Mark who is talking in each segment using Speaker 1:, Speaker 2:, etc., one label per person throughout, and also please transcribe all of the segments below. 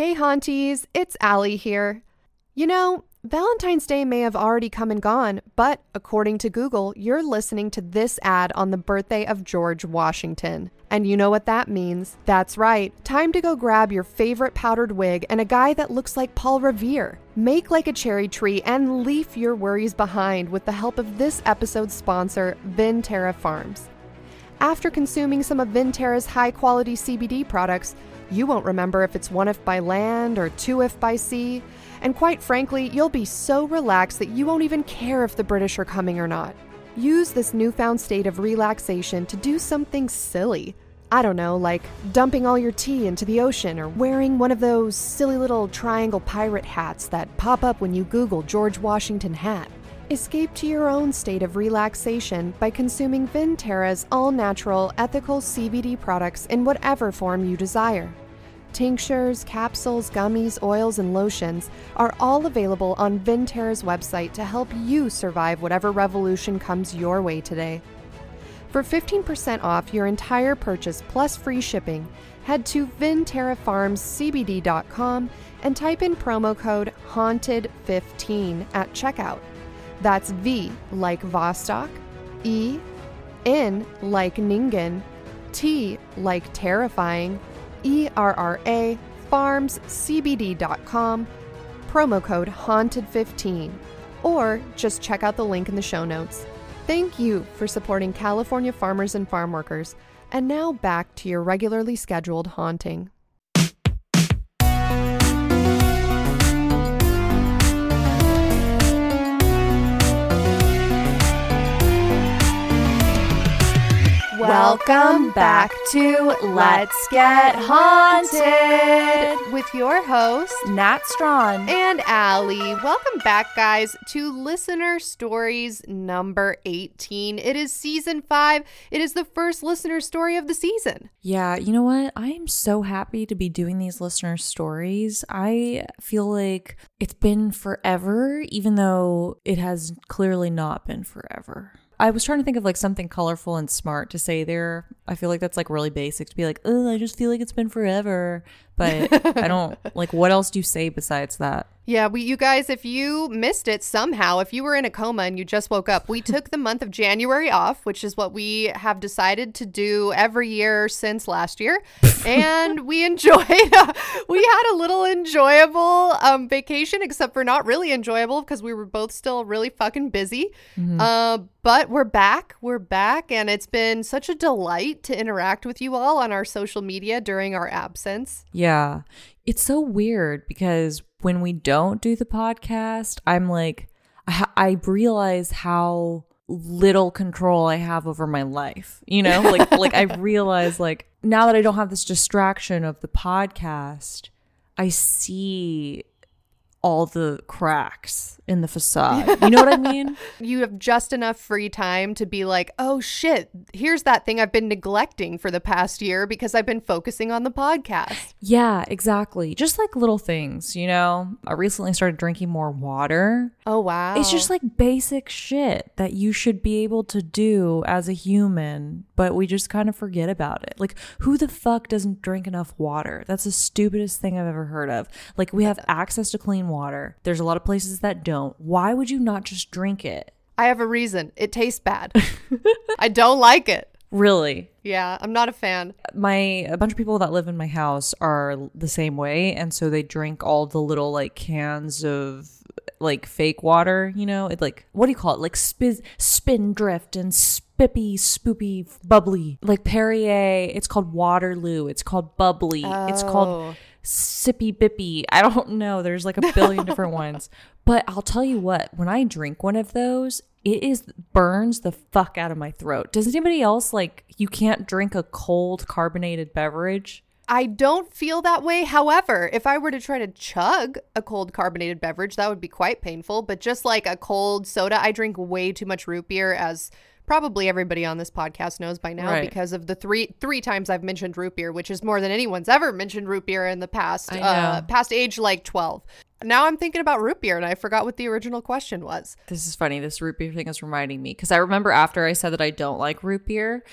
Speaker 1: Hey, Haunties, it's Allie here. You know, Valentine's Day may have already come and gone, but according to Google, you're listening to this ad on the birthday of George Washington. And you know what that means. That's right, time to go grab your favorite powdered wig and a guy that looks like Paul Revere. Make like a cherry tree and leave your worries behind with the help of this episode's sponsor, Venterra Farms. After consuming some of Venterra's high quality CBD products, you won't remember if it's one if by land or two if by sea. And quite frankly, you'll be so relaxed that you won't even care if the British are coming or not. Use this newfound state of relaxation to do something silly. I don't know, like dumping all your tea into the ocean or wearing one of those silly little triangle pirate hats that pop up when you Google George Washington hat. Escape to your own state of relaxation by consuming Venterra's all natural, ethical CBD products in whatever form you desire. Tinctures, capsules, gummies, oils, and lotions are all available on Venterra's website to help you survive whatever revolution comes your way today. For 15% off your entire purchase plus free shipping, head to venterrafarmscbd.com and type in promo code HAUNTED15 at checkout. That's V like Vostok, E, N like Ningen, T like terrifying, ERRA, farmscbd.com, promo code HAUNTED15, or just check out the link in the show notes. Thank you for supporting California farmers and farm workers. And now back to your regularly scheduled haunting. Welcome back to Let's Get Haunted with your host,
Speaker 2: Nat Strawn.
Speaker 1: and Allie. Welcome back, guys, to Listener Stories number 18. It is season five. It is the first listener story of the season.
Speaker 2: Yeah, you know what? I am so happy to be doing these listener stories. I feel like it's been forever, even though it has clearly not been forever. I was trying to think of like something colorful and smart to say there. I feel like that's like really basic to be like, oh, I just feel like it's been forever. But I don't like what else do you say besides that?
Speaker 1: Yeah, we, you guys, if you missed it somehow, if you were in a coma and you just woke up, we took the month of January off, which is what we have decided to do every year since last year. and we enjoyed, we had a little enjoyable um, vacation, except for not really enjoyable because we were both still really fucking busy. Uh, but we're back. We're back. And it's been such a delight to interact with you all on our social media during our absence.
Speaker 2: Yeah. It's so weird because when we don't do the podcast, I'm like, I, I realize how little control I have over my life. You know, like like I realize like now that I don't have this distraction of the podcast, I see all the cracks in the facade. You know what I mean?
Speaker 1: you have just enough free time to be like, oh shit, here's that thing I've been neglecting for the past year because I've been focusing on the podcast.
Speaker 2: Yeah, exactly. Just like little things, you know? I recently started drinking more water.
Speaker 1: Oh, wow.
Speaker 2: It's just like basic shit that you should be able to do as a human, but we just kind of forget about it. Like, who the fuck doesn't drink enough water? That's the stupidest thing I've ever heard of. Like, we have access to clean water. There's a lot of places that don't. Why would you not just drink it?
Speaker 1: I have a reason. It tastes bad. I don't like it.
Speaker 2: Really?
Speaker 1: Yeah, I'm not a fan.
Speaker 2: my a bunch of people that live in my house are the same way and so they drink all the little like cans of like fake water you know it like what do you call it like spiz, Spindrift and spippy spoopy bubbly like perrier it's called waterloo it's called bubbly it's
Speaker 1: Oh.
Speaker 2: called sippy bippy. I don't know. There's like a billion different ones. But i'll tell you what when i drink one of those it is burns the fuck out of my throat. Does anybody else like you can't drink a cold carbonated beverage?
Speaker 1: I don't feel that way. However, if I were to try to chug a cold carbonated beverage, that would be quite painful. But just like a cold soda, I drink way too much root beer, as probably everybody on this podcast knows by now,
Speaker 2: Right.
Speaker 1: because of the three three times I've mentioned root beer, which is more than anyone's ever mentioned root beer in the past, uh, past age like twelve. Now I'm thinking about root beer, and I forgot what the original question was.
Speaker 2: This is funny. This root beer thing is reminding me because I remember after I said that I don't like root beer,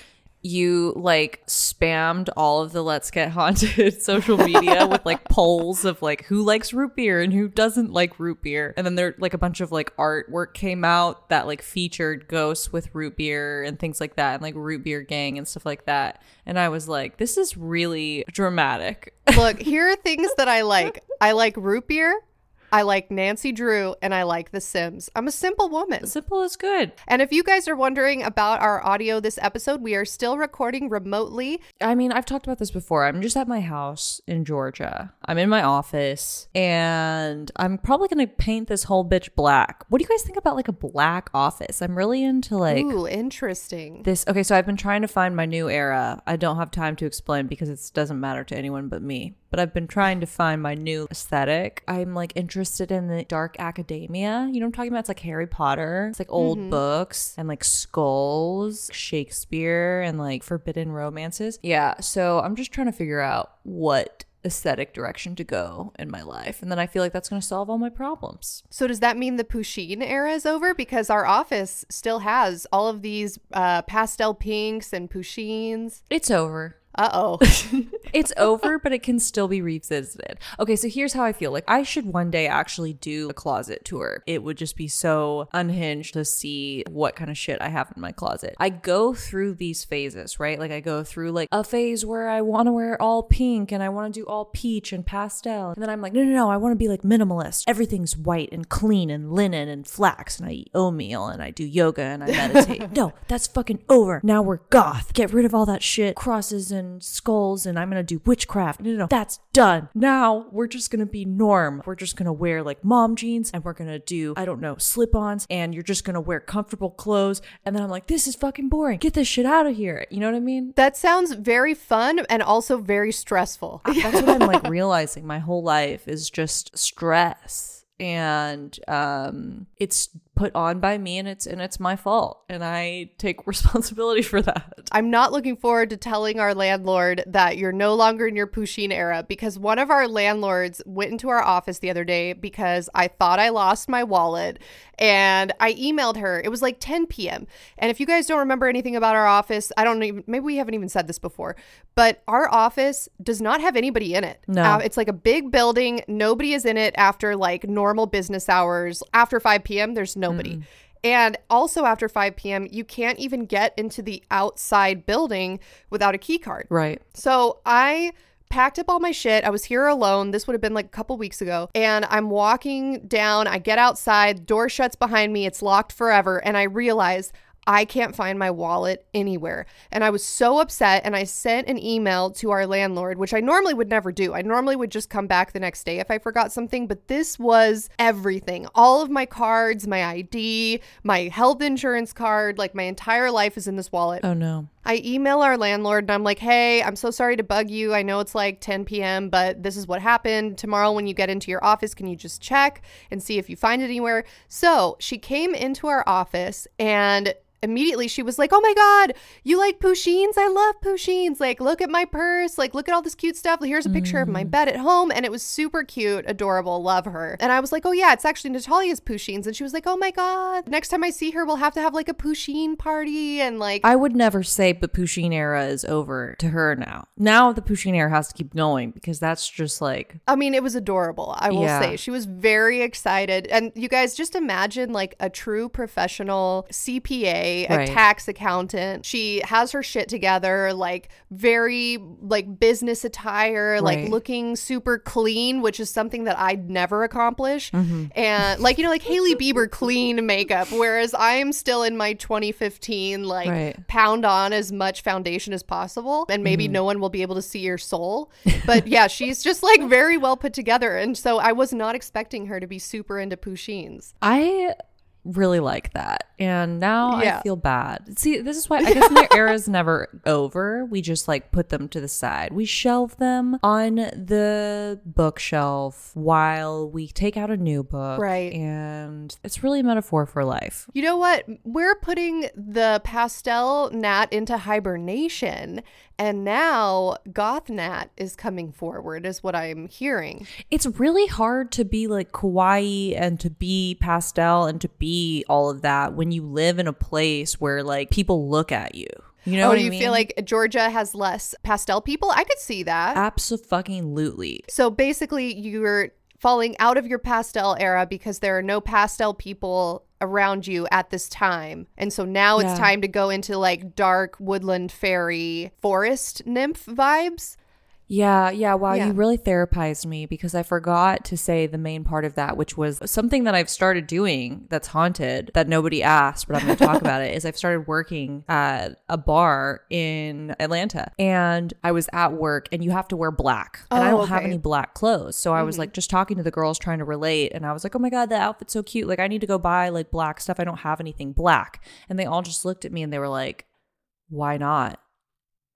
Speaker 2: you like spammed all of the Let's Get Haunted social media with like polls of like who likes root beer and who doesn't like root beer. And then there like a bunch of like artwork came out that like featured ghosts with root beer and things like that and like root beer gang and stuff like that. And I was like, this is really dramatic.
Speaker 1: Look, here are things that I like. I like root beer. I like Nancy Drew and I like The Sims. I'm a simple woman.
Speaker 2: Simple is good.
Speaker 1: And if you guys are wondering about our audio this episode, we are still recording remotely.
Speaker 2: I mean, I've talked about this before. I'm just at my house in Georgia. I'm in my office and I'm probably going to paint this whole bitch black. What do you guys think about like a black office? I'm really into like
Speaker 1: Ooh, interesting.
Speaker 2: this. Okay, so I've been trying to find my new era. I don't have time to explain because it doesn't matter to anyone but me. But I've been trying to find my new aesthetic. I'm like interested in the dark academia. You know what I'm talking about? It's like Harry Potter. It's like old books and like skulls, Shakespeare, and like forbidden romances. Yeah. So I'm just trying to figure out what aesthetic direction to go in my life. And then I feel like that's going to solve all my problems.
Speaker 1: So does that mean the Pusheen era is over? Because our office still has all of these uh, pastel pinks and Pusheens.
Speaker 2: It's over.
Speaker 1: Uh oh.
Speaker 2: it's over, but it can still be revisited. Okay, so here's how I feel. Like I should one day actually do a closet tour. It would just be so unhinged to see what kind of shit I have in my closet. I go through these phases, right? Like I go through like a phase where I want to wear all pink and I want to do all peach and pastel. And then I'm like, no, no, no, I want to be like minimalist. Everything's white and clean and linen and flax and I eat oatmeal and I do yoga and I meditate. no, that's fucking over. Now we're goth. Get rid of all that shit, crosses and skulls and I'm gonna do witchcraft. No, no, no, that's done. Now we're just gonna be norm. We're just gonna wear like mom jeans and we're gonna do, I don't know, slip ons and you're just gonna wear comfortable clothes. And then I'm like, this is fucking boring. Get this shit out of here. You know what I mean?
Speaker 1: that sounds very fun and also very stressful.
Speaker 2: That's what I'm like realizing. My whole life is just stress. And um, it's put on by me and it's and it's my fault and I take responsibility for that.
Speaker 1: I'm not looking forward to telling our landlord that you're no longer in your Pusheen era because one of our landlords went into our office the other day because I thought I lost my wallet and I emailed her. It was like 10 p.m. And if you guys don't remember anything about our office, I don't even, maybe we haven't even said this before, but our office does not have anybody in it.
Speaker 2: No.
Speaker 1: Uh, it's like a big building. Nobody is in it after like normal business hours. After 5 p.m., there's nobody. Mm. And also after 5 p.m., you can't even get into the outside building without a key card.
Speaker 2: Right.
Speaker 1: So I packed up all my shit. I was here alone. This would have been like a couple weeks ago. And I'm walking down. I get outside, door shuts behind me. It's locked forever. And I realize I can't find my wallet anywhere. And I was so upset. And I sent an email to our landlord, which I normally would never do. I normally would just come back the next day if I forgot something. But this was everything all of my cards, my ID, my health insurance card, like my entire life is in this wallet.
Speaker 2: Oh no.
Speaker 1: I email our landlord and I'm like, hey, I'm so sorry to bug you. I know it's like 10 p.m., but this is what happened. Tomorrow, when you get into your office, can you just check and see if you find it anywhere? So she came into our office and immediately she was like, Oh my God, you like Pusheens? I love Pusheens. Like, look at my purse. Like, look at all this cute stuff. Here's a picture of my mm. bed at home. And it was super cute, adorable. Love her. And I was like, Oh yeah, it's actually Natalia's Pusheens. And she was like, Oh my God, next time I see her, we'll have to have like a Pusheen party. And like,
Speaker 2: I would never say the Pusheen era is over to her now. Now the Pusheen era has to keep going because that's just like
Speaker 1: I mean, it was adorable. I will
Speaker 2: Yeah.
Speaker 1: say she was very excited. And you guys just imagine like a true professional CPA, a
Speaker 2: Right.
Speaker 1: tax accountant. She has her shit together, like very like business attire, like looking super clean, which is something that I'd never accomplish.
Speaker 2: Mm-hmm.
Speaker 1: And like, you know, like Hailey Bieber clean makeup, whereas I'm still in my 2015, like
Speaker 2: Right.
Speaker 1: pound on as much foundation as possible and maybe
Speaker 2: Mm-hmm.
Speaker 1: no one will be able to see your soul but yeah she's just like very well put together and so i was not expecting her to be super into pusheens
Speaker 2: I really like that. And now
Speaker 1: Yeah.
Speaker 2: I feel bad. See, this is why I guess their era is never over. We just like put them to the side. We shelve them on the bookshelf while we take out a new book.
Speaker 1: Right.
Speaker 2: And it's really a metaphor for life.
Speaker 1: you know what we're putting the pastel gnat into hibernation and now Gothnat is coming forward is what i'm hearing
Speaker 2: It's really hard to be like kawaii and to be pastel and to be all of that when you live in a place where like people look at you. You know
Speaker 1: oh,
Speaker 2: what I
Speaker 1: you
Speaker 2: mean?
Speaker 1: feel like Georgia has less pastel people? I could see that.
Speaker 2: Absolutely.
Speaker 1: So basically, you're falling out of your pastel era because there are no pastel people around you at this time. And so now
Speaker 2: Yeah.
Speaker 1: it's time to go into like dark woodland fairy forest nymph vibes.
Speaker 2: Yeah, yeah. Wow,
Speaker 1: Yeah.
Speaker 2: you really therapized me because I forgot to say the main part of that, which was something that I've started doing that's haunted that nobody asked, but I'm going to talk about it. Is I've started working at a bar in Atlanta and I was at work and you have to wear black. And I
Speaker 1: Oh,
Speaker 2: don't have any black clothes. So I was mm-hmm. like just talking to the girls trying to relate and I was like, "Oh my god, that outfit's so cute. Like I need to go buy like black stuff. I don't have anything black." And they all just looked at me and they were like, "Why not?"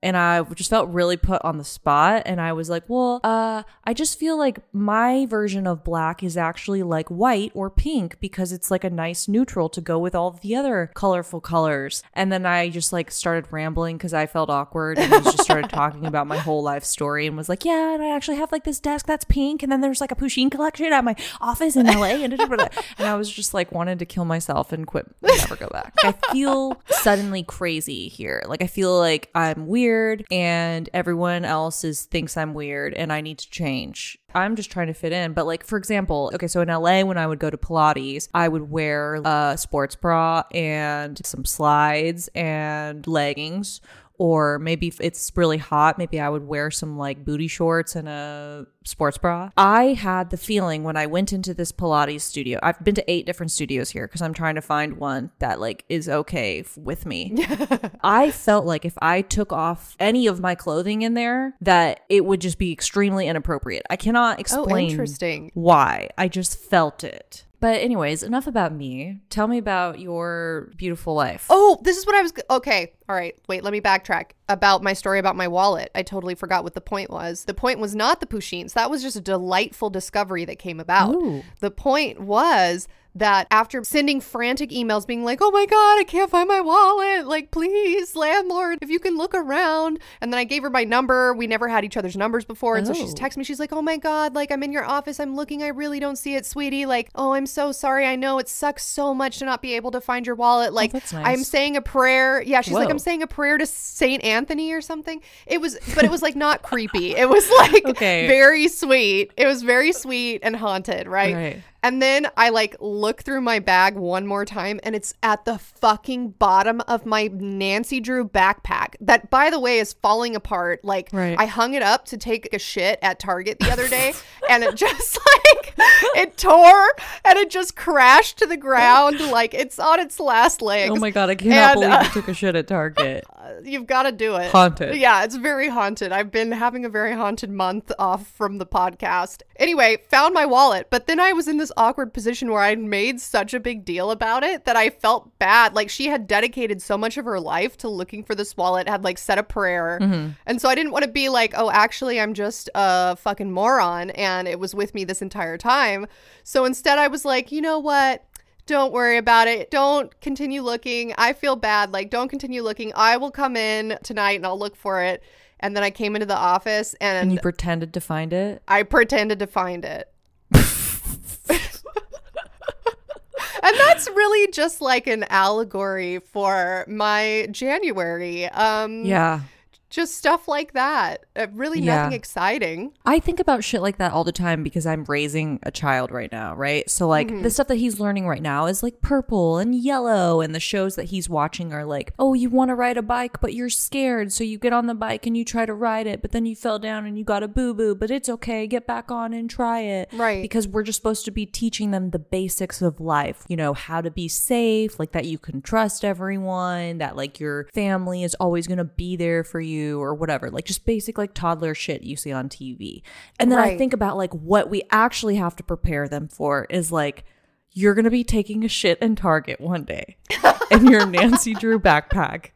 Speaker 2: And I just felt really put on the spot. And I was like, well, uh, I just feel like my version of black is actually like white or pink because it's like a nice neutral to go with all the other colorful colors. And then I just like started rambling because I felt awkward and I just started talking about my whole life story and was like, yeah, and I actually have like this desk that's pink. And then there's like a Pusheen collection at my office in LA. And, and I was just like wanted to kill myself and quit and never go back. I feel suddenly crazy here. Like I feel like I'm weird and everyone else is thinks I'm weird and I need to change. I'm just trying to fit in. But like for example, okay, so in LA when I would go to Pilates, I would wear a sports bra and some slides and leggings. Or maybe if it's really hot, maybe I would wear some like booty shorts and a sports bra. I had the feeling when I went into this Pilates studio. I've been to eight different studios here because I'm trying to find one that like is okay f- with me. I felt like if I took off any of my clothing in there, that it would just be extremely inappropriate. I cannot
Speaker 1: Oh,
Speaker 2: explain
Speaker 1: interesting.
Speaker 2: why. I just felt it. But anyways, enough about me. Tell me about your beautiful life.
Speaker 1: Oh, this is what I was. Okay. All right. Wait, let me backtrack about my story about my wallet. I totally forgot what the point was. The point was not the Pusheens. That was just a delightful discovery that came about.
Speaker 2: Ooh.
Speaker 1: The point was that after sending frantic emails being like, oh my God, I can't find my wallet. Like, please, landlord, if you can look around. And then I gave her my number. We never had each other's numbers before. And so she's
Speaker 2: Oh.
Speaker 1: texting me. She's like, oh my God, like, I'm in your office. I'm looking. I really don't see it, sweetie. Like, oh, I'm so sorry. I know it sucks so much to not be able to find your wallet. Oh, like,
Speaker 2: Oh, nice.
Speaker 1: I'm saying a prayer. Yeah, she's like, I'm saying a prayer to Saint Anthony or something. It was, but it was like not creepy. It was like
Speaker 2: Okay.
Speaker 1: very sweet. It was very sweet and haunted, right?
Speaker 2: Right.
Speaker 1: And then I like look through my bag one more time and it's at the fucking bottom of my Nancy Drew backpack. That by the way is falling apart. Like
Speaker 2: Right.
Speaker 1: I hung it up to take a shit at Target the other day and it just like it tore and it just crashed to the ground like it's on its last legs.
Speaker 2: Oh my god, I cannot
Speaker 1: And,
Speaker 2: believe
Speaker 1: uh,
Speaker 2: you took a shit at Target.
Speaker 1: You've got to do it.
Speaker 2: Haunted.
Speaker 1: Yeah, it's very haunted. I've been having a very haunted month off from the podcast. Anyway, found my wallet, but then I was in this awkward position where I'd made such a big deal about it that I felt bad. Like she had dedicated so much of her life to looking for this wallet, had like said a prayer. Mm-hmm. And so I didn't want to be like, oh, actually, I'm just a fucking moron and it was with me this entire time. So instead, I was like, you know what? Don't worry about it. Don't continue looking. I feel bad. Like, don't continue looking. I will come in tonight and I'll look for it. And then I came into the office and,
Speaker 2: And you pretended to find it?
Speaker 1: I pretended to find it. and that's really just like an allegory for my January. Um,
Speaker 2: Yeah.
Speaker 1: Just stuff like that. Uh, really
Speaker 2: Yeah.
Speaker 1: nothing exciting.
Speaker 2: I think about shit like that all the time because I'm raising a child right now, right? So like
Speaker 1: Mm-hmm.
Speaker 2: the stuff that he's learning right now is like purple and yellow and the shows that he's watching are like, "Oh, you want to ride a bike but you're scared, so you get on the bike and you try to ride it, but then you fell down and you got a boo-boo, but it's okay, get back on and try it."
Speaker 1: Right.
Speaker 2: Because we're just supposed to be teaching them the basics of life, you know, how to be safe, like that you can trust everyone, that like your family is always going to be there for you or whatever. Like just basic like toddler shit you see on TV. And then I think about like what we actually have to prepare them for is like you're going to be taking a shit in Target one day and your Nancy Drew backpack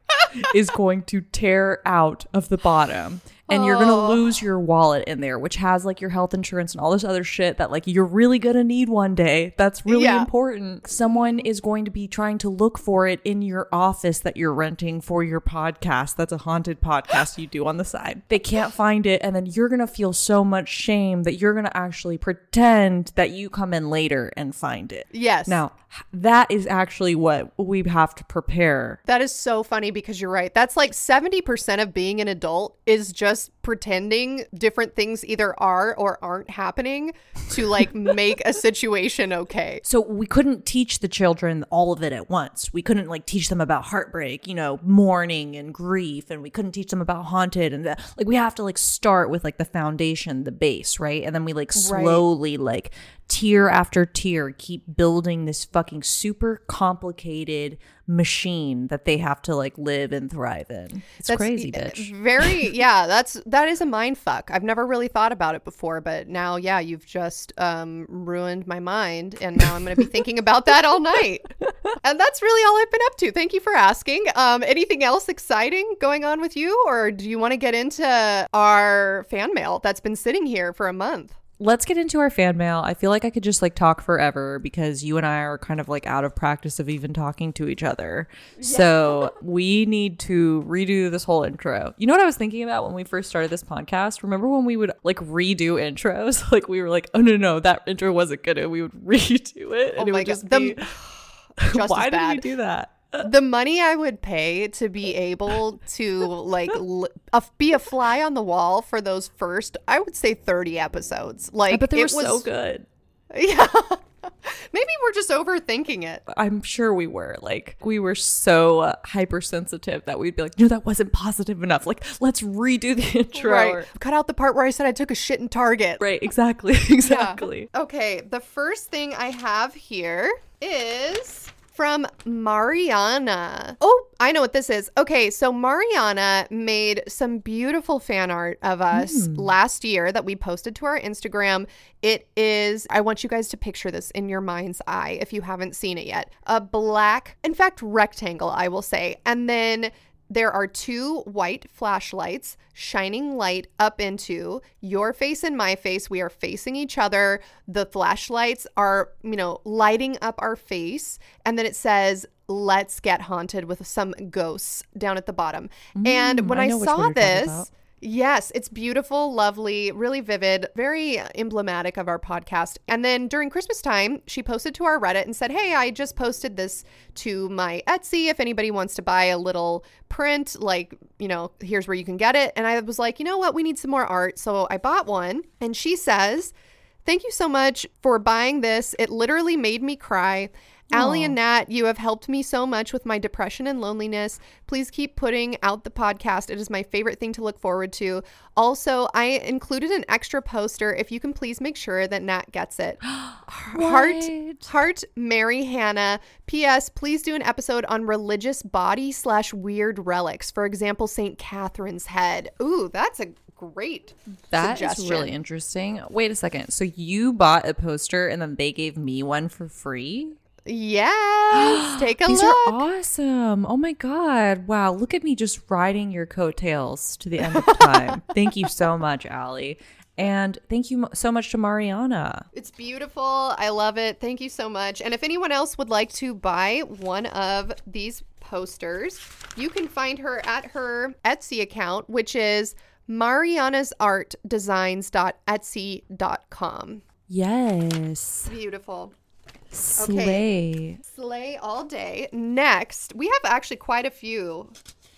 Speaker 2: is going to tear out of the bottom and you're gonna
Speaker 1: Oh.
Speaker 2: lose your wallet in there, which has like your health insurance and all this other shit that like you're really gonna need one day. That's really
Speaker 1: Yeah.
Speaker 2: important. Someone is going to be trying to look for it in your office that you're renting for your podcast. That's a haunted podcast you do on the side. They can't find it, and then you're gonna feel so much shame that you're gonna actually pretend that you come in later and find it.
Speaker 1: Yes.
Speaker 2: Now, that is actually what we have to prepare.
Speaker 1: That is so funny because you're right. That's like 70% of being an adult is just just pretending different things either are or aren't happening to like make a situation okay.
Speaker 2: So we couldn't teach the children all of it at once. We couldn't like teach them about heartbreak, you know, mourning and grief, and we couldn't teach them about haunted and that. Like we have to like start with like the foundation, the base, right? And then we like slowly like tier after tier keep building this fucking super complicated machine that they have to like live and thrive in. It's
Speaker 1: That's
Speaker 2: crazy, bitch.
Speaker 1: Very, yeah, that's that is a mind fuck. I've never really thought about it before, but now, yeah, you've just um, ruined my mind, and now I'm going to be thinking about that all night. And that's really all I've been up to. Thank you for asking. Um, anything else exciting going on with you, or do you want to get into our fan mail that's been sitting here for a month?
Speaker 2: Let's get into our fan mail. I feel like I could just like talk forever because you and I are kind of like out of practice of even talking to each other. So we need to redo this whole intro. You know what I was thinking about when we first started this podcast? Remember when we would like redo intros? Like we were like, oh no, no, that intro wasn't good. And we would redo it. And
Speaker 1: Oh
Speaker 2: it would just be,
Speaker 1: Just
Speaker 2: why did we do that?
Speaker 1: The money I would pay to be able to like l- a, be a fly on the wall for those first, I would say thirty episodes. Like,
Speaker 2: But they
Speaker 1: it
Speaker 2: were so good.
Speaker 1: Yeah. Maybe we're just overthinking it.
Speaker 2: I'm sure we were like we were so uh, hypersensitive that we'd be like, no, that wasn't positive enough. Like, let's redo the intro.
Speaker 1: Right.
Speaker 2: or-
Speaker 1: Cut out the part where I said I took a shit in Target.
Speaker 2: Right, exactly, exactly.
Speaker 1: Okay, the first thing I have here is from Mariana. Oh, I know what this is. Okay, so Mariana made some beautiful fan art of us hmm. last year that we posted to our Instagram. It is, I want you guys to picture this in your mind's eye if you haven't seen it yet. A black, in fact, rectangle, I will say. And then there are two white flashlights shining light up into your face and my face. We are facing each other. The flashlights are, you know, lighting up our face. And then it says, let's get haunted with some ghosts down at the bottom. and mm, when
Speaker 2: I
Speaker 1: I,
Speaker 2: know which one
Speaker 1: saw this. Yes, it's beautiful, lovely, really vivid, very emblematic of our podcast. And then during Christmas time, she posted to our Reddit and said, Hey, I just posted this to my Etsy. If anybody wants to buy a little print, like, you know, here's where you can get it. And I was like, You know what? We need some more art. So I bought one. And she says, Thank you so much for buying this. It literally made me cry. Allie and Nat, you have helped me so much with my depression and loneliness. Please keep putting out the podcast. It is my favorite thing to look forward to. Also, I included an extra poster. If you can please make sure that Nat gets it. Heart, heart, Mariana. P.S. Please do an episode on religious body slash weird relics. For example, St. Catherine's head. Ooh, that's a great
Speaker 2: That is
Speaker 1: suggestion.
Speaker 2: really interesting. Wait a second. So you bought a poster and then they gave me one for free?
Speaker 1: Yes, take a
Speaker 2: These
Speaker 1: look.
Speaker 2: These are awesome. Oh my god. Wow, look at me just riding your coattails to the end of time. thank you so much, Allie. And thank you so much to Mariana.
Speaker 1: It's beautiful. I love it. Thank you so much. And if anyone else would like to buy one of these posters, you can find her at her Etsy account, which is marianasartdesigns.etsy.com.
Speaker 2: Yes.
Speaker 1: Beautiful.
Speaker 2: Slay.
Speaker 1: Slay all day. Next, we have actually quite a few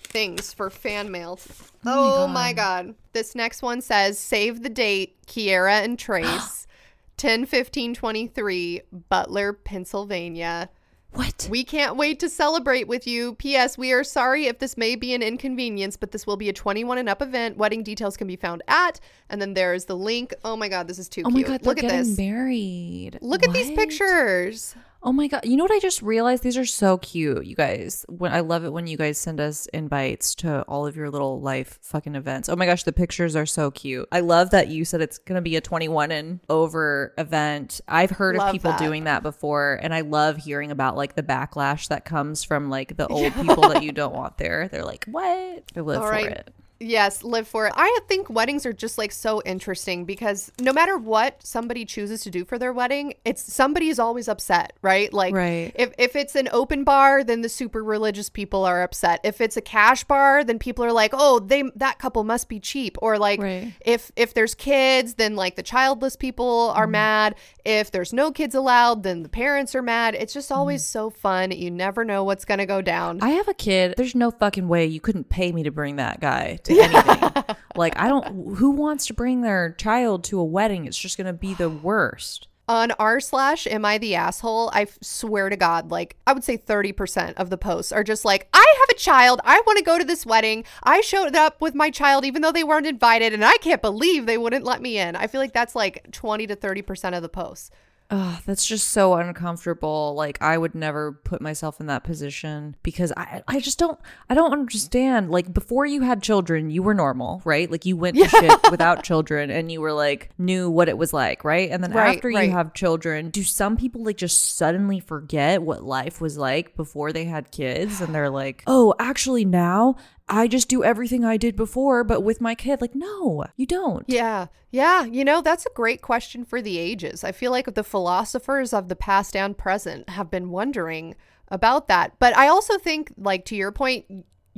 Speaker 1: things for fan mail. Oh, my, oh god. This next one says save the date, Kiera and Trace. 10 15 23 Butler, Pennsylvania.
Speaker 2: What?
Speaker 1: We can't wait to celebrate with you. P.S. We are sorry if this may be an inconvenience, but this will be a 21 and up event. Wedding details can be found at, and then there's the link. Oh my God, this is too
Speaker 2: Oh my
Speaker 1: cute.
Speaker 2: god, they're
Speaker 1: Look at this.
Speaker 2: married.
Speaker 1: Look at these pictures.
Speaker 2: Oh my god! You know what I just realized? These are so cute, you guys. When I love it when you guys send us invites to all of your little life fucking events. Oh my gosh, the pictures are so cute. I love that you said it's gonna be a 21 and over event. I've heard
Speaker 1: Love
Speaker 2: of people
Speaker 1: that.
Speaker 2: doing that before, and I love hearing about like the backlash that comes from like the old people that you don't want there. They're like, what? I live
Speaker 1: All
Speaker 2: for
Speaker 1: right.
Speaker 2: it.
Speaker 1: Yes, live for it. I think weddings are just like so interesting because no matter what somebody chooses to do for their wedding, it's somebody is always upset, right? Like
Speaker 2: Right.
Speaker 1: if if it's an open bar, then the super religious people are upset. If it's a cash bar, then people are like, "Oh, they that couple must be cheap." Or like
Speaker 2: Right.
Speaker 1: if if there's kids, then like the childless people are mm-hmm. mad. If there's no kids allowed, then the parents are mad. It's just mm-hmm. always so fun. You never know what's going to go down.
Speaker 2: I have a kid. There's no fucking way you couldn't pay me to bring that guy to anything. like, I don't, who wants to bring their child to a wedding? It's just going to be the worst.
Speaker 1: on r slash am i the asshole i swear to god like i would say 30% of the posts are just like i have a child i want to go to this wedding i showed up with my child even though they weren't invited and i can't believe they wouldn't let me in i feel like that's like 20 to 30% of the posts
Speaker 2: Ugh, that's just so uncomfortable. Like I would never put myself in that position because I I just don't I don't understand. Like before you had children, you were normal, right? Like you went to shit without children and you were like knew what it was like, right? And then
Speaker 1: Right,
Speaker 2: after
Speaker 1: right.
Speaker 2: you have children, do some people like just suddenly forget what life was like before they had kids and they're like, "Oh, actually now I just do everything I did before but with my kid." Like, no, you don't.
Speaker 1: yeah yeah you know that's a great question for the ages i feel like the philosophers of the past and present have been wondering about that but i also think like to your point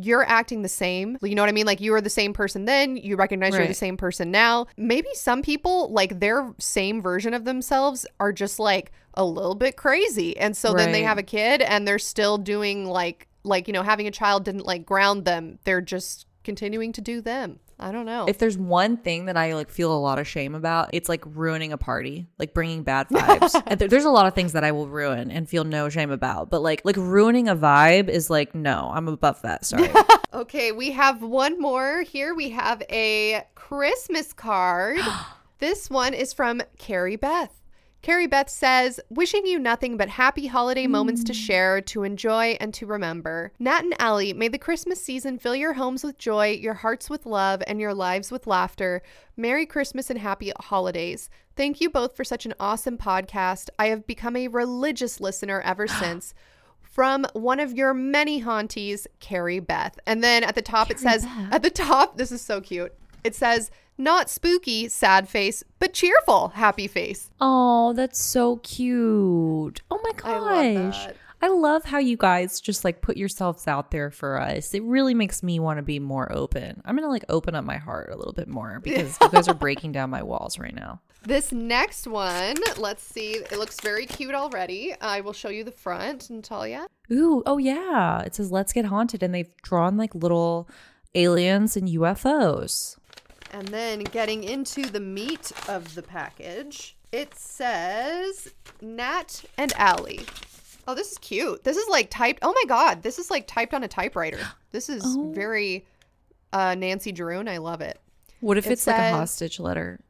Speaker 1: you're acting the same. You know what I mean? Like you were the same person then, you recognize you're the same person now. Maybe some people, like their same version of themselves, are just like a little bit crazy. And so then they have a kid and they're still doing like like, you know, having a child didn't like ground them. They're just continuing to do them. I don't know.
Speaker 2: If there's one thing that I like feel a lot of shame about, it's like ruining a party, like bringing bad vibes. and there- there's a lot of things that I will ruin and feel no shame about, but like like ruining a vibe is like no, I'm above that. Sorry.
Speaker 1: Okay, we have one more here. We have a Christmas card. this one is from Carrie Beth. Carrie Beth says, wishing you nothing but happy holiday moments to share, to enjoy, and to remember. Nat and Allie, may the Christmas season fill your homes with joy, your hearts with love, and your lives with laughter. Merry Christmas and happy holidays. Thank you both for such an awesome podcast. I have become a religious listener ever since from one of your many haunties, Carrie Beth. And then at the top it says, at the top, this is so cute. It says, not spooky, sad face, but cheerful, happy face.
Speaker 2: oh, that's so cute. Oh my gosh. I love how you guys just like put yourselves out there for us. It really makes me want to be more open. I'm going to like open up my heart a little bit more because you guys are breaking down my walls right now.
Speaker 1: This next one, let's see. It looks very cute already. I will show you the front, Natalia.
Speaker 2: Ooh, oh yeah. It says let's get haunted and they've drawn like little aliens and UFOs.
Speaker 1: And then getting into the meat of the package, it says Nat and Allie. Oh, this is cute. This is like typed. Oh my god, this is like typed on a typewriter. This is
Speaker 2: Oh.
Speaker 1: very uh, Nancy Drew, I love it.
Speaker 2: What if
Speaker 1: It
Speaker 2: it's like a hostage letter?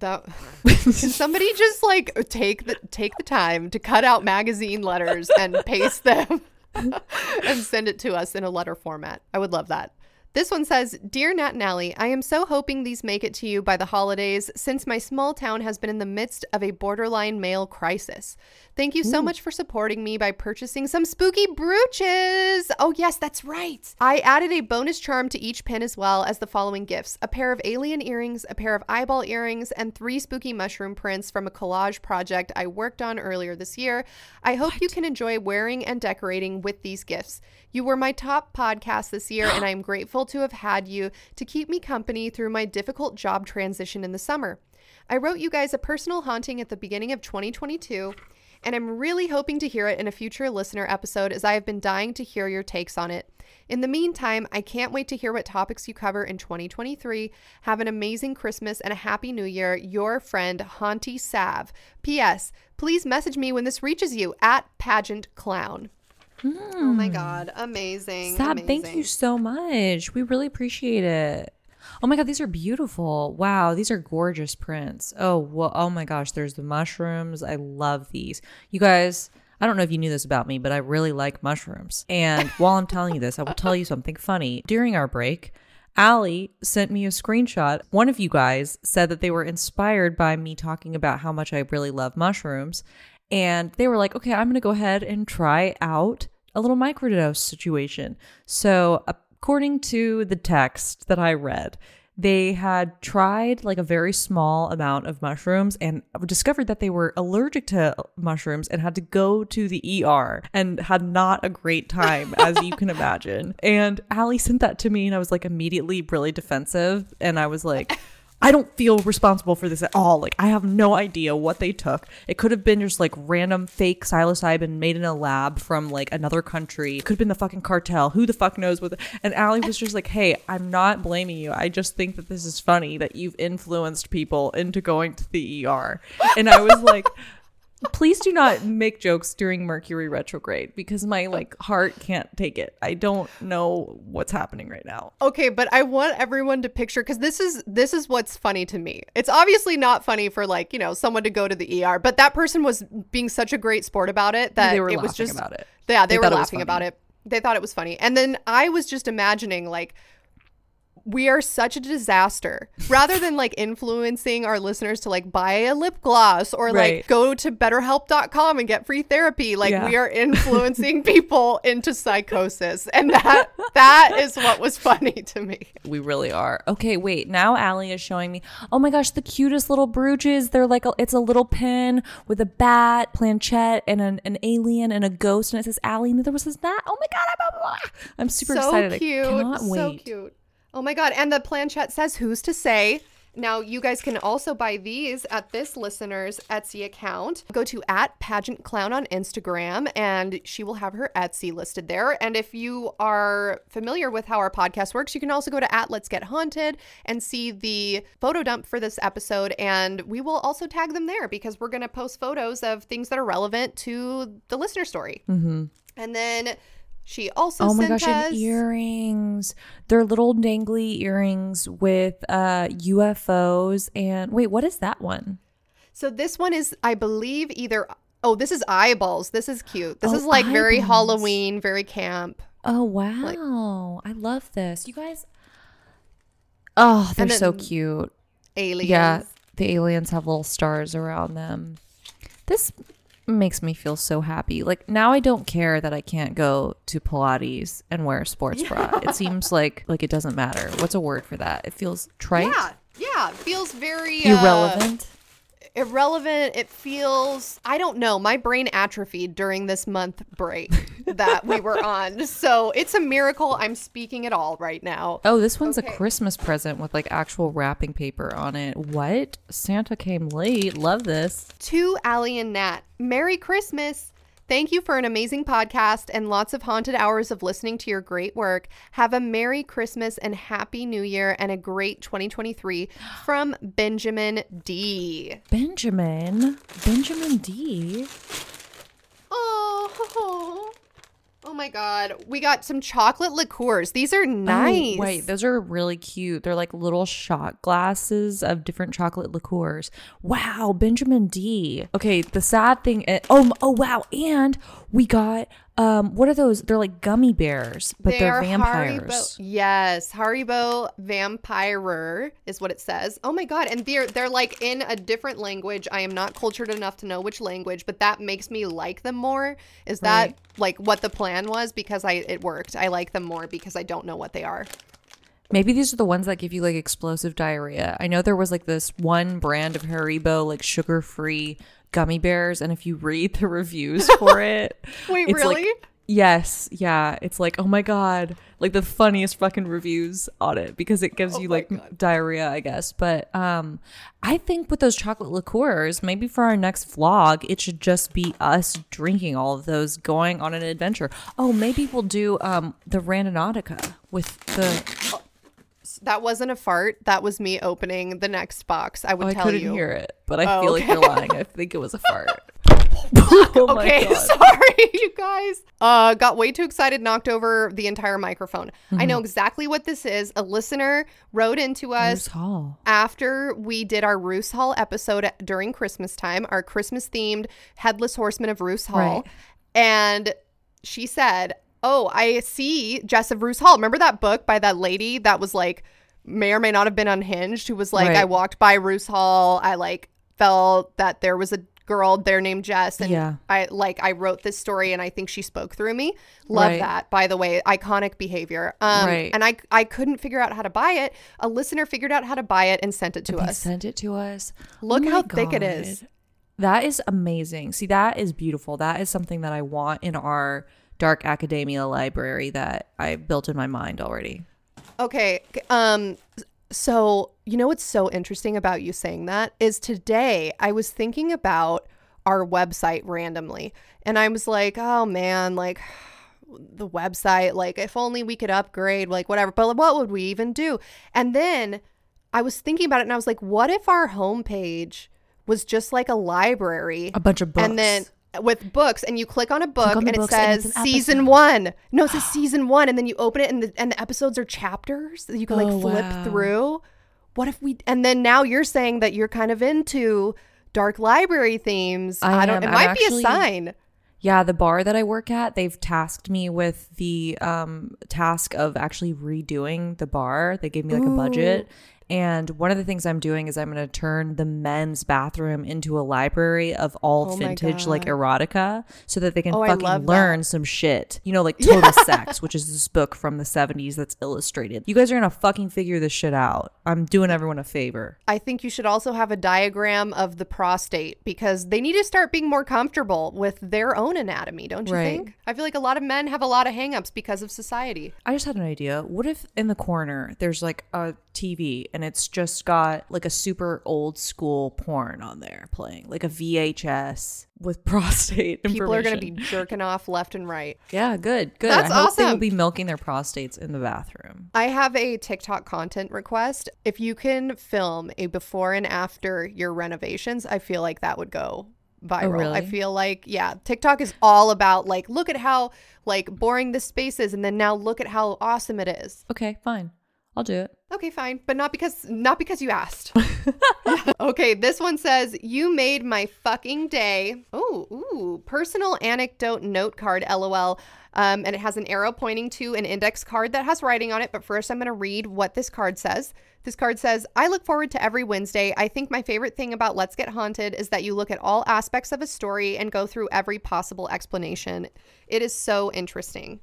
Speaker 1: That can somebody just like take the take the time to cut out magazine letters and paste them and send it to us in a letter format. I would love that. This one says, Dear Nat and Allie, I am so hoping these make it to you by the holidays since my small town has been in the midst of a borderline mail crisis. Thank you so mm. much for supporting me by purchasing some spooky brooches. Oh, yes, that's right. I added a bonus charm to each pin as well as the following gifts a pair of alien earrings, a pair of eyeball earrings, and three spooky mushroom prints from a collage project I worked on earlier this year. I hope you can enjoy wearing and decorating with these gifts. You were my top podcast this year, and I am grateful to have had you to keep me company through my difficult job transition in the summer. I wrote you guys a personal haunting at the beginning of 2022, and I'm really hoping to hear it in a future listener episode as I have been dying to hear your takes on it. In the meantime, I can't wait to hear what topics you cover in 2023. Have an amazing Christmas and a happy new year. Your friend, Haunty Sav. P.S. Please message me when this reaches you at Pageant Clown. Hmm. Oh my God. Amazing.
Speaker 2: Sab, thank you so much. We really appreciate it. Oh my god, these are beautiful. Wow, these are gorgeous prints. Oh, well, oh my gosh, there's the mushrooms. I love these. You guys, I don't know if you knew this about me, but I really like mushrooms. And while I'm telling you this, I will tell you something funny. During our break, Allie sent me a screenshot. One of you guys said that they were inspired by me talking about how much I really love mushrooms. And they were like, okay, I'm going to go ahead and try out a little microdose situation. So, according to the text that I read, they had tried like a very small amount of mushrooms and discovered that they were allergic to mushrooms and had to go to the ER and had not a great time, as you can imagine. And Allie sent that to me, and I was like immediately really defensive. And I was like, I don't feel responsible for this at all. Like, I have no idea what they took. It could have been just like random fake psilocybin made in a lab from like another country. It could have been the fucking cartel. Who the fuck knows what? The- and Allie was just like, hey, I'm not blaming you. I just think that this is funny that you've influenced people into going to the ER. And I was like, please do not make jokes during Mercury retrograde because my like heart can't take it. I don't know what's happening right now.
Speaker 1: Okay, but I want everyone to picture because this is this is what's funny to me. It's obviously not funny for like you know someone to go to the ER, but that person was being such a great sport about it that
Speaker 2: They were
Speaker 1: it was just
Speaker 2: about it.
Speaker 1: Yeah, they,
Speaker 2: They
Speaker 1: were
Speaker 2: it
Speaker 1: laughing about it. They thought it was funny, and then I was just imagining like we are such a disaster. Rather than like influencing our listeners to like buy a lip gloss or like go to betterhelp.com and get free therapy, like
Speaker 2: Yeah.
Speaker 1: we are influencing people into psychosis. And that that is what was funny to me.
Speaker 2: We really are. Okay, wait. Now Allie is showing me. Oh my gosh, the cutest little brooches. They're like a, it's a little pin with a bat, planchette, and an, an alien and a ghost, and it says Allie. And there was this that. Oh my god, I'm. I'm super excited.
Speaker 1: so
Speaker 2: excited.
Speaker 1: cute.
Speaker 2: I cannot
Speaker 1: So cute. Oh my god. And the planchette says who's to say. Now you guys can also buy these at this listener's Etsy account. Go to at pageant clown on Instagram and she will have her Etsy listed there. And if you are familiar with how our podcast works, you can also go to at let's get haunted and see the photo dump for this episode. And we will also tag them there because we're gonna post photos of things that are relevant to the listener story. Mm-hmm. And then she also
Speaker 2: Oh my
Speaker 1: sent
Speaker 2: gosh,
Speaker 1: us
Speaker 2: and earrings. They're little dangly earrings with uh UFOs and wait, what is that one?
Speaker 1: So this one is, I believe, either. Oh, this is eyeballs. This is cute. This
Speaker 2: Oh,
Speaker 1: is like very. Halloween, very camp.
Speaker 2: Oh wow. I love this. You guys Oh, they're so cute.
Speaker 1: Aliens.
Speaker 2: Yeah, the aliens have little stars around them. This makes me feel so happy. Like now I don't care that I can't go to Pilates and wear a sports bra. It seems like like it doesn't matter. What's a word for that? It feels trite,
Speaker 1: Yeah. Yeah. It feels very uh,
Speaker 2: irrelevant.
Speaker 1: It feels, I don't know. My brain atrophied during this month break that we were on. So it's a miracle I'm speaking at all right now.
Speaker 2: Oh, this one's
Speaker 1: Okay.
Speaker 2: a Christmas present with like actual wrapping paper on it. What? Santa came late. Love this.
Speaker 1: To Allie and Nat, Merry Christmas. Thank you for an amazing podcast and lots of haunted hours of listening to your great work. Have a Merry Christmas and Happy New Year and a great 2023 from Benjamin D.
Speaker 2: Benjamin. Benjamin D.
Speaker 1: Oh, oh my God. We got some chocolate liqueurs. These are nice.
Speaker 2: Oh, wait, those are really cute. They're like little shot glasses of different chocolate liqueurs. Wow, Benjamin D. Okay, the sad thing. i- Oh, oh wow, and we got um, what are those? They're like gummy bears, but they are vampires.
Speaker 1: Haribo. Yes, Haribo Vampirer is what it says. Oh my god, and they're they're like in a different language. I am not cultured enough to know which language, but that makes me like them more. Is that
Speaker 2: Right.
Speaker 1: like what the plan was? Because I it worked. I like them more because I don't know what they are.
Speaker 2: Maybe these are the ones that give you like explosive diarrhea. I know there was like this one brand of Haribo, like sugar free gummy bears, and if you read the reviews for it,
Speaker 1: Wait,
Speaker 2: it's like-
Speaker 1: really?
Speaker 2: yes, yeah, it's like oh my god, like the funniest fucking reviews on it because it gives
Speaker 1: Oh
Speaker 2: you like
Speaker 1: God.
Speaker 2: diarrhea, I guess. But um, I think with those chocolate liqueurs, maybe for our next vlog, it should just be us drinking all of those, going on an adventure. Oh, maybe we'll do um the Randonautica with the
Speaker 1: That wasn't a fart. That was me opening the next box. I would
Speaker 2: Oh, I
Speaker 1: tell
Speaker 2: couldn't
Speaker 1: you.
Speaker 2: hear it, but I
Speaker 1: Oh,
Speaker 2: feel like you're lying. I think it was a fart. oh my
Speaker 1: Okay,
Speaker 2: God.
Speaker 1: sorry, you guys. Uh, got way too excited, knocked over the entire microphone. I
Speaker 2: Mm-hmm.
Speaker 1: know exactly what this is. A listener wrote into us after we did our Roos Hall episode during Christmas time, our Christmas themed Headless Horseman of Roos Hall.
Speaker 2: Right.
Speaker 1: And she said, Oh, I see Jess of Roos Hall. Remember that book by that lady that was like, may or may not have been unhinged, who was like,
Speaker 2: Right.
Speaker 1: I walked by Roos Hall. I like felt that there was a girl there named Jess and
Speaker 2: Yeah.
Speaker 1: I like I wrote this story and I think she spoke through me. Love
Speaker 2: Right.
Speaker 1: that by the way, iconic behavior. Um
Speaker 2: Right.
Speaker 1: and I I couldn't figure out how to buy it. A listener figured out how to buy it and sent it to us.
Speaker 2: sent it to us.
Speaker 1: Look
Speaker 2: Oh
Speaker 1: how thick it is.
Speaker 2: That is amazing. See, that is beautiful. That is something that I want in our dark academia library that I built in my mind already.
Speaker 1: Okay. Um so you know what's so interesting about you saying that is today I was thinking about our website randomly and I was like, "Oh man, like the website, like if only we could upgrade, like whatever. But what would we even do?" And then I was thinking about it and I was like, "What if our homepage was just like a library?"
Speaker 2: A bunch of books.
Speaker 1: And then with books, and you click on a book,
Speaker 2: on
Speaker 1: and it
Speaker 2: and
Speaker 1: says
Speaker 2: an
Speaker 1: season
Speaker 2: episode.
Speaker 1: one. No, it says season one, and then you open it, and the and the episodes are chapters that you can like
Speaker 2: Oh,
Speaker 1: flip
Speaker 2: wow.
Speaker 1: through. What if we? And then now you're saying that you're kind of into dark library themes.
Speaker 2: I
Speaker 1: I, don't.
Speaker 2: am.
Speaker 1: It
Speaker 2: I'm
Speaker 1: might
Speaker 2: actually-
Speaker 1: be a sign.
Speaker 2: Yeah, the bar that I work at, they've tasked me with the um, task of actually redoing the bar. They gave me like a budget. And one of the things I'm doing is I'm going to turn the men's bathroom into a library of all
Speaker 1: Oh
Speaker 2: vintage like erotica so that they can
Speaker 1: Oh,
Speaker 2: fucking
Speaker 1: love that.
Speaker 2: learn some shit. You know, like Total Sex, which is this book from the 70s that's illustrated. You guys are going to fucking figure this shit out. I'm doing everyone a favor.
Speaker 1: I think you should also have a diagram of the prostate because they need to start being more comfortable with their own anatomy, don't you
Speaker 2: Right.
Speaker 1: think? I feel like a lot of men have a lot of hangups because of society.
Speaker 2: I just had an idea. What if in the corner there's like a TV and it's just got like a super old school porn on there playing, like a VHS with prostate
Speaker 1: People are going to be jerking off left and right.
Speaker 2: Yeah, good, good.
Speaker 1: That's
Speaker 2: I hope they will be milking their prostates in the bathroom.
Speaker 1: I have a TikTok content request. If you can film a before and after your renovations, I feel like that would go oh, viral. I
Speaker 2: really?
Speaker 1: feel like, yeah, TikTok is all about like, look at how like boring this space is, and then now look at how awesome it is.
Speaker 2: Okay, fine. I'll do it.
Speaker 1: Okay, fine, but not because not because you asked. okay, this one says you made my fucking day. Oh, ooh, personal anecdote note card, lol. Um, and it has an arrow pointing to an index card that has writing on it. But first, I'm going to read what this card says. This card says, I look forward to every Wednesday. I think my favorite thing about Let's Get Haunted is that you look at all aspects of a story and go through every possible explanation. It is so interesting.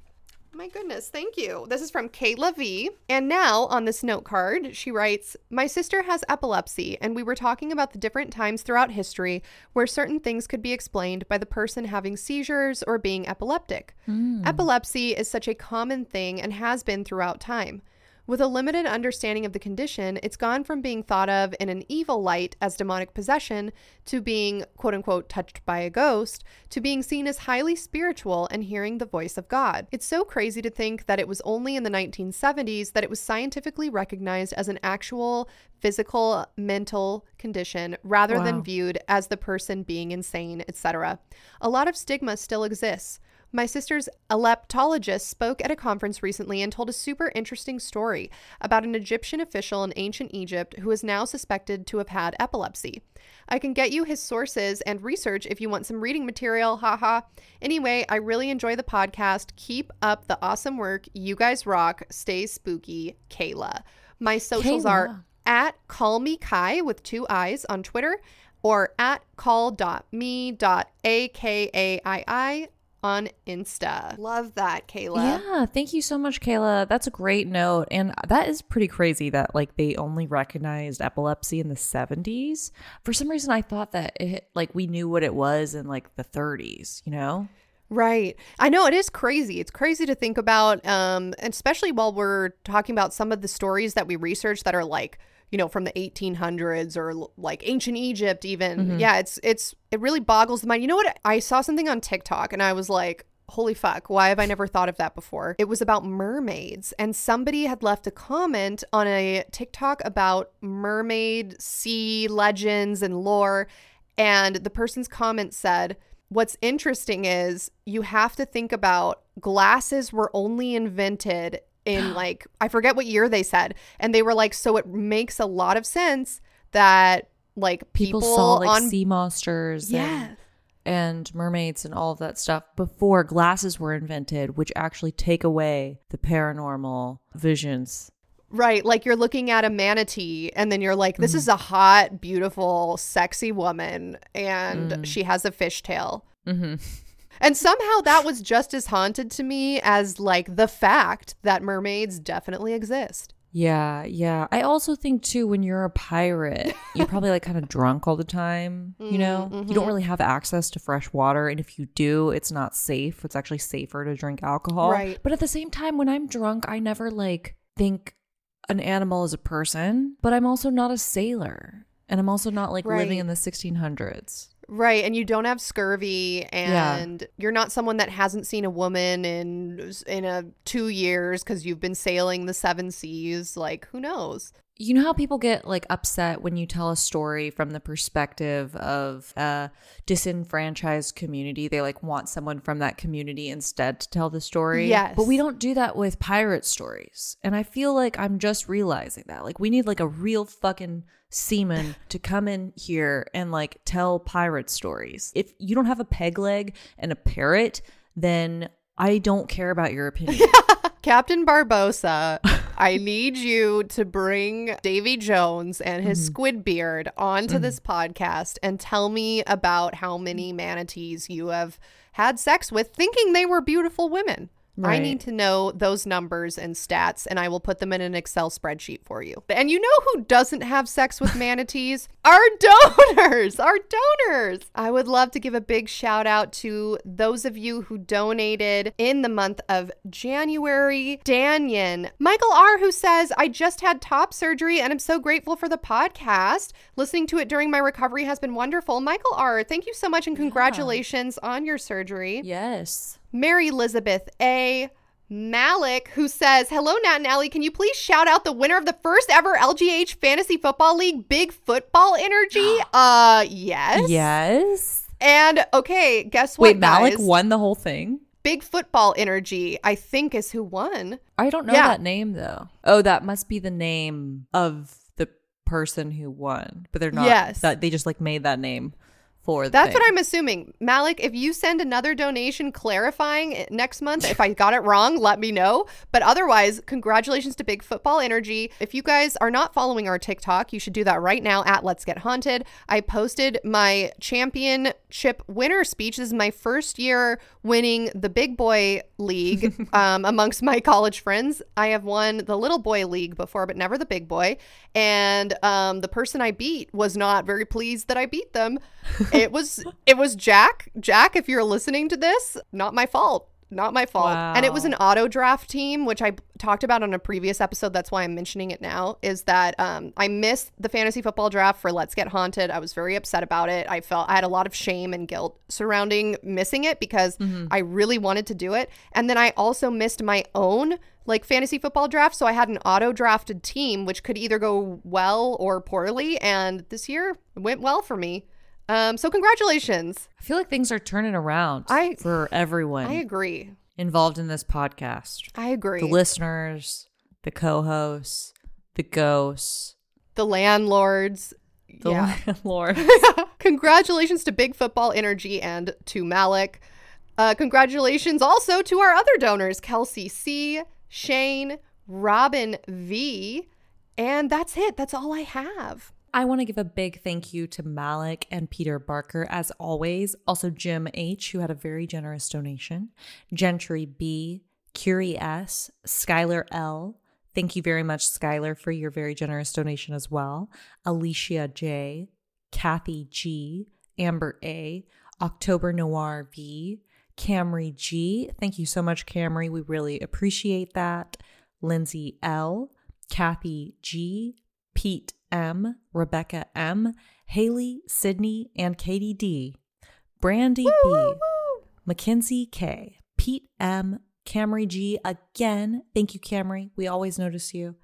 Speaker 1: My goodness, thank you. This is from Kayla V. And now on this note card, she writes My sister has epilepsy, and we were talking about the different times throughout history where certain things could be explained by the person having seizures or being epileptic. Hmm. Epilepsy is such a common thing and has been throughout time. With a limited understanding of the condition, it's gone from being thought of in an evil light as demonic possession to being, quote unquote, touched by a ghost to being seen as highly spiritual and hearing the voice of God. It's so crazy to think that it was only in the 1970s that it was scientifically recognized as an actual physical mental condition rather
Speaker 2: Wow.
Speaker 1: than viewed as the person being insane, etc. A lot of stigma still exists. My sister's epileptologist spoke at a conference recently and told a super interesting story about an Egyptian official in ancient Egypt who is now suspected to have had epilepsy. I can get you his sources and research if you want some reading material, haha. Anyway, I really enjoy the podcast. Keep up the awesome work. You guys rock. Stay spooky, Kayla. My socials are at call me Kai with two eyes on Twitter or at call.me.akaii on Insta. Love that, Kayla.
Speaker 2: Yeah, thank you so much, Kayla. That's a great note. And that is pretty crazy that like they only recognized epilepsy in the 70s. For some reason I thought that it like we knew what it was in like the 30s, you know?
Speaker 1: Right. I know it is crazy. It's crazy to think about, um, especially while we're talking about some of the stories that we research that are like, you know, from the 1800s or like ancient Egypt, even. Mm-hmm. Yeah, it's it's it really boggles the mind. You know what? I saw something on TikTok and I was like, holy fuck, why have I never thought of that before? It was about mermaids, and somebody had left a comment on a TikTok about mermaid sea legends and lore. And the person's comment said, What's interesting is you have to think about glasses were only invented in like, I forget what year they said. And they were like, so it makes a lot of sense that like people,
Speaker 2: People, saw like
Speaker 1: on.
Speaker 2: sea monsters and,
Speaker 1: yeah.
Speaker 2: and mermaids and all of that stuff before glasses were invented, which actually take away the paranormal visions.
Speaker 1: Right, like you're looking at a manatee and then you're like,
Speaker 2: Mm-hmm.
Speaker 1: this is a hot, beautiful, sexy woman and
Speaker 2: Mm.
Speaker 1: she has a fishtail.
Speaker 2: hmm
Speaker 1: And somehow that was just as haunted to me as like the fact that mermaids definitely exist.
Speaker 2: Yeah, yeah. I also think too when you're a pirate, you're probably like kind of drunk all the time, you know? Mm, mm-hmm. You don't really have access to fresh water and if you do, it's not safe. It's actually safer to drink alcohol.
Speaker 1: Right.
Speaker 2: But at the same time when I'm drunk, I never like think an animal is a person, but I'm also not a sailor. And I'm also not like living in the 1600s.
Speaker 1: Right, and you don't have scurvy
Speaker 2: Yeah.
Speaker 1: and you're not someone that hasn't seen a woman in in a 2 years cuz you've been sailing the 7 seas, like who knows.
Speaker 2: You know how people get like upset when you tell a story from the perspective of a disenfranchised community? They like want someone from that community instead to tell the story.
Speaker 1: Yes.
Speaker 2: But we don't do that with pirate stories. And I feel like I'm just realizing that. Like we need like a real fucking seaman to come in here and like tell pirate stories. If you don't have a peg leg and a parrot, then I don't care about your opinion.
Speaker 1: Captain Barbossa, I need you to bring Davy Jones and his mm-hmm. squid beard onto mm. this podcast and tell me about how many manatees you have had sex with thinking they were beautiful women. I need to know those numbers and stats, and I will put them in an Excel spreadsheet for you. And you know who doesn't have sex with manatees? Our donors! Our donors! I would love to give a big shout out to those of you who donated in the month of January. Danyan, Michael R., who says, I just had top surgery and I'm so grateful for the podcast. Listening to it during my recovery has been wonderful. Michael R., thank you so much and congratulations on your surgery.
Speaker 2: yes.
Speaker 1: Mary Elizabeth A. Malik, who says, Hello, Nat and Allie. Can you please shout out the winner of the first ever LGH Fantasy Football League Big Football Energy? uh, yes.
Speaker 2: Yes.
Speaker 1: And okay, guess what?
Speaker 2: Wait, Malik
Speaker 1: guys?
Speaker 2: won the whole thing?
Speaker 1: Big Football Energy, I think, is who won.
Speaker 2: I don't know
Speaker 1: Yeah.
Speaker 2: that name though. Oh, that must be the name of the person who won, but they're not.
Speaker 1: Yes.
Speaker 2: that they just like made that name for.
Speaker 1: That's
Speaker 2: thing.
Speaker 1: what I'm assuming. Malik, if you send another donation clarifying next month, if I got it wrong, let me know. But otherwise, congratulations to Big Football Energy. If you guys are not following our TikTok, you should do that right now at Let's Get Haunted. I posted my championship winner speech. This is my first year winning the Big Boy League um, amongst my college friends. I have won the Little Boy League before, but never the Big Boy. And um, the person I beat was not very pleased that I beat them. It was it was Jack. Jack, if you're listening to this, not my fault. Not my fault. And it was an auto draft team, which I talked about on a previous episode. That's why I'm mentioning it now. Is that um, I missed the fantasy football draft for Let's Get Haunted. I was very upset about it. I felt I had a lot of shame and guilt surrounding missing it because I really wanted to do it. And then I also missed my own like fantasy football draft. So I had an auto drafted team, which could either go well or poorly. And this year it went well for me. Um, so congratulations.
Speaker 2: I feel like things are turning around
Speaker 1: I-
Speaker 2: for everyone
Speaker 1: I agree.
Speaker 2: involved in this podcast.
Speaker 1: I agree.
Speaker 2: The listeners, the co-hosts, the ghosts,
Speaker 1: the landlords.
Speaker 2: the
Speaker 1: yeah.
Speaker 2: landlord.
Speaker 1: Congratulations to Big Football Energy and to Malik. Uh, congratulations also to our other donors Kelsey C, Shane, Robin V. And that's it. That's all I have.
Speaker 2: I want to give a big thank you to Malik and Peter Barker, as always. Also, Jim H., who had a very generous donation. Gentry B., Curie S., Skylar L. Thank you very much, Skylar, for your very generous donation as well. Alicia J., Kathy G., Amber A., October Noir V., Camry G. Thank you so much, Camry. We really appreciate that. Lindsay L., Kathy G., Pete M., Rebecca M., Haley, Sydney, and Katie D., Brandy B., Mackenzie K., Pete M., Camry G. Again, thank you, Camry. We always notice you.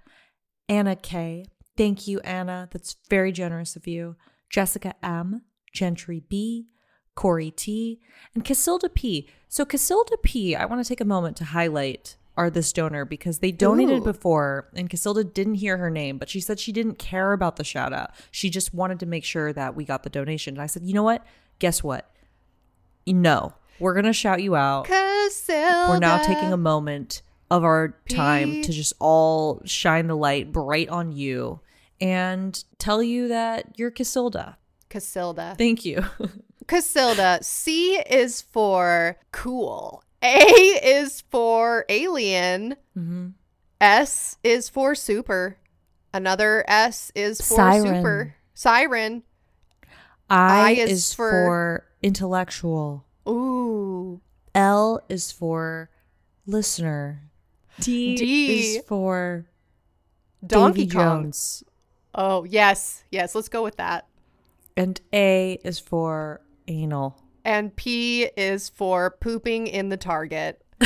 Speaker 2: Anna K. Thank you, Anna. That's very generous of you. Jessica M., Gentry B., Corey T., and Casilda P. So, Casilda P., I want to take a moment to highlight are this donor because they donated
Speaker 1: Ooh.
Speaker 2: before and Casilda didn't hear her name, but she said she didn't care about the shout out. She just wanted to make sure that we got the donation. And I said, you know what? Guess what? No, we're going to shout you out.
Speaker 1: Casilda.
Speaker 2: We're now taking a moment of our time
Speaker 1: P-
Speaker 2: to just all shine the light bright on you and tell you that you're Casilda.
Speaker 1: Casilda.
Speaker 2: Thank you.
Speaker 1: Casilda. C is for cool. A is for alien.
Speaker 2: hmm
Speaker 1: S is for super. Another S is for
Speaker 2: Siren.
Speaker 1: super. Siren.
Speaker 2: I,
Speaker 1: I is
Speaker 2: is,
Speaker 1: for-
Speaker 2: for intellectual.
Speaker 1: Ooh.
Speaker 2: L is for listener. D,
Speaker 1: D.
Speaker 2: is for
Speaker 1: Donkey
Speaker 2: Davy
Speaker 1: Kong.
Speaker 2: Jones.
Speaker 1: Oh, yes. Yes, let's go with that.
Speaker 2: And A is for anal.
Speaker 1: And P is for pooping in the target.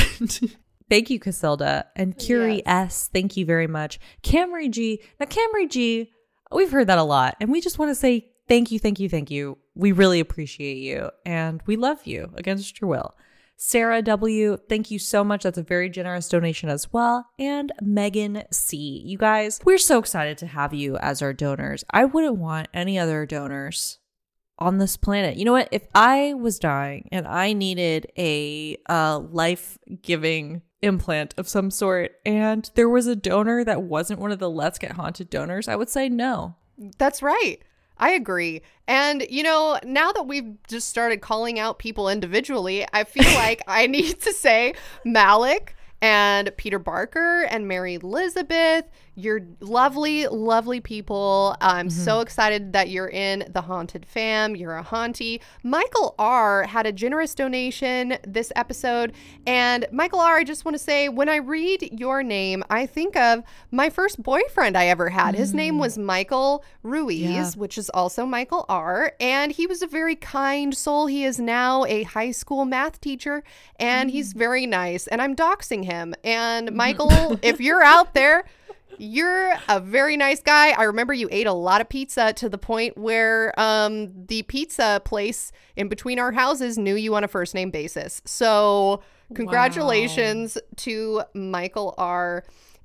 Speaker 2: Thank you, Casilda. And oh, Curie
Speaker 1: Yes.
Speaker 2: S, thank you very much. Camry G. Now, Camry G, we've heard that a lot. And we just want to say thank you, thank you, thank you. We really appreciate you. And we love you against your will. Sarah W, thank you so much. That's a very generous donation as well. And Megan C. You guys, we're so excited to have you as our donors. I wouldn't want any other donors on this planet. You know what? If I was dying and I needed a uh, life giving implant of some sort and there was a donor that wasn't one of the Let's Get Haunted donors, I would say no.
Speaker 1: That's right. I agree. And, you know, now that we've just started calling out people individually, I feel like I need to say Malik and Peter Barker and Mary Elizabeth. You're lovely, lovely people. I'm so mm-hmm. excited that you're in the Haunted Fam. You're a haunty. Michael R. had a generous donation this episode. And Michael R., I just want to say when I read your name, I think of my first boyfriend I ever had. His name mm. was Michael Ruiz,
Speaker 2: Yeah.
Speaker 1: which is also Michael R. And he was a very kind soul. He is now a high school math teacher and he's mm. very nice. And I'm doxing him. And mm-hmm. Michael, if you're out there, you're a very nice guy. I remember you ate a lot of pizza to the point where um, the pizza place in between our houses knew you on a first name basis. So, congratulations to Michael R.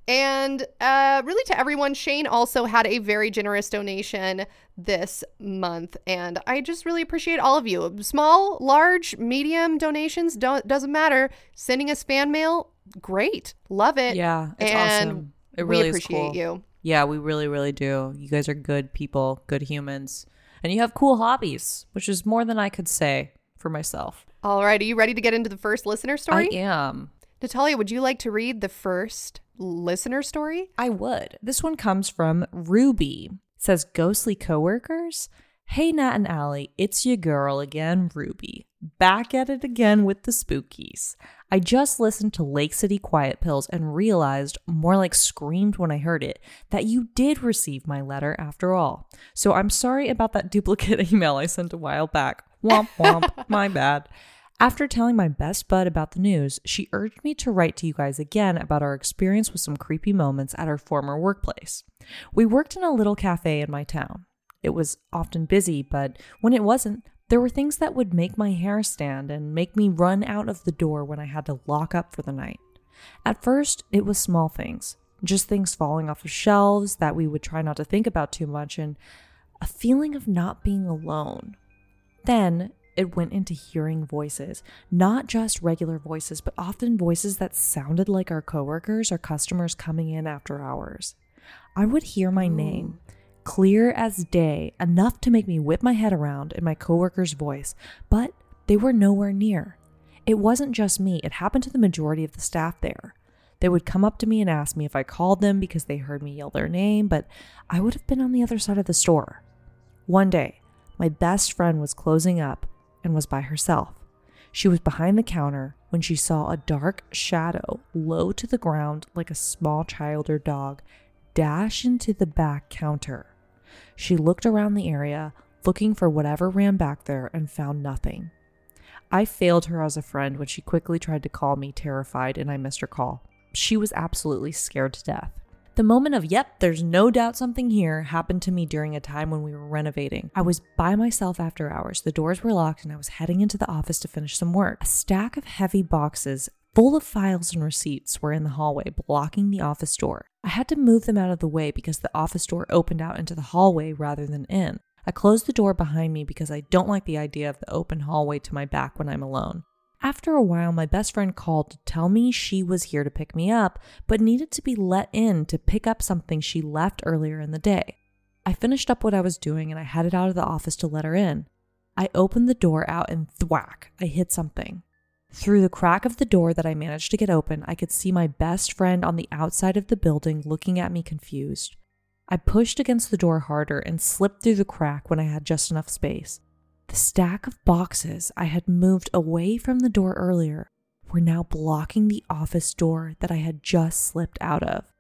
Speaker 1: And uh, really to everyone, Shane also had a very generous donation this month. And I just really appreciate all of you. Small, large, medium donations, don't, doesn't matter. Sending us fan mail, great. Love it.
Speaker 2: Yeah, it's
Speaker 1: and
Speaker 2: awesome. It really
Speaker 1: we appreciate
Speaker 2: cool.
Speaker 1: you.
Speaker 2: Yeah, we really, really do. You guys are good people, good humans. And you have cool hobbies, which is more than I could say for myself.
Speaker 1: All right. Are you ready to get into the first listener story?
Speaker 2: I am.
Speaker 1: Natalia, would you like to read the first listener story?
Speaker 2: I would. This one comes from Ruby. It says ghostly coworkers. Hey Nat and Allie, it's your girl again, Ruby. Back at it again with the spookies. I just listened to Lake City Quiet Pills and realized, more like screamed when I heard it, that you did receive my letter after all. So I'm sorry about that duplicate email I sent a while back. Womp womp, my bad. After telling my best bud about the news, she urged me to write to you guys again about our experience with some creepy moments at our former workplace. We worked in a little cafe in my town. It was often busy, but when it wasn't, there were things that would make my hair stand and make me run out of the door when I had to lock up for the night. At first, it was small things, just things falling off of shelves that we would try not to think about too much, and a feeling of not being alone. Then it went into hearing voices, not just regular voices, but often voices that sounded like our coworkers or customers coming in after hours. I would hear my oh. name, clear as day, enough to make me whip my head around in my coworker's voice, but they were nowhere near. It wasn't just me, it happened to the majority of the staff there. They would come up to me and ask me if I called them because they heard me yell their name, but I would have been on the other side of the store. One day, my best friend was closing up and was by herself. She was behind the counter when she saw a dark shadow low to the ground like a small child or dog dash into the back counter. She looked around the area, looking for whatever ran back there, and found nothing. I failed her as a friend when she quickly tried to call me, terrified, and I missed her call. She was absolutely scared to death. The moment of, yep, there's no doubt something here, happened to me during a time when we were renovating. I was by myself after hours. The doors were locked, and I was heading into the office to finish some work. A stack of heavy boxes full of files and receipts were in the hallway, blocking the office door. I had to move them out of the way because the office door opened out into the hallway rather than in. I closed the door behind me because I don't like the idea of the open hallway to my back when I'm alone. After a while, my best friend called to tell me she was here to pick me up, but needed to be let in to pick up something she left earlier in the day. I finished up what I was doing and I headed out of the office to let her in. I opened the door out and thwack, I hit something. Through the crack of the door that I managed to get open, I could see my best friend on the outside of the building looking at me confused. I pushed against the door harder and slipped through the crack when I had just enough space. The stack of boxes I had moved away from the door earlier were now blocking the office door that I had just slipped out of.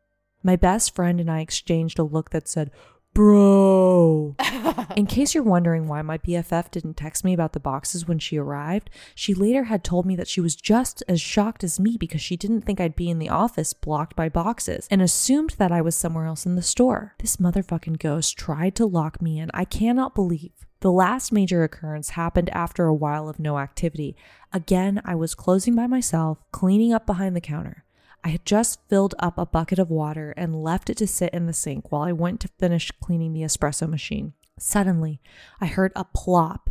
Speaker 2: My best friend and I exchanged a look that said, Bro. In case you're wondering why my BFF didn't text me about the boxes when she arrived, she later had told me that she was just as shocked as me because she didn't think I'd be in the office blocked by boxes and assumed that I was somewhere else in the store. This motherfucking ghost tried to lock me in. I cannot believe. The last major occurrence happened after a while of no activity. Again, I was closing by myself, cleaning up behind the counter. I had just filled up a bucket of water and left it to sit in the sink while I went to finish cleaning the espresso machine. Suddenly, I heard a plop.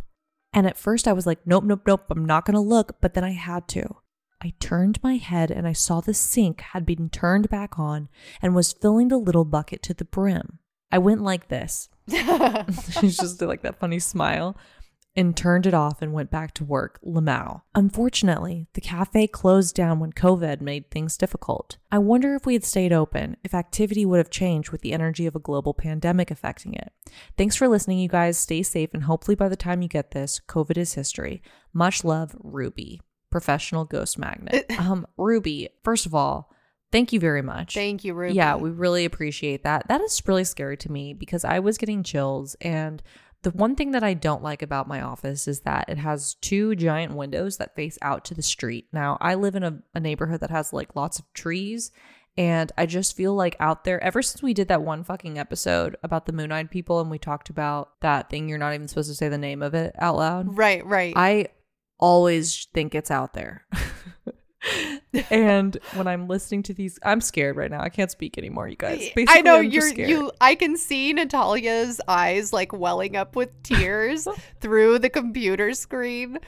Speaker 2: And at first, I was like, nope, nope, nope, I'm not going to look, but then I had to. I turned my head and I saw the sink had been turned back on and was filling the little bucket to the brim. I went like this. She's just like that funny smile and turned it off and went back to work, Lamau. Unfortunately, the cafe closed down when COVID made things difficult. I wonder if we had stayed open, if activity would have changed with the energy of a global pandemic affecting it. Thanks for listening, you guys. Stay safe, and hopefully by the time you get this, COVID is history. Much love, Ruby, professional ghost magnet. um, Ruby, first of all, Thank you very much.
Speaker 1: Thank you, Ruby.
Speaker 2: Yeah, we really appreciate that. That is really scary to me because I was getting chills and the one thing that I don't like about my office is that it has two giant windows that face out to the street. Now, I live in a, a neighborhood that has like lots of trees, and I just feel like out there, ever since we did that one fucking episode about the Moon Eyed people and we talked about that thing, you're not even supposed to say the name of it out loud.
Speaker 1: Right, right.
Speaker 2: I always think it's out there. and when I'm listening to these, I'm scared right now. I can't speak anymore, you guys. Basically,
Speaker 1: I know
Speaker 2: I'm
Speaker 1: you're you. I can see Natalia's eyes like welling up with tears through the computer screen.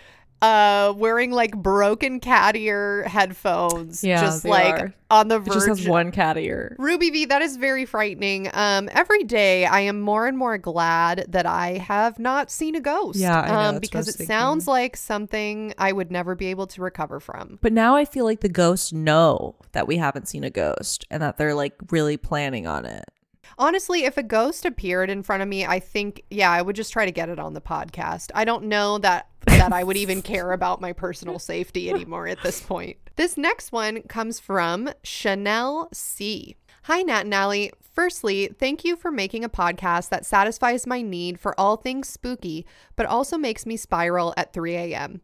Speaker 1: Uh, wearing like broken cat ear headphones,
Speaker 2: Yeah,
Speaker 1: just like
Speaker 2: are.
Speaker 1: on the
Speaker 2: It
Speaker 1: verge.
Speaker 2: just has one cat ear.
Speaker 1: Ruby V, that is very frightening. Um, every day I am more and more glad that I have not seen a ghost.
Speaker 2: Yeah, I know,
Speaker 1: um, because it
Speaker 2: thinking.
Speaker 1: sounds like something I would never be able to recover from.
Speaker 2: But now I feel like the ghosts know that we haven't seen a ghost and that they're like really planning on it.
Speaker 1: Honestly, if a ghost appeared in front of me, I think yeah, I would just try to get it on the podcast. I don't know that that I would even care about my personal safety anymore at this point. This next one comes from Chanel C. Hi, Nat and Allie. Firstly, thank you for making a podcast that satisfies my need for all things spooky, but also makes me spiral at 3 a.m.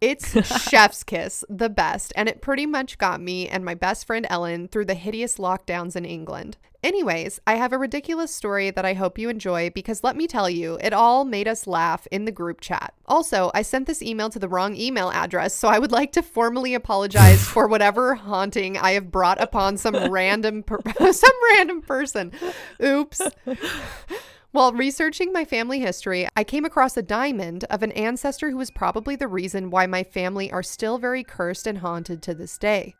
Speaker 1: It's chef's kiss, the best, and it pretty much got me and my best friend Ellen through the hideous lockdowns in England. Anyways, I have a ridiculous story that I hope you enjoy because let me tell you, it all made us laugh in the group chat. Also, I sent this email to the wrong email address, so I would like to formally apologize for whatever haunting I have brought upon some random per- some random person. Oops. While researching my family history, I came across a diamond of an ancestor who was probably the reason why my family are still very cursed and haunted to this day.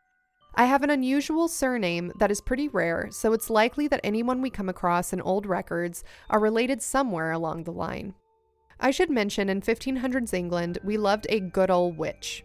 Speaker 1: I have an unusual surname that is pretty rare, so it's likely that anyone we come across in old records are related somewhere along the line. I should mention in 1500s England, we loved a good old witch.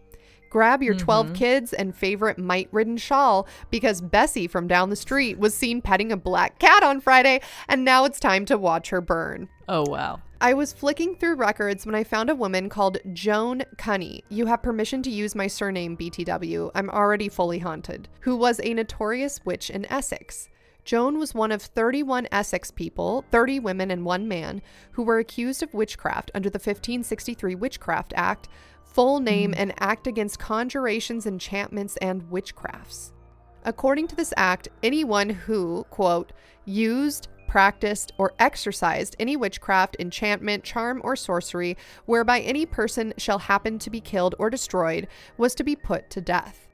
Speaker 1: Grab your 12 mm-hmm. kids and favorite mite ridden shawl because Bessie from down the street was seen petting a black cat on Friday, and now it's time to watch her burn.
Speaker 2: Oh, wow.
Speaker 1: I was flicking through records when I found a woman called Joan Cunny. You have permission to use my surname, BTW. I'm already fully haunted. Who was a notorious witch in Essex. Joan was one of 31 Essex people, 30 women and one man, who were accused of witchcraft under the 1563 Witchcraft Act, full name hmm. and act against conjurations, enchantments, and witchcrafts. According to this act, anyone who, quote, used, practiced, or exercised any witchcraft, enchantment, charm, or sorcery whereby any person shall happen to be killed or destroyed was to be put to death.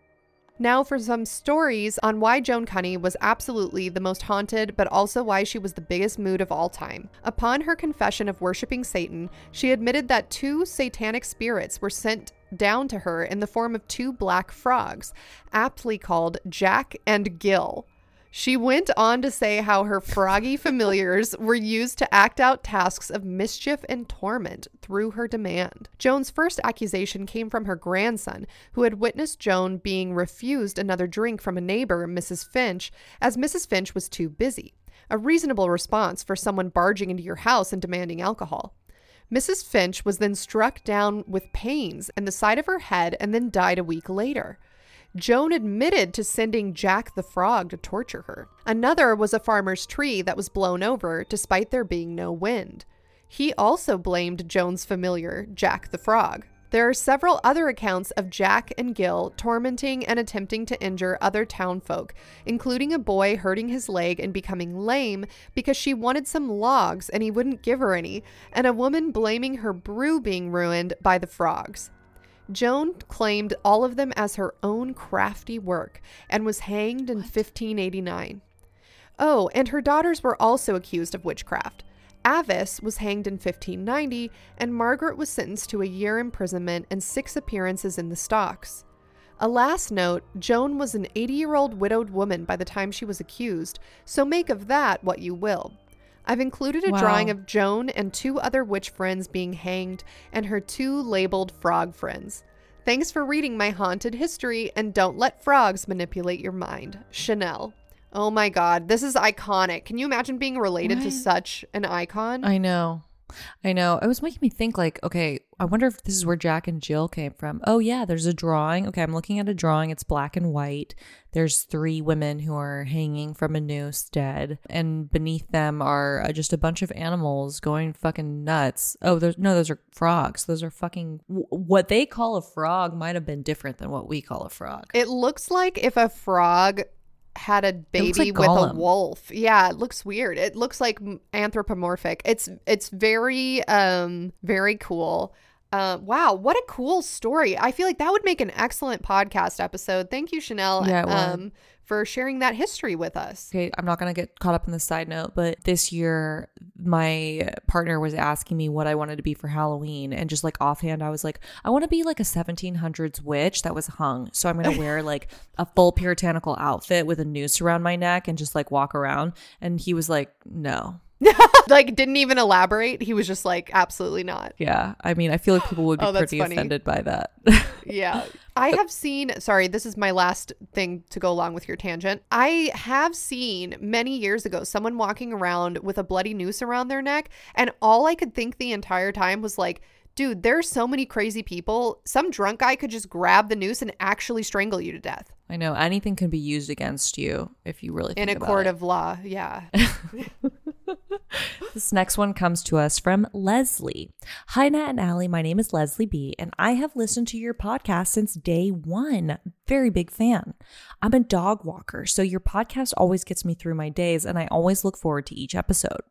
Speaker 1: Now, for some stories on why Joan Cunny was absolutely the most haunted, but also why she was the biggest mood of all time. Upon her confession of worshiping Satan, she admitted that two satanic spirits were sent down to her in the form of two black frogs, aptly called Jack and Gill. She went on to say how her froggy familiars were used to act out tasks of mischief and torment through her demand. Joan's first accusation came from her grandson, who had witnessed Joan being refused another drink from a neighbor, Mrs. Finch, as Mrs. Finch was too busy. A reasonable response for someone barging into your house and demanding alcohol. Mrs. Finch was then struck down with pains in the side of her head and then died a week later. Joan admitted to sending Jack the Frog to torture her. Another was a farmer's tree that was blown over despite there being no wind. He also blamed Joan's familiar, Jack the Frog. There are several other accounts of Jack and Gill tormenting and attempting to injure other townfolk, including a boy hurting his leg and becoming lame because she wanted some logs and he wouldn't give her any, and a woman blaming her brew being ruined by the frogs. Joan claimed all of them as her own crafty work and was hanged in 1589. Oh, and her daughters were also accused of witchcraft. Avis was hanged in 1590, and Margaret was sentenced to a year imprisonment and six appearances in the stocks. A last note Joan was an 80 year old widowed woman by the time she was accused, so make of that what you will. I've included a
Speaker 2: Wow.
Speaker 1: drawing of Joan and two other witch friends being hanged and her two labeled frog friends. Thanks for reading my haunted history and don't let frogs manipulate your mind. Chanel. Oh my god, this is iconic. Can you imagine being related to such an icon?
Speaker 2: I know. I know. It was making me think like, okay, I wonder if this is where Jack and Jill came from. Oh yeah, there's a drawing. Okay, I'm looking at a drawing. It's black and white. There's three women who are hanging from a noose dead, and beneath them are uh, just a bunch of animals going fucking nuts. Oh, there's no, those are frogs. Those are fucking what they call a frog might have been different than what we call a frog.
Speaker 1: It looks like if a frog had a baby
Speaker 2: like
Speaker 1: with a wolf. Yeah, it looks weird. It looks like anthropomorphic. It's it's very um very cool. Uh, wow, what a cool story. I feel like that would make an excellent podcast episode. Thank you, Chanel,
Speaker 2: Yeah,
Speaker 1: um, for sharing that history with us.
Speaker 2: Okay, I'm not gonna get caught up in the side note, but this year my partner was asking me what I wanted to be for Halloween, and just like offhand, I was like, I want to be like a 1700s witch that was hung. So I'm gonna wear like a full puritanical outfit with a noose around my neck and just like walk around. And he was like, No.
Speaker 1: like, didn't even elaborate. He was just like, absolutely not.
Speaker 2: Yeah, I mean, I feel like people would be
Speaker 1: Oh,
Speaker 2: pretty
Speaker 1: funny.
Speaker 2: offended by that.
Speaker 1: Yeah. I have seen, sorry, this is my last thing to go along with your tangent. I have seen many years ago someone walking around with a bloody noose around their neck. And all I could think the entire time was like, dude, there's so many crazy people. Some drunk guy could just grab the noose and actually strangle you to death
Speaker 2: I know anything can be used against you if you really
Speaker 1: in a
Speaker 2: about
Speaker 1: court
Speaker 2: it.
Speaker 1: of law. Yeah.
Speaker 2: This next one comes to us from Leslie. Hi, Nat and Allie. My name is Leslie B, and I have listened to your podcast since day one. Very big fan. I'm a dog walker, so your podcast always gets me through my days, and I always look forward to each episode.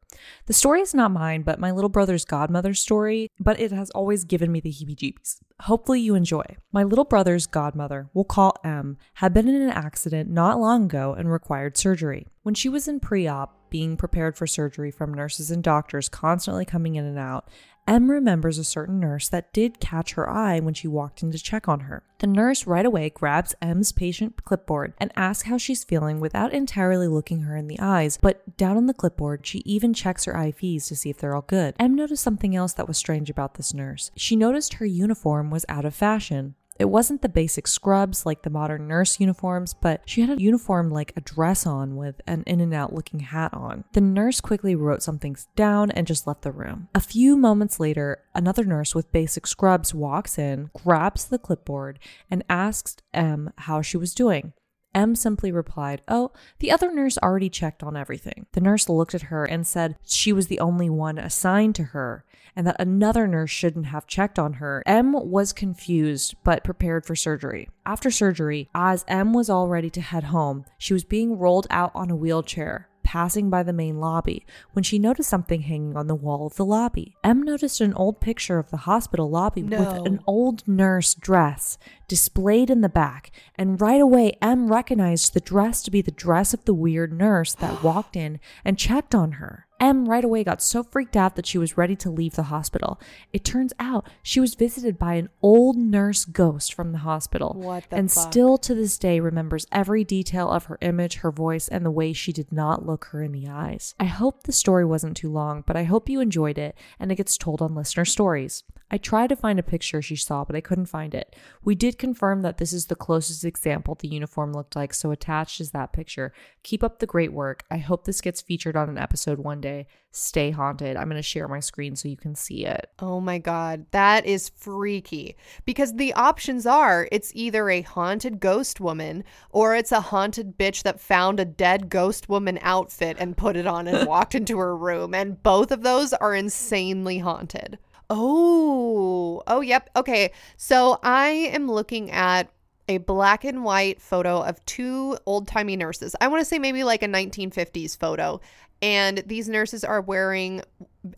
Speaker 2: The story is not mine, but my little brother's godmother's story, but it has always given me the heebie jeebies. Hopefully, you enjoy. My little brother's godmother, we'll call M, had been in an accident not long ago and required surgery. When she was in pre op, being prepared for surgery from nurses and doctors constantly coming in and out, M remembers a certain nurse that did catch her eye when she walked in to check on her. The nurse right away grabs M's patient clipboard and asks how she's feeling without entirely looking her in the eyes, but down on the clipboard, she even checks her IVs to see if they're all good. M noticed something else that was strange about this nurse. She noticed her uniform was out of fashion. It wasn't the basic scrubs like the modern nurse uniforms, but she had a uniform like a dress on with an in and out looking hat on. The nurse quickly wrote something down and just left the room. A few moments later, another nurse with basic scrubs walks in, grabs the clipboard, and asks M how she was doing. M simply replied, Oh, the other nurse already checked on everything. The nurse looked at her and said she was the only one assigned to her and that another nurse shouldn't have checked on her. M was confused but prepared for surgery. After surgery, as M was all ready to head home, she was being rolled out on a wheelchair. Passing by the main lobby when she noticed something hanging on the wall of the lobby. M noticed an old picture of the hospital lobby
Speaker 1: No.
Speaker 2: with an old nurse dress displayed in the back, and right away M recognized the dress to be the dress of the weird nurse that walked in and checked on her. M right away got so freaked out that she was ready to leave the hospital. It turns out she was visited by an old nurse ghost from the hospital
Speaker 1: What the
Speaker 2: and
Speaker 1: fuck?
Speaker 2: still to this day remembers every detail of her image, her voice, and the way she did not look her in the eyes. I hope the story wasn't too long, but I hope you enjoyed it and it gets told on listener stories. I tried to find a picture she saw, but I couldn't find it. We did confirm that this is the closest example the uniform looked like, so attached is that picture. Keep up the great work. I hope this gets featured on an episode one day. Stay haunted. I'm going to share my screen so you can see it.
Speaker 1: Oh my God, that is freaky. Because the options are it's either a haunted ghost woman or it's a haunted bitch that found a dead ghost woman outfit and put it on and walked into her room. And both of those are insanely haunted. Oh, oh, yep. Okay. So I am looking at a black and white photo of two old timey nurses. I want to say maybe like a 1950s photo. And these nurses are wearing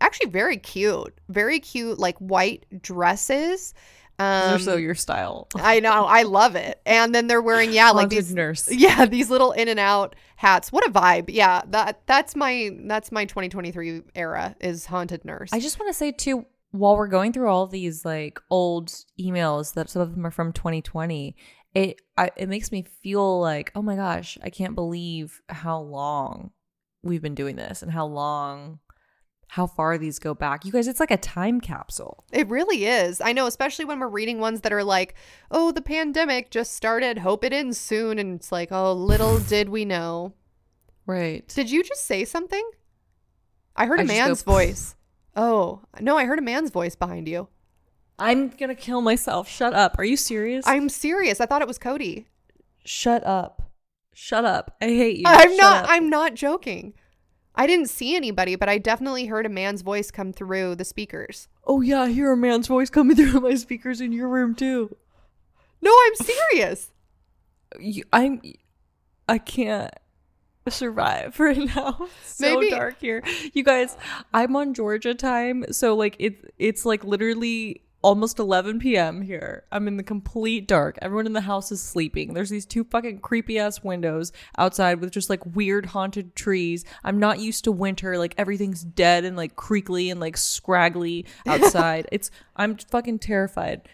Speaker 1: actually very cute, very cute, like white dresses. Um,
Speaker 2: They're so your style.
Speaker 1: I know, I love it. And then they're wearing, yeah, like
Speaker 2: Haunted
Speaker 1: these
Speaker 2: nurse.
Speaker 1: yeah, these little in and out hats. What a vibe. Yeah, that that's my that's my 2023 era is haunted nurse.
Speaker 2: I just want to say too, while we're going through all these like old emails that some of them are from 2020, it I, it makes me feel like, oh my gosh, I can't believe how long we've been doing this and how long, how far these go back. You guys, it's like a time capsule.
Speaker 1: It really is. I know, especially when we're reading ones that are like, oh, the pandemic just started. Hope it ends soon. And it's like, oh, little did we know.
Speaker 2: Right.
Speaker 1: Did you just say something? I heard a
Speaker 2: I
Speaker 1: man's
Speaker 2: go,
Speaker 1: voice. Oh, no, I heard a man's voice behind you.
Speaker 2: I'm gonna kill myself. Shut up. Are you serious?
Speaker 1: I'm serious. I thought it was Cody.
Speaker 2: Shut up. Shut up. I hate you.
Speaker 1: I'm
Speaker 2: Shut
Speaker 1: not
Speaker 2: up.
Speaker 1: I'm not joking. I didn't see anybody, but I definitely heard a man's voice come through the speakers.
Speaker 2: oh yeah, I hear a man's voice coming through my speakers in your room too.
Speaker 1: No, I'm serious.
Speaker 2: you, I'm I can't survive right now. So
Speaker 1: Maybe-
Speaker 2: dark here. You guys, I'm on Georgia time, so like it it's like literally almost 11 p.m. here. I'm in the complete dark. Everyone in the house is sleeping. There's these two fucking creepy ass windows outside with just like weird haunted trees. I'm not used to winter. Like everything's dead and like creakly and like scraggly outside. it's I'm fucking terrified.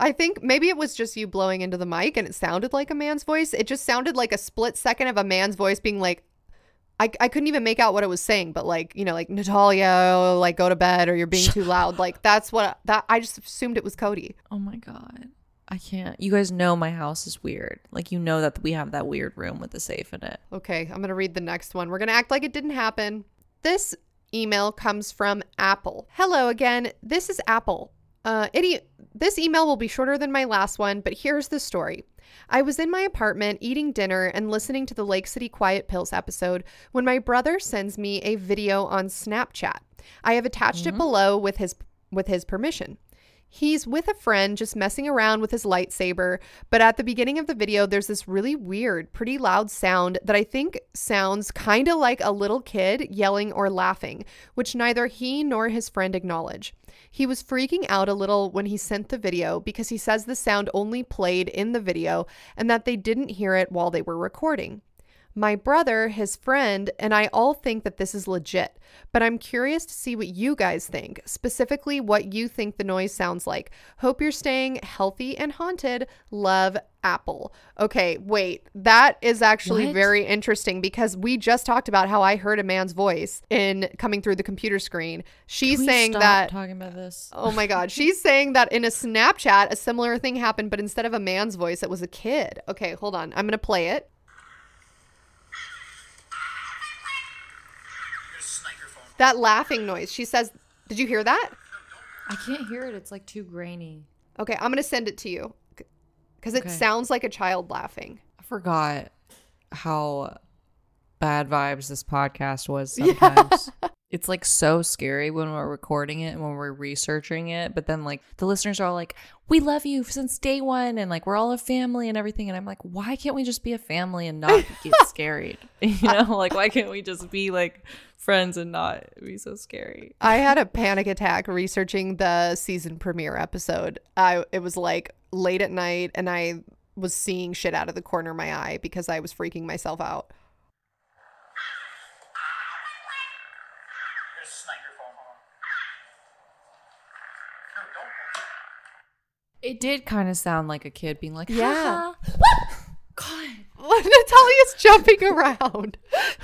Speaker 1: I think maybe it was just you blowing into the mic and it sounded like a man's voice. It just sounded like a split second of a man's voice being like, I, I couldn't even make out what it was saying, but like, you know, like Natalia, like go to bed or you're being too loud. Like that's what that I just assumed it was Cody.
Speaker 2: Oh my god. I can't. You guys know my house is weird. Like you know that we have that weird room with the safe in it.
Speaker 1: Okay, I'm going to read the next one. We're going to act like it didn't happen. This email comes from Apple. Hello again. This is Apple. Uh, it, this email will be shorter than my last one, but here's the story. I was in my apartment eating dinner and listening to the Lake City Quiet Pills episode when my brother sends me a video on Snapchat. I have attached it mm-hmm. below with his with his permission. He's with a friend just messing around with his lightsaber, but at the beginning of the video, there's this really weird, pretty loud sound that I think sounds kind of like a little kid yelling or laughing, which neither he nor his friend acknowledge. He was freaking out a little when he sent the video because he says the sound only played in the video and that they didn't hear it while they were recording. My brother, his friend, and I all think that this is legit, but I'm curious to see what you guys think, specifically what you think the noise sounds like. Hope you're staying healthy and haunted. Love, Apple. Okay, wait. That is actually
Speaker 2: What?
Speaker 1: very interesting because we just talked about how I heard a man's voice in coming through the computer screen. She's saying
Speaker 2: stop
Speaker 1: that
Speaker 2: talking about this.
Speaker 1: Oh my God. She's saying that in a Snapchat, a similar thing happened, but instead of a man's voice, it was a kid. Okay, hold on. I'm going to play it. That laughing noise. She says, Did you hear that?
Speaker 2: I can't hear it. It's like too grainy.
Speaker 1: Okay, I'm going to send it to you because it
Speaker 2: Okay.
Speaker 1: sounds like a child laughing.
Speaker 2: I forgot how bad vibes this podcast was sometimes. It's like so scary when we're recording it and when we're researching it. But then like the listeners are all like, we love you since day one and like we're all a family and everything. And I'm like, why can't we just be a family and not get scared? You know, like why can't we just be like friends and not be so scary?
Speaker 1: I had a panic attack researching the season premiere episode. I it was like late at night and I was seeing shit out of the corner of my eye because I was freaking myself out.
Speaker 3: There's a sniper phone. Hold on. No, don't.
Speaker 2: It did kind of sound like a kid being like,
Speaker 1: Yeah.
Speaker 2: God.
Speaker 1: Natalia's jumping around.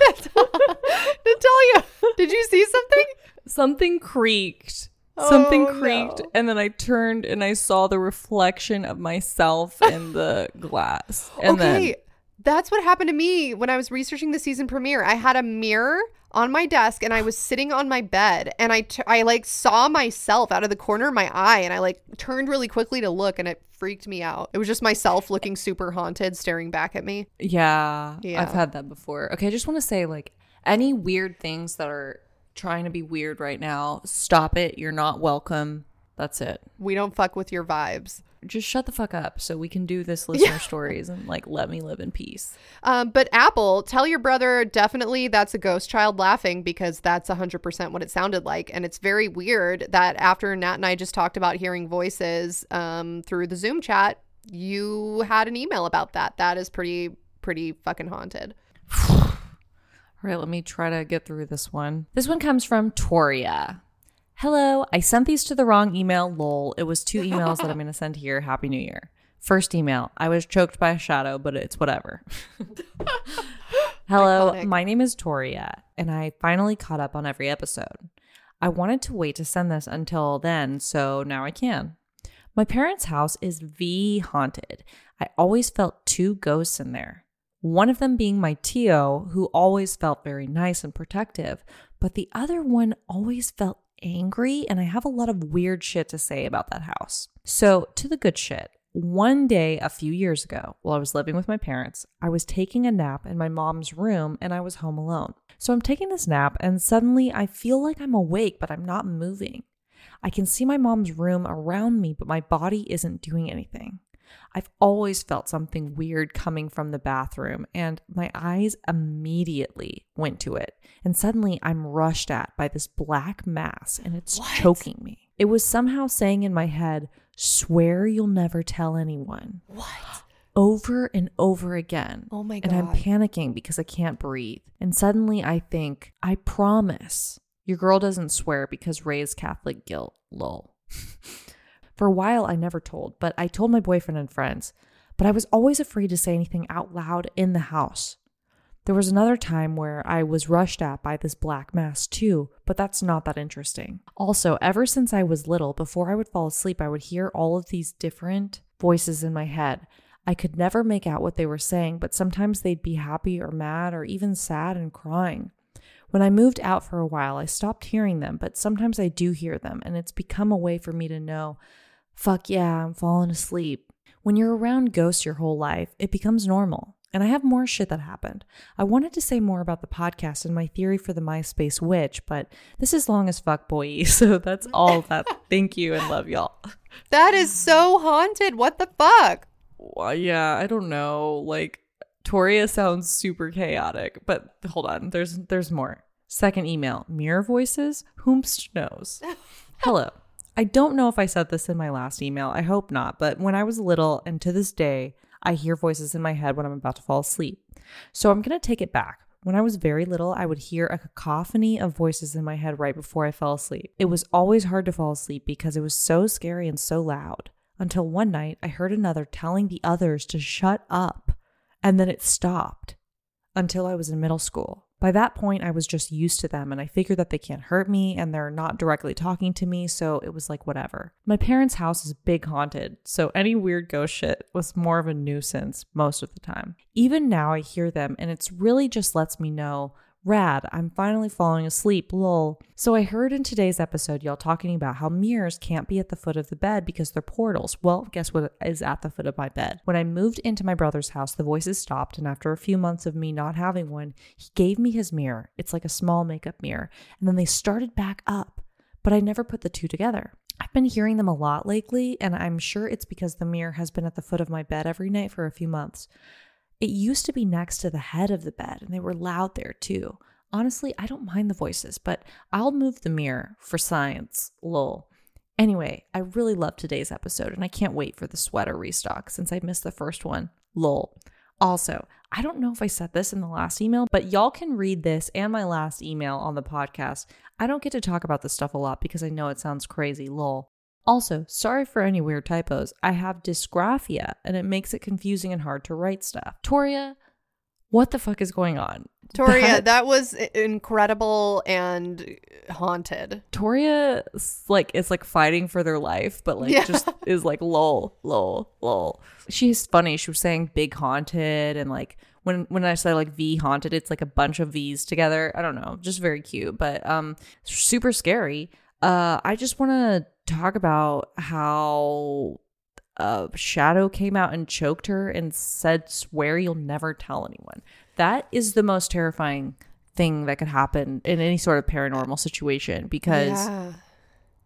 Speaker 1: Natalia, did you see something?
Speaker 2: Something creaked. Oh, something
Speaker 1: Oh,
Speaker 2: creaked.
Speaker 1: no.
Speaker 2: And then I turned and I saw the reflection of myself in the glass. And
Speaker 1: okay,
Speaker 2: then
Speaker 1: that's what happened to me when I was researching the season premiere. I had a mirror on my desk and I was sitting on my bed and I t- I like saw myself out of the corner of my eye and I like turned really quickly to look and it freaked me out. It was just myself looking super haunted staring back at me.
Speaker 2: Yeah,
Speaker 1: Yeah.
Speaker 2: I've had that before. Okay, I just want to say like any weird things that are trying to be weird right now, stop it. You're not welcome. That's it.
Speaker 1: We don't fuck with your vibes.
Speaker 2: Just shut the fuck up so we can do this listener stories and like let me live in peace.
Speaker 1: Um, but Apple, tell your brother definitely that's a ghost child laughing because that's 100% what it sounded like. And it's very weird that after Nat and I just talked about hearing voices um, through the Zoom chat, you had an email about that. That is pretty, pretty fucking haunted.
Speaker 2: All right, let me try to get through this one. This one comes from Toria. Hello, I sent these to the wrong email. Lol. It was two emails that I'm going to send here. Happy New Year. First email. I was choked by a shadow, but it's whatever. Hello,
Speaker 1: Iconic.
Speaker 2: my name is Toria, and I finally caught up on every episode. I wanted to wait to send this until then, so now I can. My parents' house is V haunted. I always felt two ghosts in there. One of them being my Tio, who always felt very nice and protective, but the other one always felt angry, and I have a lot of weird shit to say about that house. So, to the good shit. One day a few years ago, while I was living with my parents, I was taking a nap in my mom's room and I was home alone. So I'm taking this nap and suddenly I feel like I'm awake, but I'm not moving. I can see my mom's room around me, but my body isn't doing anything. I've always felt something weird coming from the bathroom, and my eyes immediately went to it. And suddenly I'm rushed at by this black mass, and it's choking me. It was somehow saying in my head, Swear you'll never tell anyone.
Speaker 1: What?
Speaker 2: Over and over again.
Speaker 1: Oh my God.
Speaker 2: And I'm panicking because I can't breathe. And suddenly I think, I promise your girl doesn't swear because raised Catholic guilt. Lol. For a while, I never told, but I told my boyfriend and friends. But I was always afraid to say anything out loud in the house. There was another time where I was rushed at by this black mass too, but that's not that interesting. Also, ever since I was little, before I would fall asleep, I would hear all of these different voices in my head. I could never make out what they were saying, but sometimes they'd be happy or mad or even sad and crying. When I moved out for a while, I stopped hearing them, but sometimes I do hear them, and it's become a way for me to know fuck yeah, I'm falling asleep. When you're around ghosts your whole life, it becomes normal. And I have more shit that happened. I wanted to say more about the podcast and my theory for the MySpace witch, but this is long as fuck, boy. So that's all that. Thank you and love y'all.
Speaker 1: That is so haunted. What the fuck?
Speaker 2: Well, yeah, I don't know. Like Toria sounds super chaotic, but hold on. There's there's more. Second email. Mirror voices? Whomst knows? Hello. I don't know if I said this in my last email. I hope not, but when I was little and to this day, I hear voices in my head when I'm about to fall asleep. So I'm going to take it back. When I was very little, I would hear a cacophony of voices in my head right before I fell asleep. It was always hard to fall asleep because it was so scary and so loud. Until one night, I heard another telling the others to shut up, and then it stopped until I was in middle school. By that point, I was just used to them and I figured that they can't hurt me and they're not directly talking to me, so it was like whatever. My parents' house is big haunted, so any weird ghost shit was more of a nuisance most of the time. Even now, I hear them and it's really just lets me know Rad, I'm finally falling asleep, lol. So I heard in today's episode y'all talking about how mirrors can't be at the foot of the bed because they're portals. Well, guess what is at the foot of my bed? When I moved into my brother's house, the voices stopped, and after a few months of me not having one, he gave me his mirror. It's like a small makeup mirror. And then they started back up, but I never put the two together. I've been hearing them a lot lately, and I'm sure it's because the mirror has been at the foot of my bed every night for a few months. It used to be next to the head of the bed, and they were loud there too. Honestly, I don't mind the voices, but I'll move the mirror for science. Lol. Anyway, I really love today's episode, and I can't wait for the sweater restock since I missed the first one. Lol. Also, I don't know if I said this in the last email, but y'all can read this and my last email on the podcast. I don't get to talk about this stuff a lot because I know it sounds crazy. Lol. Also, sorry for any weird typos. I have dysgraphia and it makes it confusing and hard to write stuff. Toria, what the fuck is going on?
Speaker 1: Toria,
Speaker 2: That-
Speaker 1: that was incredible and haunted.
Speaker 2: Toria like is like fighting for their life, but like
Speaker 1: Yeah.
Speaker 2: just is like lol, lol, lol. She's funny. She was saying big haunted and like when when I say like V haunted, it's like a bunch of V's together. I don't know, just very cute, but um super scary. Uh I just want to talk about how a Shadow came out and choked her and said swear you'll never tell anyone. That is the most terrifying thing that could happen in any sort of paranormal situation because
Speaker 1: Yeah.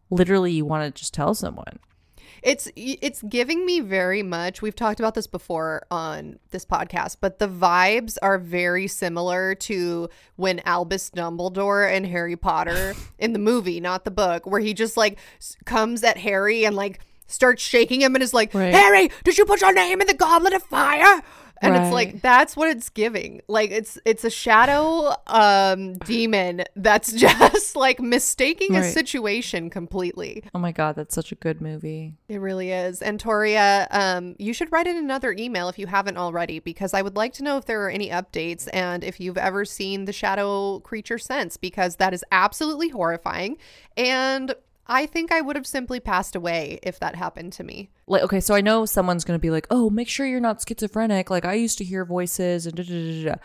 Speaker 2: literally you want to just tell someone.
Speaker 1: It's it's giving me very much. We've talked about this before on this podcast, but the vibes are very similar to when Albus Dumbledore and Harry Potter in the movie, not the book, where he just like comes at Harry and like starts shaking him and is like,
Speaker 2: Right.
Speaker 1: "Harry, did you put your name in the goblet of fire?" And it's like that's what it's giving. Like it's it's a shadow um demon that's just like mistaking a situation completely.
Speaker 2: Oh my god, that's such a good movie.
Speaker 1: It really is. And Toria, um, you should write in another email if you haven't already, because I would like to know if there are any updates and if you've ever seen the shadow creature since, because that is absolutely horrifying. And I think I would have simply passed away if that happened to me.
Speaker 2: Like okay, so I know someone's going to be like, "Oh, make sure you're not schizophrenic." Like I used to hear voices and da, da, da, da.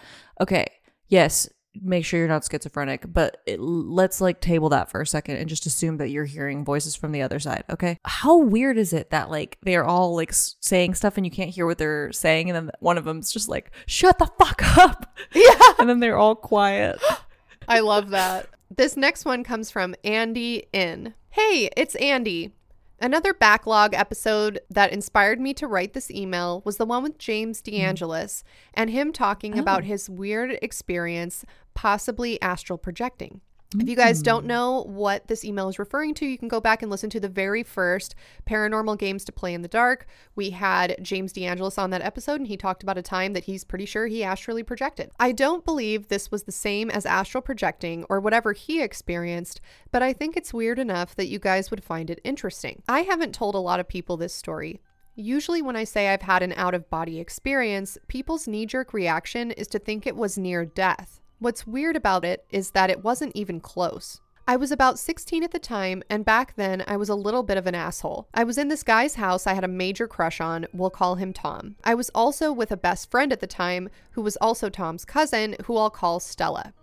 Speaker 2: Okay. Yes, make sure you're not schizophrenic, but it, let's like table that for a second and just assume that you're hearing voices from the other side, okay? How weird is it that like they're all like saying stuff and you can't hear what they're saying and then one of them's just like, "Shut the fuck up."
Speaker 1: Yeah.
Speaker 2: And then they're all quiet.
Speaker 1: I love that. This next one comes from Andy In. Hey, it's Andy. Another backlog episode that inspired me to write this email was the one with James hmm. DeAngelis and him talking about oh. his weird experience, possibly astral projecting. If you guys don't hmm. know what this email is referring to, you can go back and listen to the very first Paranormal Games to Play in the Dark. We had James DeAngelis on that episode, and he talked about a time that he's pretty sure he astrally projected. I don't believe this was the same as astral projecting or whatever he experienced, but I think it's weird enough that you guys would find it interesting. I haven't told a lot of people this story. Usually, when I say I've had an out of body experience, people's knee jerk reaction is to think it was near death. What's weird about it is that it wasn't even close. I was about 16 at the time, and back then I was a little bit of an asshole. I was in this guy's house I had a major crush on, we'll call him Tom. I was also with a best friend at the time, who was also Tom's cousin, who I'll call Stella.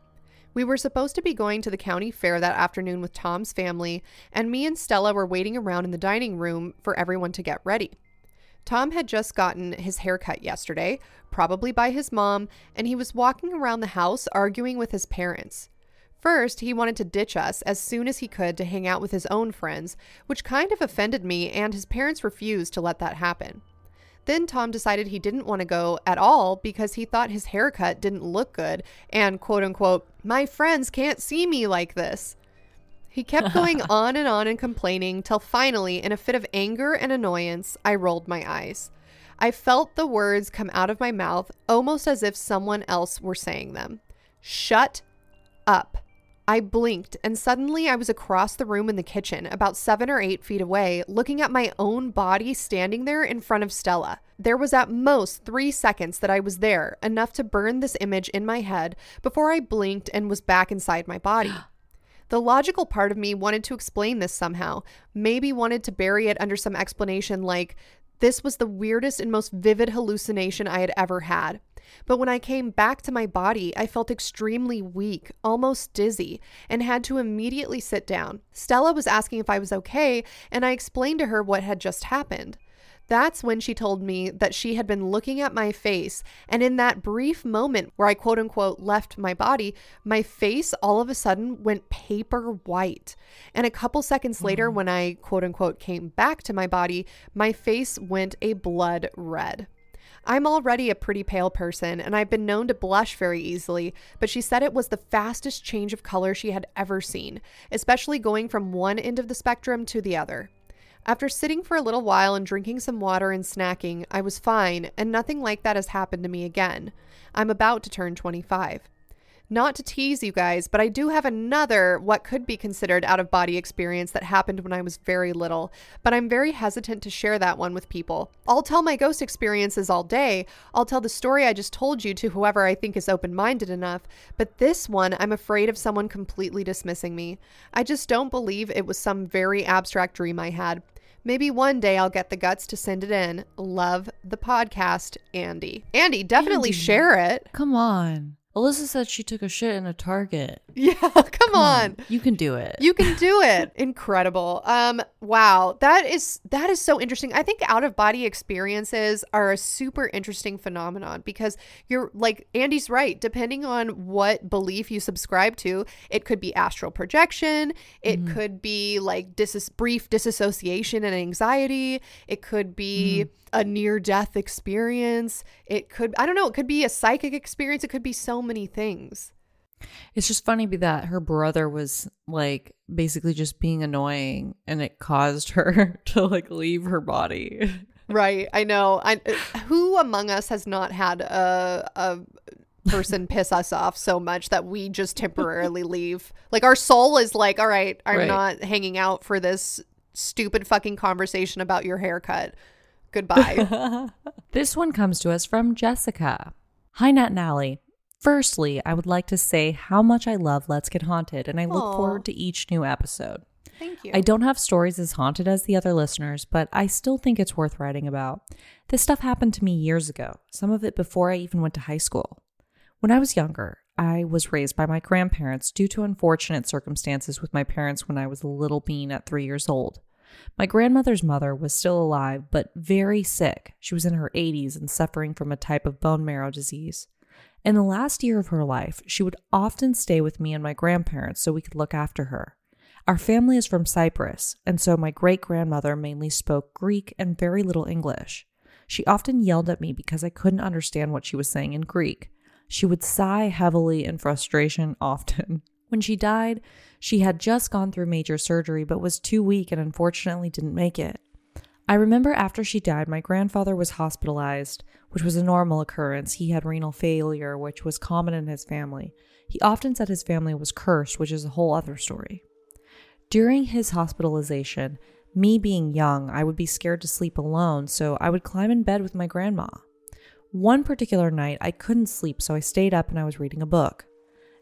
Speaker 1: We were supposed to be going to the county fair that afternoon with Tom's family, and me and Stella were waiting around in the dining room for everyone to get ready. Tom had just gotten his haircut yesterday, probably by his mom, and he was walking around the house arguing with his parents. First, he wanted to ditch us as soon as he could to hang out with his own friends, which kind of offended me, and his parents refused to let that happen. Then Tom decided he didn't want to go at all because he thought his haircut didn't look good and, quote unquote, my friends can't see me like this. He kept going on and on and complaining till finally, in a fit of anger and annoyance, I rolled my eyes. I felt the words come out of my mouth almost as if someone else were saying them. Shut up. I blinked, and suddenly I was across the room in the kitchen, about seven or eight feet away, looking at my own body standing there in front of Stella. There was at most three seconds that I was there, enough to burn this image in my head, before I blinked and was back inside my body. The logical part of me wanted to explain this somehow, maybe wanted to bury it under some explanation like, this was the weirdest and most vivid hallucination I had ever had. But when I came back to my body, I felt extremely weak, almost dizzy, and had to immediately sit down. Stella was asking if I was okay, and I explained to her what had just happened. That's when she told me that she had been looking at my face, and in that brief moment where I quote unquote left my body, my face all of a sudden went paper white. And a couple seconds later, mm. when I quote unquote came back to my body, my face went a blood red. I'm already a pretty pale person, and I've been known to blush very easily, but she said it was the fastest change of color she had ever seen, especially going from one end of the spectrum to the other. After sitting for a little while and drinking some water and snacking, I was fine, and nothing like that has happened to me again. I'm about to turn 25. Not to tease you guys, but I do have another, what could be considered out of body experience that happened when I was very little, but I'm very hesitant to share that one with people. I'll tell my ghost experiences all day. I'll tell the story I just told you to whoever I think is open minded enough, but this one, I'm afraid of someone completely dismissing me. I just don't believe it was some very abstract dream I had. Maybe one day I'll get the guts to send it in. Love the podcast, Andy. Andy, definitely
Speaker 2: Andy.
Speaker 1: share it.
Speaker 2: Come on. Alyssa said she took a shit in a Target.
Speaker 1: Yeah, come, on.
Speaker 2: You can do it.
Speaker 1: You can do it. Incredible. Um wow, that is that is so interesting. I think out of body experiences are a super interesting phenomenon because you're like Andy's right, depending on what belief you subscribe to, it could be astral projection, it could be like dis- brief disassociation and anxiety, it could be a near death experience, it could I don't know, it could be a psychic experience, it could be so many things.
Speaker 2: It's just funny be that her brother was like basically just being annoying and it caused her to like leave her body.
Speaker 1: Right. I know. I who among us has not had a a person piss us off so much that we just temporarily leave? Like our soul is like, all right, I'm
Speaker 2: Right.
Speaker 1: not hanging out for this stupid fucking conversation about your haircut. Goodbye.
Speaker 2: This one comes to us from Jessica. Hi, Nat and Allie. Firstly, I would like to say how much I love Let's Get Haunted, and I look
Speaker 1: Aw.
Speaker 2: forward to each new episode.
Speaker 1: Thank you.
Speaker 2: I don't have stories as haunted as the other listeners, but I still think it's worth writing about. This stuff happened to me years ago, some of it before I even went to high school. When I was younger, I was raised by my grandparents due to unfortunate circumstances with my parents when I was a little bean at three years old. My grandmother's mother was still alive, but very sick. She was in her 80s and suffering from a type of bone marrow disease. In the last year of her life, she would often stay with me and my grandparents so we could look after her. Our family is from Cyprus, and so my great grandmother mainly spoke Greek and very little English. She often yelled at me because I couldn't understand what she was saying in Greek. She would sigh heavily in frustration often. When she died, she had just gone through major surgery but was too weak and unfortunately didn't make it. I remember after she died, my grandfather was hospitalized, which was a normal occurrence. He had renal failure, which was common in his family. He often said his family was cursed, which is a whole other story. During his hospitalization, me being young, I would be scared to sleep alone, so I would climb in bed with my grandma. One particular night, I couldn't sleep, so I stayed up and I was reading a book.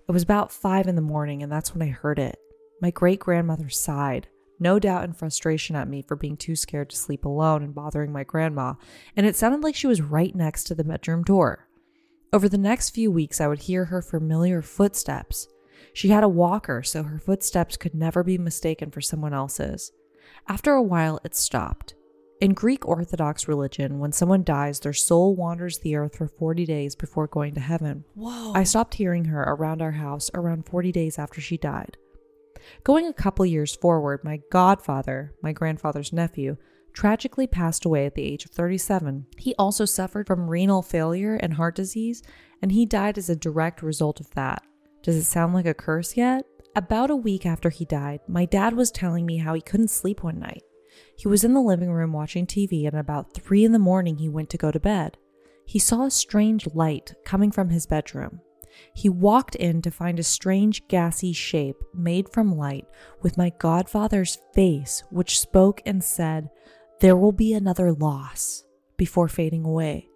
Speaker 2: It was about five in the morning, and that's when I heard it. My great grandmother sighed, no doubt in frustration at me for being too scared to sleep alone and bothering my grandma, and it sounded like she was right next to the bedroom door. Over the next few weeks, I would hear her familiar footsteps. She had a walker, so her footsteps could never be mistaken for someone else's. After a while, it stopped. In Greek Orthodox religion, when someone dies, their soul wanders the earth for 40 days before going to heaven.
Speaker 1: Whoa.
Speaker 2: I stopped hearing her around our house around 40 days after she died. Going a couple years forward, my godfather, my grandfather's nephew, tragically passed away at the age of 37. He also suffered from renal failure and heart disease, and he died as a direct result of that. Does it sound like a curse yet? About a week after he died, my dad was telling me how he couldn't sleep one night. He was in the living room watching TV, and about 3 in the morning, he went to go to bed. He saw a strange light coming from his bedroom. He walked in to find a strange gassy shape made from light with my godfather's face, which spoke and said, There will be another loss, before fading away.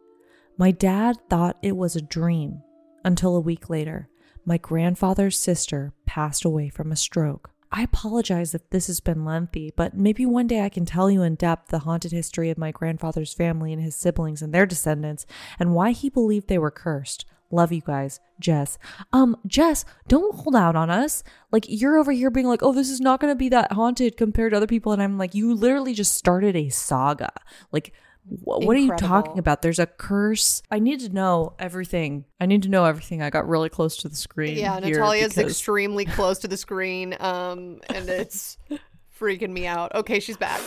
Speaker 2: My dad thought it was a dream until a week later, my grandfather's sister passed away from a stroke. I apologize if this has been lengthy, but maybe one day I can tell you in depth the haunted history of my grandfather's family and his siblings and their descendants and why he believed they were cursed. Love you guys, Jess. Um, Jess, don't hold out on us. Like you're over here being like, "Oh, this is not going to be that haunted compared to other people," and I'm like, "You literally just started a saga." Like wh- what are you talking about? There's a curse. I need to know everything. I need to know everything. I got really close to the screen.
Speaker 1: Yeah,
Speaker 2: here
Speaker 1: Natalia's
Speaker 2: because-
Speaker 1: extremely close to the screen, um, and it's freaking me out. Okay, she's back.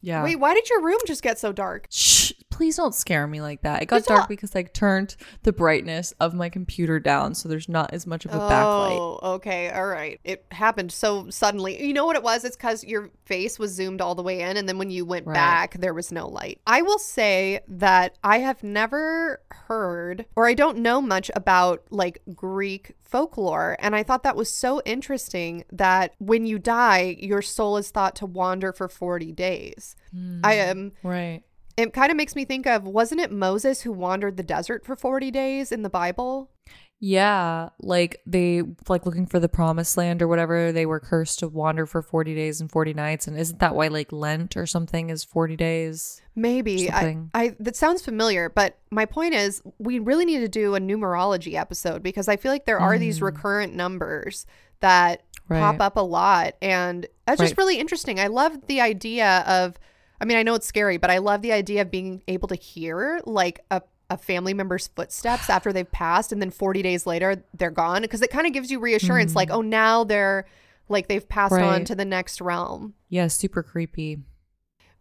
Speaker 2: Yeah.
Speaker 1: Wait, why did your room just get so dark?
Speaker 2: Shh, please don't scare me like that. It got
Speaker 1: It's
Speaker 2: dark
Speaker 1: not-
Speaker 2: because I turned the brightness of my computer down, so there's not as much of a backlight.
Speaker 1: Oh, okay, all right. It happened so suddenly. You know what it was? It's because your face was zoomed all the way in, and then when you went
Speaker 2: Right.
Speaker 1: back, there was no light. I will say that I have never heard, or I don't know much about like Greek folklore, and I thought that was so interesting that when you die, your soul is thought to wander for forty days. I hmm. am.
Speaker 2: Right.
Speaker 1: It kind of makes me think of wasn't it Moses who wandered the desert for 40 days in the Bible?
Speaker 2: Yeah, like they like looking for the promised land or whatever. They were cursed to wander for 40 days and 40 nights and isn't that why like Lent or something is 40 days?
Speaker 1: Maybe. I, I that sounds familiar, but my point is we really need to do a numerology episode because I feel like there are these mm. recurrent numbers that
Speaker 2: Right.
Speaker 1: pop up a lot and that's just really interesting. I love the idea of I mean, I know it's scary, but I love the idea of being able to hear like a a family member's footsteps after they've passed and then 40 days later they're gone because it kind of gives you reassurance like oh now they're like they've passed on
Speaker 2: Mm.
Speaker 1: To the next realm
Speaker 2: Yeah, super creepy,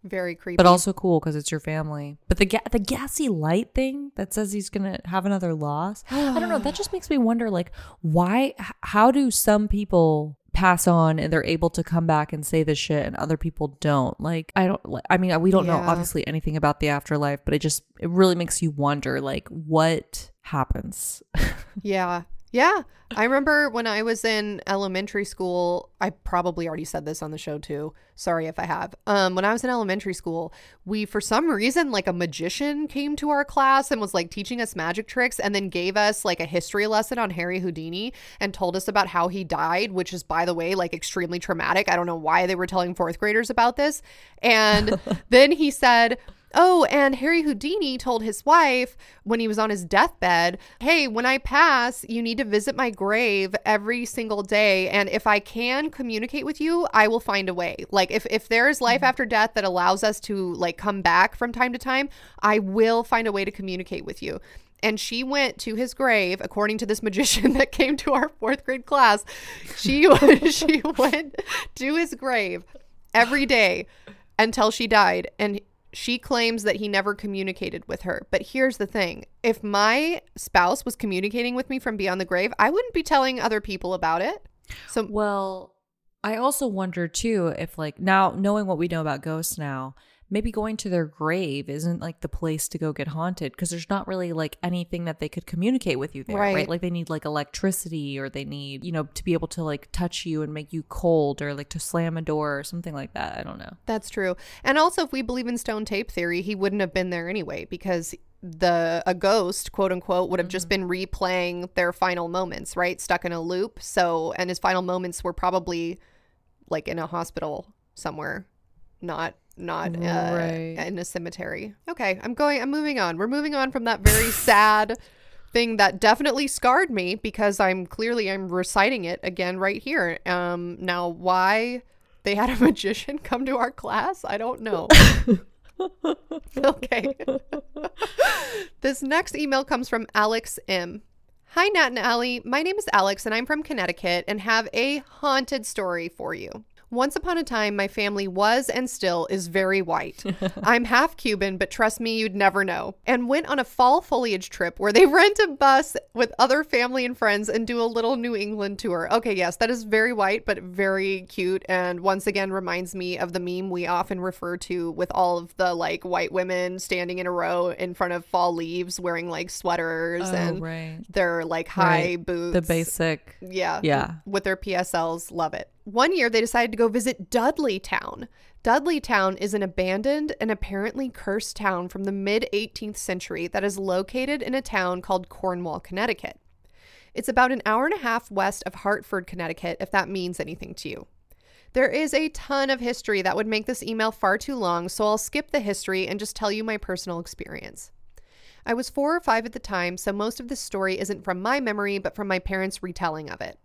Speaker 1: very creepy
Speaker 2: but also cool because it's your family. But the ga- the gassy light thing that says he's gonna have another loss, I don't know. That just makes me wonder, like, why? h- How do some people pass on and they're able to come back and say this shit, and other people don't? Like, I don't. I mean, we don't know obviously anything about the afterlife, but it just it really makes you wonder, like, what happens?
Speaker 1: Yeah. Yeah. I remember when I was in elementary school, I probably already said this on the show too. Sorry if I have. Um when I was in elementary school, we for some reason like a magician came to our class and was like teaching us magic tricks and then gave us like a history lesson on Harry Houdini and told us about how he died, which is by the way like extremely traumatic. I don't know why they were telling 4th graders about this. And then he said, Oh, and Harry Houdini told his wife when he was on his deathbed, Hey, when I pass, you need to visit my grave every single day. And if I can communicate with you, I will find a way. Like, if, if there is life mm-hmm. after death that allows us to, like, come back from time to time, I will find a way to communicate with you. And she went to his grave, according to this magician that came to our fourth grade class. She, she went to his grave every day until she died. And she claims that he never communicated with her. But here's the thing if my spouse was communicating with me from beyond the grave, I wouldn't be telling other people about it. So,
Speaker 2: Well, I also wonder too if like now knowing what we know about ghosts now, maybe going to their grave isn't like the place to go get haunted because there's not really like anything that they could communicate with you there, right.
Speaker 1: Right.
Speaker 2: Like they need like electricity or they need, you know, to be able to like touch you and make you cold or like to slam a door or something like that. I don't know.
Speaker 1: that's true. And also, if we believe in stone tape theory, he wouldn't have been there anyway because the a ghost quote unquote would have just mm-hmm. been replaying their final moments right stuck in a loop so and his final moments were probably like in a hospital somewhere not not uh,
Speaker 2: Right.
Speaker 1: in a cemetery okay i'm going i'm moving on we're moving on from that very sad thing that definitely scarred me because i'm clearly i'm reciting it again right here um now why they had a magician come to our class i don't know okay. this next email comes from Alex M. Hi, Nat and Allie. My name is Alex, and I'm from Connecticut and have a haunted story for you. Once upon a time, my family was and still is very white. I'm half Cuban, but trust me, you'd never know. And went on a fall foliage trip where they rent a bus with other family and friends and do a little New England tour. Okay, yes, that is very white, but very cute. And once again, reminds me of the meme we often refer to with all of the like white women standing in a row in front of fall leaves wearing like sweaters oh, and
Speaker 2: Oh, right.
Speaker 1: their like high
Speaker 2: Right.
Speaker 1: boots.
Speaker 2: The basic.
Speaker 1: Yeah.
Speaker 2: Yeah.
Speaker 1: With their PSLs. Love it. One year they decided to go visit Dudleytown. Dudley Town is an abandoned and apparently cursed town from the mid 18th century that is located in a town called Cornwall, Connecticut. It's about an hour and a half west of Hartford, Connecticut, if that means anything to you. There is a ton of history that would make this email far too long, so I'll skip the history and just tell you my personal experience. I was four or five at the time, so most of this story isn't from my memory, but from my parents' retelling of it.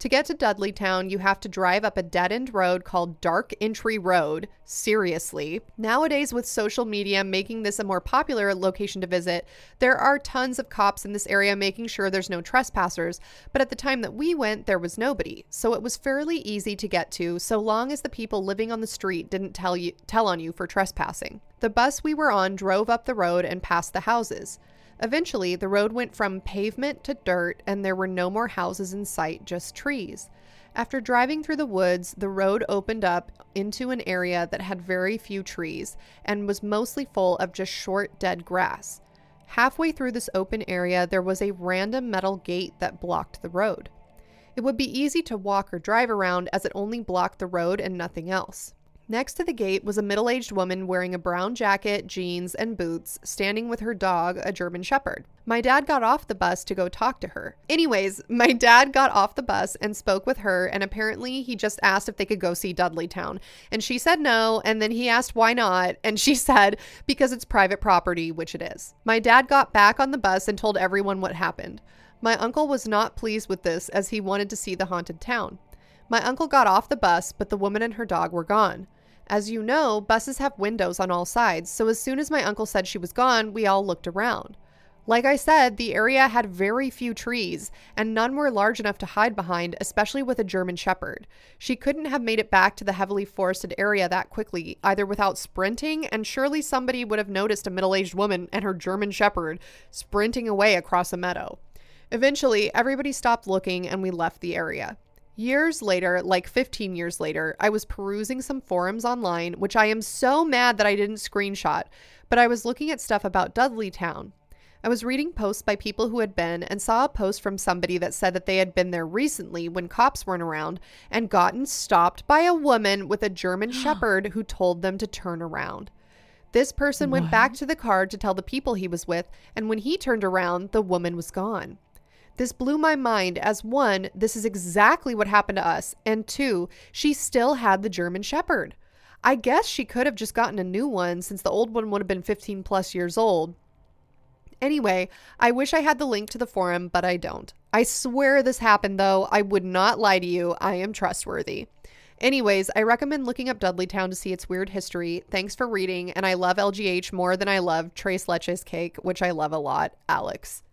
Speaker 1: To get to Dudleytown, you have to drive up a dead end road called Dark Entry Road. Seriously. Nowadays, with social media making this a more popular location to visit, there are tons of cops in this area making sure there's no trespassers, but at the time that we went, there was nobody. So it was fairly easy to get to, so long as the people living on the street didn't tell you tell on you for trespassing. The bus we were on drove up the road and past the houses. Eventually, the road went from pavement to dirt, and there were no more houses in sight, just trees. After driving through the woods, the road opened up into an area that had very few trees and was mostly full of just short, dead grass. Halfway through this open area, there was a random metal gate that blocked the road. It would be easy to walk or drive around as it only blocked the road and nothing else. Next to the gate was a middle aged woman wearing a brown jacket, jeans, and boots, standing with her dog, a German Shepherd. My dad got off the bus to go talk to her. Anyways, my dad got off the bus and spoke with her, and apparently he just asked if they could go see Dudleytown. And she said no, and then he asked why not, and she said because it's private property, which it is. My dad got back on the bus and told everyone what happened. My uncle was not pleased with this as he wanted to see the haunted town. My uncle got off the bus, but the woman and her dog were gone. As you know, buses have windows on all sides, so as soon as my uncle said she was gone, we all looked around. Like I said, the area had very few trees, and none were large enough to hide behind, especially with a German Shepherd. She couldn't have made it back to the heavily forested area that quickly, either without sprinting, and surely somebody would have noticed a middle aged woman and her German Shepherd sprinting away across a meadow. Eventually, everybody stopped looking and we left the area. Years later, like 15 years later, I was perusing some forums online, which I am so mad that I didn't screenshot, but I was looking at stuff about Dudleytown. I was reading posts by people who had been and saw a post from somebody that said that they had been there recently when cops weren't around and gotten stopped by a woman with a German Shepherd who told them to turn around. This person went back to the car to tell the people he was with, and when he turned around, the woman was gone. This blew my mind as one, this is exactly what happened to us, and two, she still had the German Shepherd. I guess she could have just gotten a new one since the old one would have been 15 plus years old. Anyway, I wish I had the link to the forum, but I don't. I swear this happened though. I would not lie to you. I am trustworthy. Anyways, I recommend looking up Dudleytown to see its weird history. Thanks for reading, and I love LGH more than I love Tres Leches cake, which I love a lot. Alex.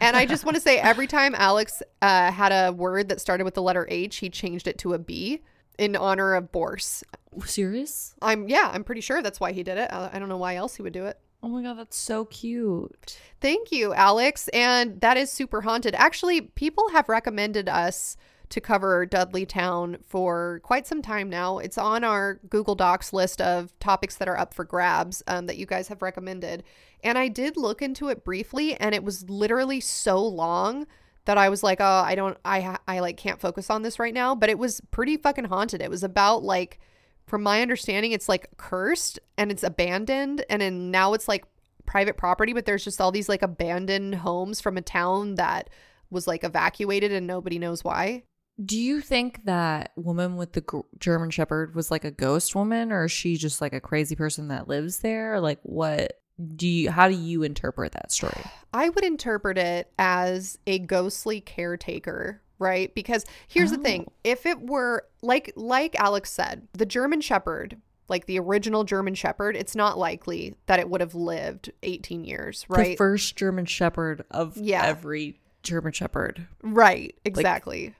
Speaker 1: And I just want to say every time Alex uh, had a word that started with the letter H, he changed it to a B in honor of Borse.
Speaker 2: Serious?
Speaker 1: I'm yeah, I'm pretty sure that's why he did it. I I don't know why else he would do it.
Speaker 2: Oh my god, that's so cute.
Speaker 1: Thank you, Alex. And that is super haunted. Actually, people have recommended us to cover Dudleytown for quite some time now. It's on our Google Docs list of topics that are up for grabs um, that you guys have recommended. And I did look into it briefly, and it was literally so long that I was like, oh, I don't, I, I like can't focus on this right now. But it was pretty fucking haunted. It was about like, from my understanding, it's like cursed and it's abandoned, and then now it's like private property. But there's just all these like abandoned homes from a town that was like evacuated, and nobody knows why.
Speaker 2: Do you think that woman with the German Shepherd was like a ghost woman, or is she just like a crazy person that lives there? Like, what do you? How do you interpret that story?
Speaker 1: I would interpret it as a ghostly caretaker, right? Because here's the thing, oh. if it were like like Alex said, the German shepherd, like the original German shepherd, it's not likely that it would have lived 18 years, right?
Speaker 2: The first German Shepherd of
Speaker 1: Yeah.
Speaker 2: every German Shepherd.
Speaker 1: right, exactly.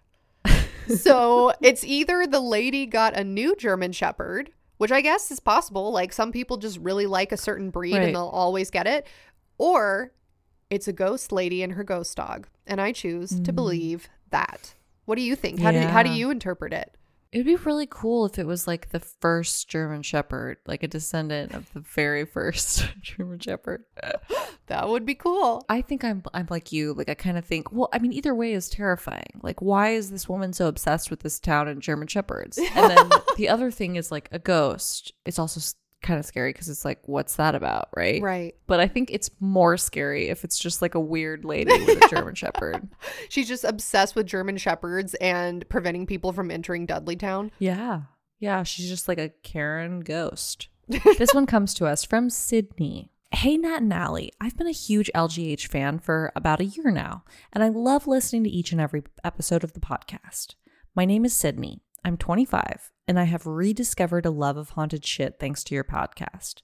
Speaker 1: So, it's either the lady got a new German shepherd, which I guess is possible, like some people just really like a certain breed
Speaker 2: Right.
Speaker 1: and they'll always get it, or it's a ghost lady and her ghost dog. And I choose to believe that. What do you think? How do how do
Speaker 2: Mm.
Speaker 1: You interpret it?
Speaker 2: It'd be really cool if it was like the first German Shepherd, like a descendant of the very first German Shepherd.
Speaker 1: That would be cool.
Speaker 2: I think I'm I'm like you. Like I kind of think, well, I mean, either way is terrifying. Like, why is this woman so obsessed with this town and German shepherds? And then the other thing is like a ghost. It's also kind of scary because it's like, what's that about, right?
Speaker 1: Right.
Speaker 2: But I think it's more scary if it's just like a weird lady with a German Shepherd.
Speaker 1: She's just obsessed with German Shepherds and preventing people from entering Dudleytown.
Speaker 2: Yeah. Yeah. She's just like a Karen ghost. this one comes to us from Sydney. Hey, Nat and Allie. I've been a huge LGH fan for about a year now, and I love listening to each and every episode of the podcast. My name is Sydney. I'm 25, and I have rediscovered a love of haunted shit thanks to your podcast.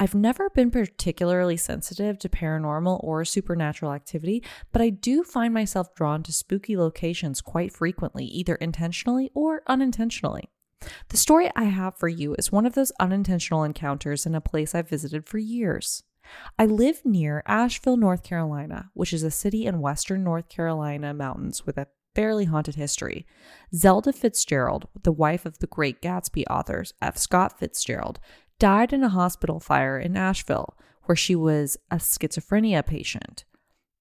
Speaker 2: I've never been particularly sensitive to paranormal or supernatural activity, but I do find myself drawn to spooky locations quite frequently, either intentionally or unintentionally. The story I have for you is one of those unintentional encounters in a place I've visited for years. I live near Asheville, North Carolina, which is a city in western North Carolina mountains with a fairly haunted history. Zelda Fitzgerald, the wife of the great Gatsby authors F. Scott Fitzgerald, died in a hospital fire in Asheville, where she was a schizophrenia patient.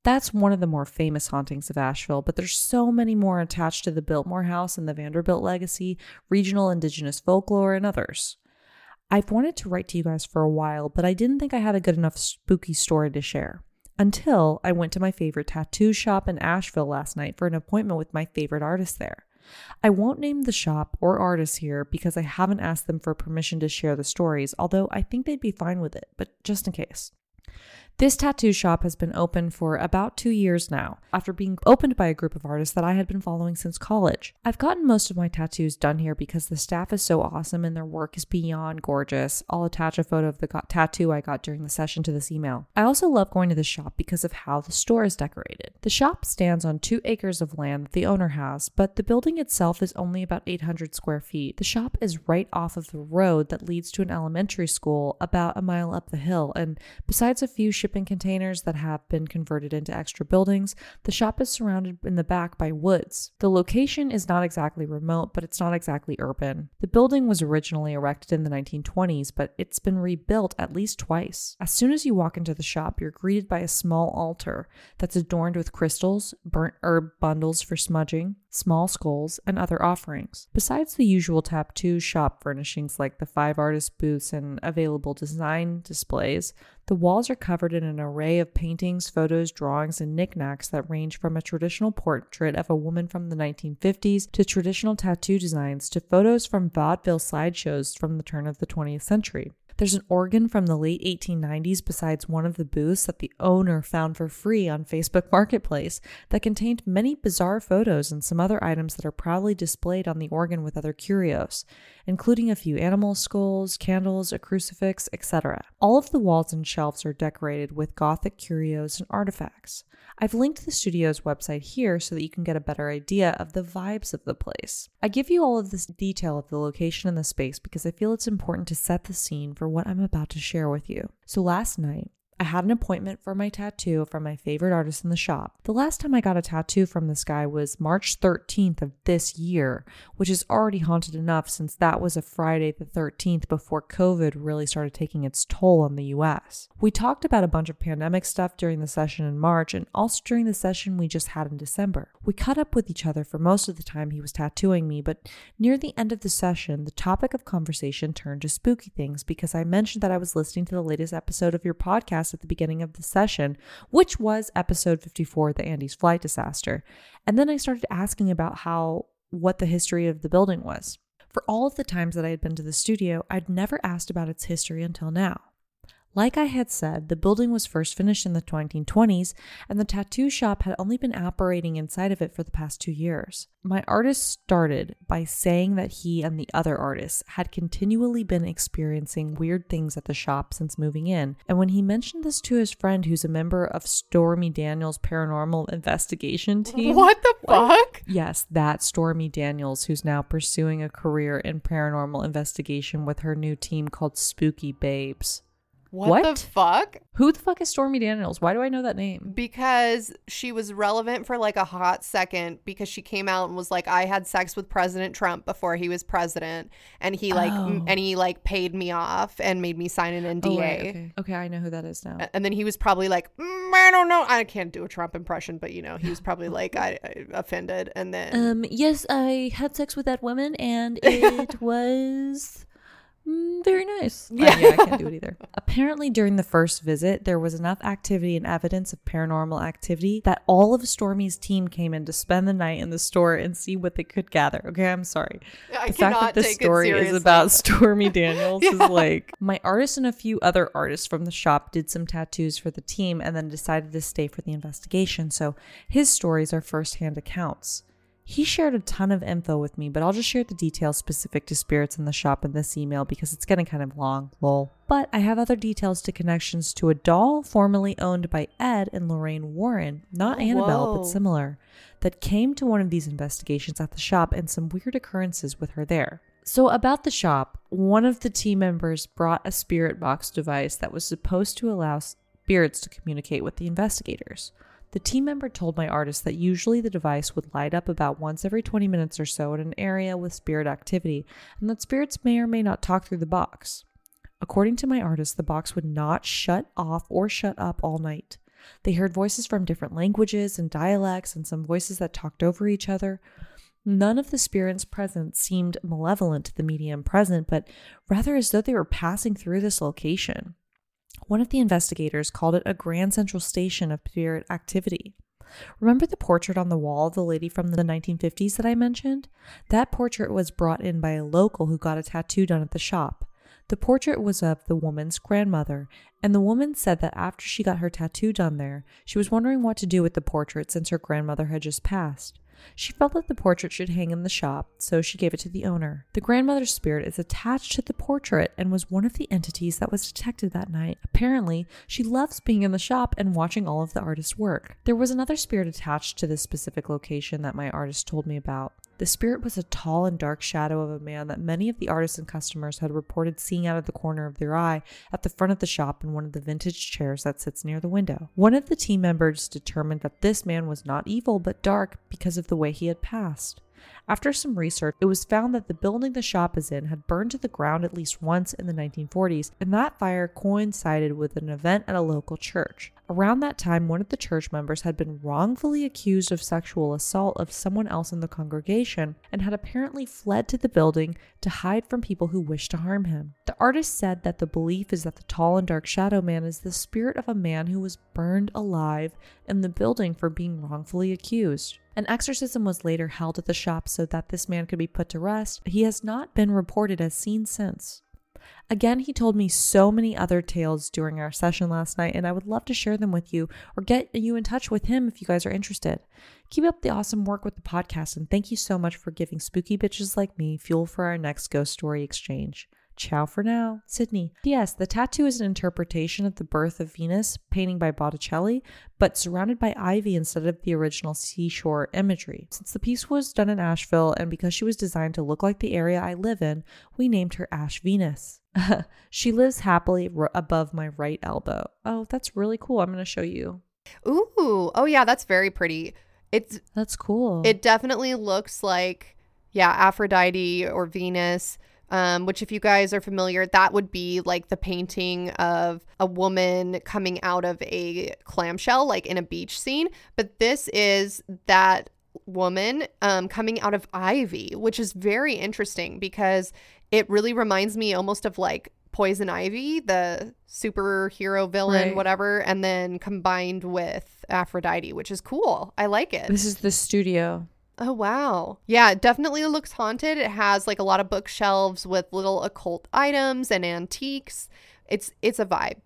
Speaker 2: That's one of the more famous hauntings of Asheville, but there's so many more attached to the Biltmore House and the Vanderbilt legacy, regional indigenous folklore, and others. I've wanted to write to you guys for a while, but I didn't think I had a good enough spooky story to share. Until I went to my favorite tattoo shop in Asheville last night for an appointment with my favorite artist there. I won't name the shop or artist here because I haven't asked them for permission to share the stories, although I think they'd be fine with it, but just in case. This tattoo shop has been open for about two years now, after being opened by a group of artists that I had been following since college. I've gotten most of my tattoos done here because the staff is so awesome and their work is beyond gorgeous. I'll attach a photo of the go- tattoo I got during the session to this email. I also love going to the shop because of how the store is decorated. The shop stands on two acres of land that the owner has, but the building itself is only about 800 square feet. The shop is right off of the road that leads to an elementary school about a mile up the hill, and besides a few shipping containers that have been converted into extra buildings, the shop is surrounded in the back by woods. The location is not exactly remote, but it's not exactly urban. The building was originally erected in the 1920s, but it's been rebuilt at least twice. As soon as you walk into the shop, you're greeted by a small altar that's adorned with crystals, burnt herb bundles for smudging, small skulls, and other offerings. Besides the usual tattoo shop furnishings like the five artist booths and available design displays, the walls are covered in an array of paintings, photos, drawings, and knickknacks that range from a traditional portrait of a woman from the 1950s to traditional tattoo designs to photos from vaudeville slideshows from the turn of the 20th century. There's an organ from the late 1890s besides one of the booths that the owner found for free on Facebook Marketplace that contained many bizarre photos and some other items that are proudly displayed on the organ with other curios, including a few animal skulls, candles, a crucifix, etc. All of the walls and shelves are decorated with Gothic curios and artifacts. I've linked the studio's website here so that you can get a better idea of the vibes of the place. I give you all of this detail of the location and the space because I feel it's important to set the scene for what I'm about to share with you. So last night, I had an appointment for my tattoo from my favorite artist in the shop. The last time I got a tattoo from this guy was March 13th of this year, which is already haunted enough since that was a Friday the 13th before COVID really started taking its toll on the US. We talked about a bunch of pandemic stuff during the session in March and also during the session we just had in December. We caught up with each other for most of the time he was tattooing me, but near the end of the session, the topic of conversation turned to spooky things because I mentioned that I was listening to the latest episode of your podcast at the beginning of the session, which was episode 54, the Andes flight disaster. And then I started asking about how what the history of the building was. For all of the times that I had been to the studio, I'd never asked about its history until now. Like I had said, the building was first finished in the 1920s, and the tattoo shop had only been operating inside of it for the past two years. My artist started by saying that he and the other artists had continually been experiencing weird things at the shop since moving in, and when he mentioned this to his friend who's a member of Stormy Daniels' paranormal investigation team.
Speaker 1: What the fuck?
Speaker 2: Yes, that Stormy Daniels, who's now pursuing a career in paranormal investigation with her new team called Spooky Babes.
Speaker 1: What,
Speaker 2: What?
Speaker 1: the fuck?
Speaker 2: Who the fuck is Stormy Daniels? Why do I know that name?
Speaker 1: Because she was relevant for like a hot second because she came out and was like, I had sex with President Trump before he was president. And he like, m-
Speaker 2: Oh.
Speaker 1: and he like paid me off and made me sign an NDA.
Speaker 2: Oh, right, okay. okay, I know who that is now.
Speaker 1: And then he was probably like, "Mm, I don't know. I can't do a Trump impression, but you know, he was probably like, I, I offended. And then
Speaker 2: Um, yes, I had sex with that woman, and it was Mm, very nice.
Speaker 1: Yeah.
Speaker 2: Yeah. yeah, I can't do it either. Apparently, during the first visit, there was enough activity and evidence of paranormal activity that all of Stormy's team came in to spend the night in the store and see what they could gather. Okay, I'm sorry.
Speaker 1: I
Speaker 2: the fact that this story is about Stormy Daniels is like my artist and a few other artists from the shop did some tattoos for the team and then decided to stay for the investigation. So his stories are firsthand accounts. He shared a ton of info with me, but I'll just share the details specific to spirits in the shop in this email because it's getting kind of long, lol. But I have other details to connections to a doll formerly owned by Ed and Lorraine Warren, not
Speaker 1: Oh,
Speaker 2: Annabelle,
Speaker 1: whoa.
Speaker 2: but similar, that came to one of these investigations at the shop and some weird occurrences with her there. So, about the shop, one of the team members brought a spirit box device that was supposed to allow spirits to communicate with the investigators. The team member told my artist that usually the device would light up about once every 20 minutes or so in an area with spirit activity, and that spirits may or may not talk through the box. According to my artist, the box would not shut off or shut up all night. They heard voices from different languages and dialects, and some voices that talked over each other. None of the spirits present seemed malevolent to the medium present, but rather as though they were passing through this location. One of the investigators called it a grand central station of spirit activity. Remember the portrait on the wall of the lady from the 1950s that I mentioned? That portrait was brought in by a local who got a tattoo done at the shop. The portrait was of the woman's grandmother, and the woman said that after she got her tattoo done there, she was wondering what to do with the portrait since her grandmother had just passed. She felt that the portrait should hang in the shop, so she gave it to the owner. The grandmother's spirit is attached to the portrait and was one of the entities that was detected that night. Apparently, she loves being in the shop and watching all of the artist's work. There was another spirit attached to this specific location that my artist told me about. The spirit was a tall and dark shadow of a man that many of the artists and customers had reported seeing out of the corner of their eye at the front of the shop in one of the vintage chairs that sits near the window. One of the team members determined that this man was not evil but dark because of the way he had passed. After some research, it was found that the building the shop is in had burned to the ground at least once in the 1940s, and that fire coincided with an event at a local church. Around that time, one of the church members had been wrongfully accused of sexual assault of someone else in the congregation and had apparently fled to the building to hide from people who wished to harm him. The artist said that the belief is that the tall and dark shadow man is the spirit of a man who was burned alive in the building for being wrongfully accused. An exorcism was later held at the shop so that this man could be put to rest. He has not been reported as seen since. Again, he told me so many other tales during our session last night, and I would love to share them with you or get you in touch with him if you guys are interested. Keep up the awesome work with the podcast, and thank you so much for giving spooky bitches like me fuel for our next ghost story exchange. Ciao for now, Sydney. P.S. The tattoo is an interpretation of the birth of Venus, painting by Botticelli, but surrounded by ivy instead of the original seashore imagery. Since the piece was done in Asheville, and because she was designed to look like the area I live in, we named her Ash Venus. she lives happily r- above my right elbow. Oh, that's really cool. I'm going to show you.
Speaker 1: Ooh, oh yeah, that's very pretty. It's
Speaker 2: That's cool.
Speaker 1: it definitely looks like yeah, Aphrodite or Venus. Um, which, if you guys are familiar, that would be like the painting of a woman coming out of a clamshell, like in a beach scene. But this is that woman um, coming out of ivy, which is very interesting because it really reminds me almost of like Poison Ivy, the superhero villain,
Speaker 2: Right.
Speaker 1: whatever, and then combined with Aphrodite, which is cool. I like it.
Speaker 2: this is the studio.
Speaker 1: Oh wow. Yeah, it definitely looks haunted. It has like a lot of bookshelves with little occult items and antiques. It's it's a vibe.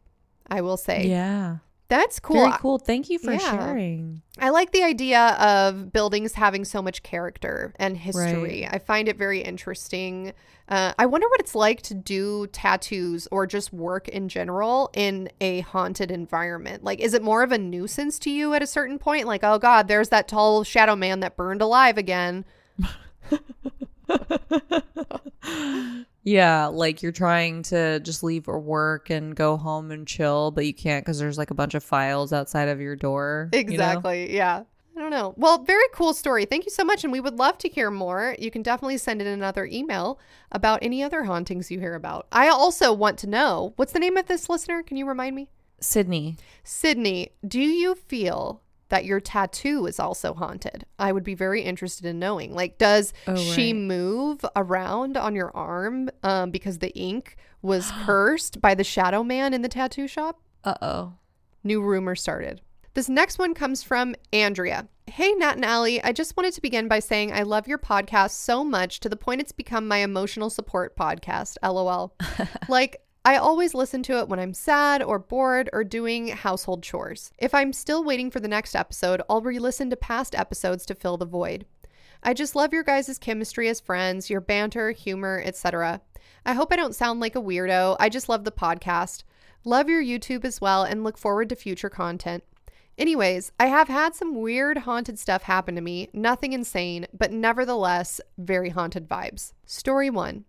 Speaker 1: I will say.
Speaker 2: Yeah.
Speaker 1: That's cool.
Speaker 2: Very cool. Thank you for
Speaker 1: Yeah.
Speaker 2: sharing.
Speaker 1: I like the idea of buildings having so much character and history. I find it very interesting. Uh, I wonder what it's like to do tattoos or just work in general in a haunted environment. Like, is it more of a nuisance to you at a certain point? Like, oh God, there's that tall shadow man that burned alive again.
Speaker 2: Yeah, like you're trying to just leave for work and go home and chill, but you can't because there's like a bunch of files outside of your door. you know?
Speaker 1: Exactly. Yeah. I don't know. Well, very cool story. Thank you so much. And we would love to hear more. You can definitely send in another email about any other hauntings you hear about. I also want to know what's the name of this listener? Can you remind me?
Speaker 2: Sydney.
Speaker 1: Sydney, do you feel that your tattoo is also haunted. I would be very interested in knowing. Like, does
Speaker 2: Oh,
Speaker 1: she
Speaker 2: right.
Speaker 1: move around on your arm um, because the ink was cursed by the shadow man in the tattoo shop?
Speaker 2: Uh oh.
Speaker 1: New rumor started. This next one comes from Andrea. Hey, Nat and Allie. I just wanted to begin by saying I love your podcast so much to the point it's become my emotional support podcast. LOL. like, I always listen to it when I'm sad or bored or doing household chores. If I'm still waiting for the next episode, I'll re listen to past episodes to fill the void. I just love your guys' chemistry as friends, your banter, humor, etc. I hope I don't sound like a weirdo. I just love the podcast. Love your YouTube as well and look forward to future content. Anyways, I have had some weird haunted stuff happen to me. Nothing insane, but nevertheless, very haunted vibes. Story 1.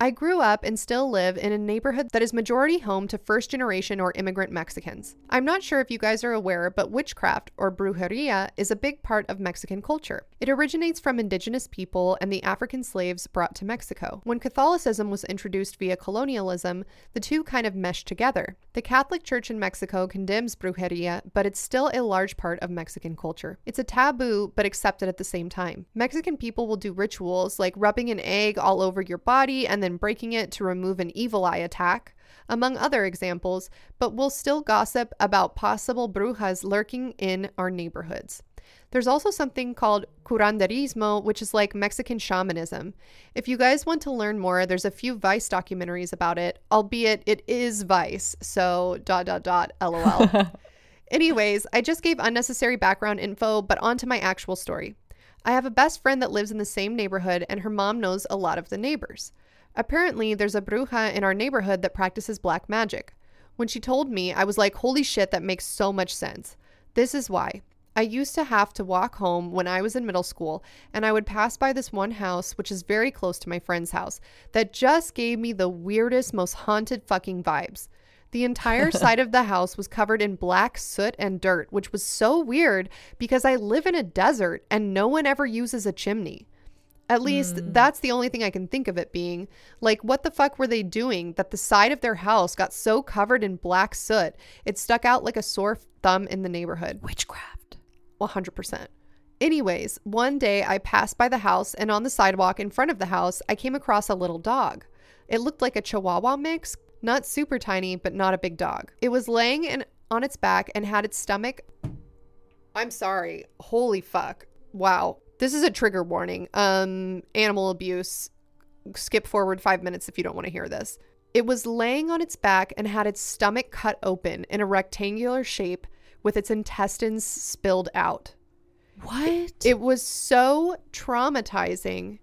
Speaker 1: I grew up and still live in a neighborhood that is majority home to first generation or immigrant Mexicans. I'm not sure if you guys are aware, but witchcraft or brujeria is a big part of Mexican culture. It originates from indigenous people and the African slaves brought to Mexico. When Catholicism was introduced via colonialism, the two kind of meshed together. The Catholic Church in Mexico condemns brujeria, but it's still a large part of Mexican culture. It's a taboo, but accepted at the same time. Mexican people will do rituals like rubbing an egg all over your body and then breaking it to remove an evil eye attack, among other examples, but will still gossip about possible brujas lurking in our neighborhoods. There's also something called curanderismo, which is like Mexican shamanism. If you guys want to learn more, there's a few Vice documentaries about it, albeit it is Vice, so dot dot dot lol. Anyways, I just gave unnecessary background info, but on to my actual story. I have a best friend that lives in the same neighborhood, and her mom knows a lot of the neighbors. Apparently, there's a bruja in our neighborhood that practices black magic. When she told me, I was like, holy shit, that makes so much sense. This is why. I used to have to walk home when I was in middle school, and I would pass by this one house, which is very close to my friend's house, that just gave me the weirdest, most haunted fucking vibes. The entire side of the house was covered in black soot and dirt, which was so weird because I live in a desert and no one ever uses a chimney. At least hmm. that's the only thing I can think of it being. Like, what the fuck were they doing that the side of their house got so covered in black soot it stuck out like a sore thumb in the neighborhood?
Speaker 2: Witchcraft.
Speaker 1: 100%. Anyways, one day I passed by the house and on the sidewalk in front of the house, I came across a little dog. It looked like a chihuahua mix, not super tiny, but not a big dog. It was laying in, on its back and had its stomach. I'm sorry. Holy fuck. Wow. This is a trigger warning. Um, animal abuse. Skip forward five minutes if you don't want to hear this. It was laying on its back and had its stomach cut open in a rectangular shape with its intestines spilled out.
Speaker 2: What?
Speaker 1: It was so traumatizing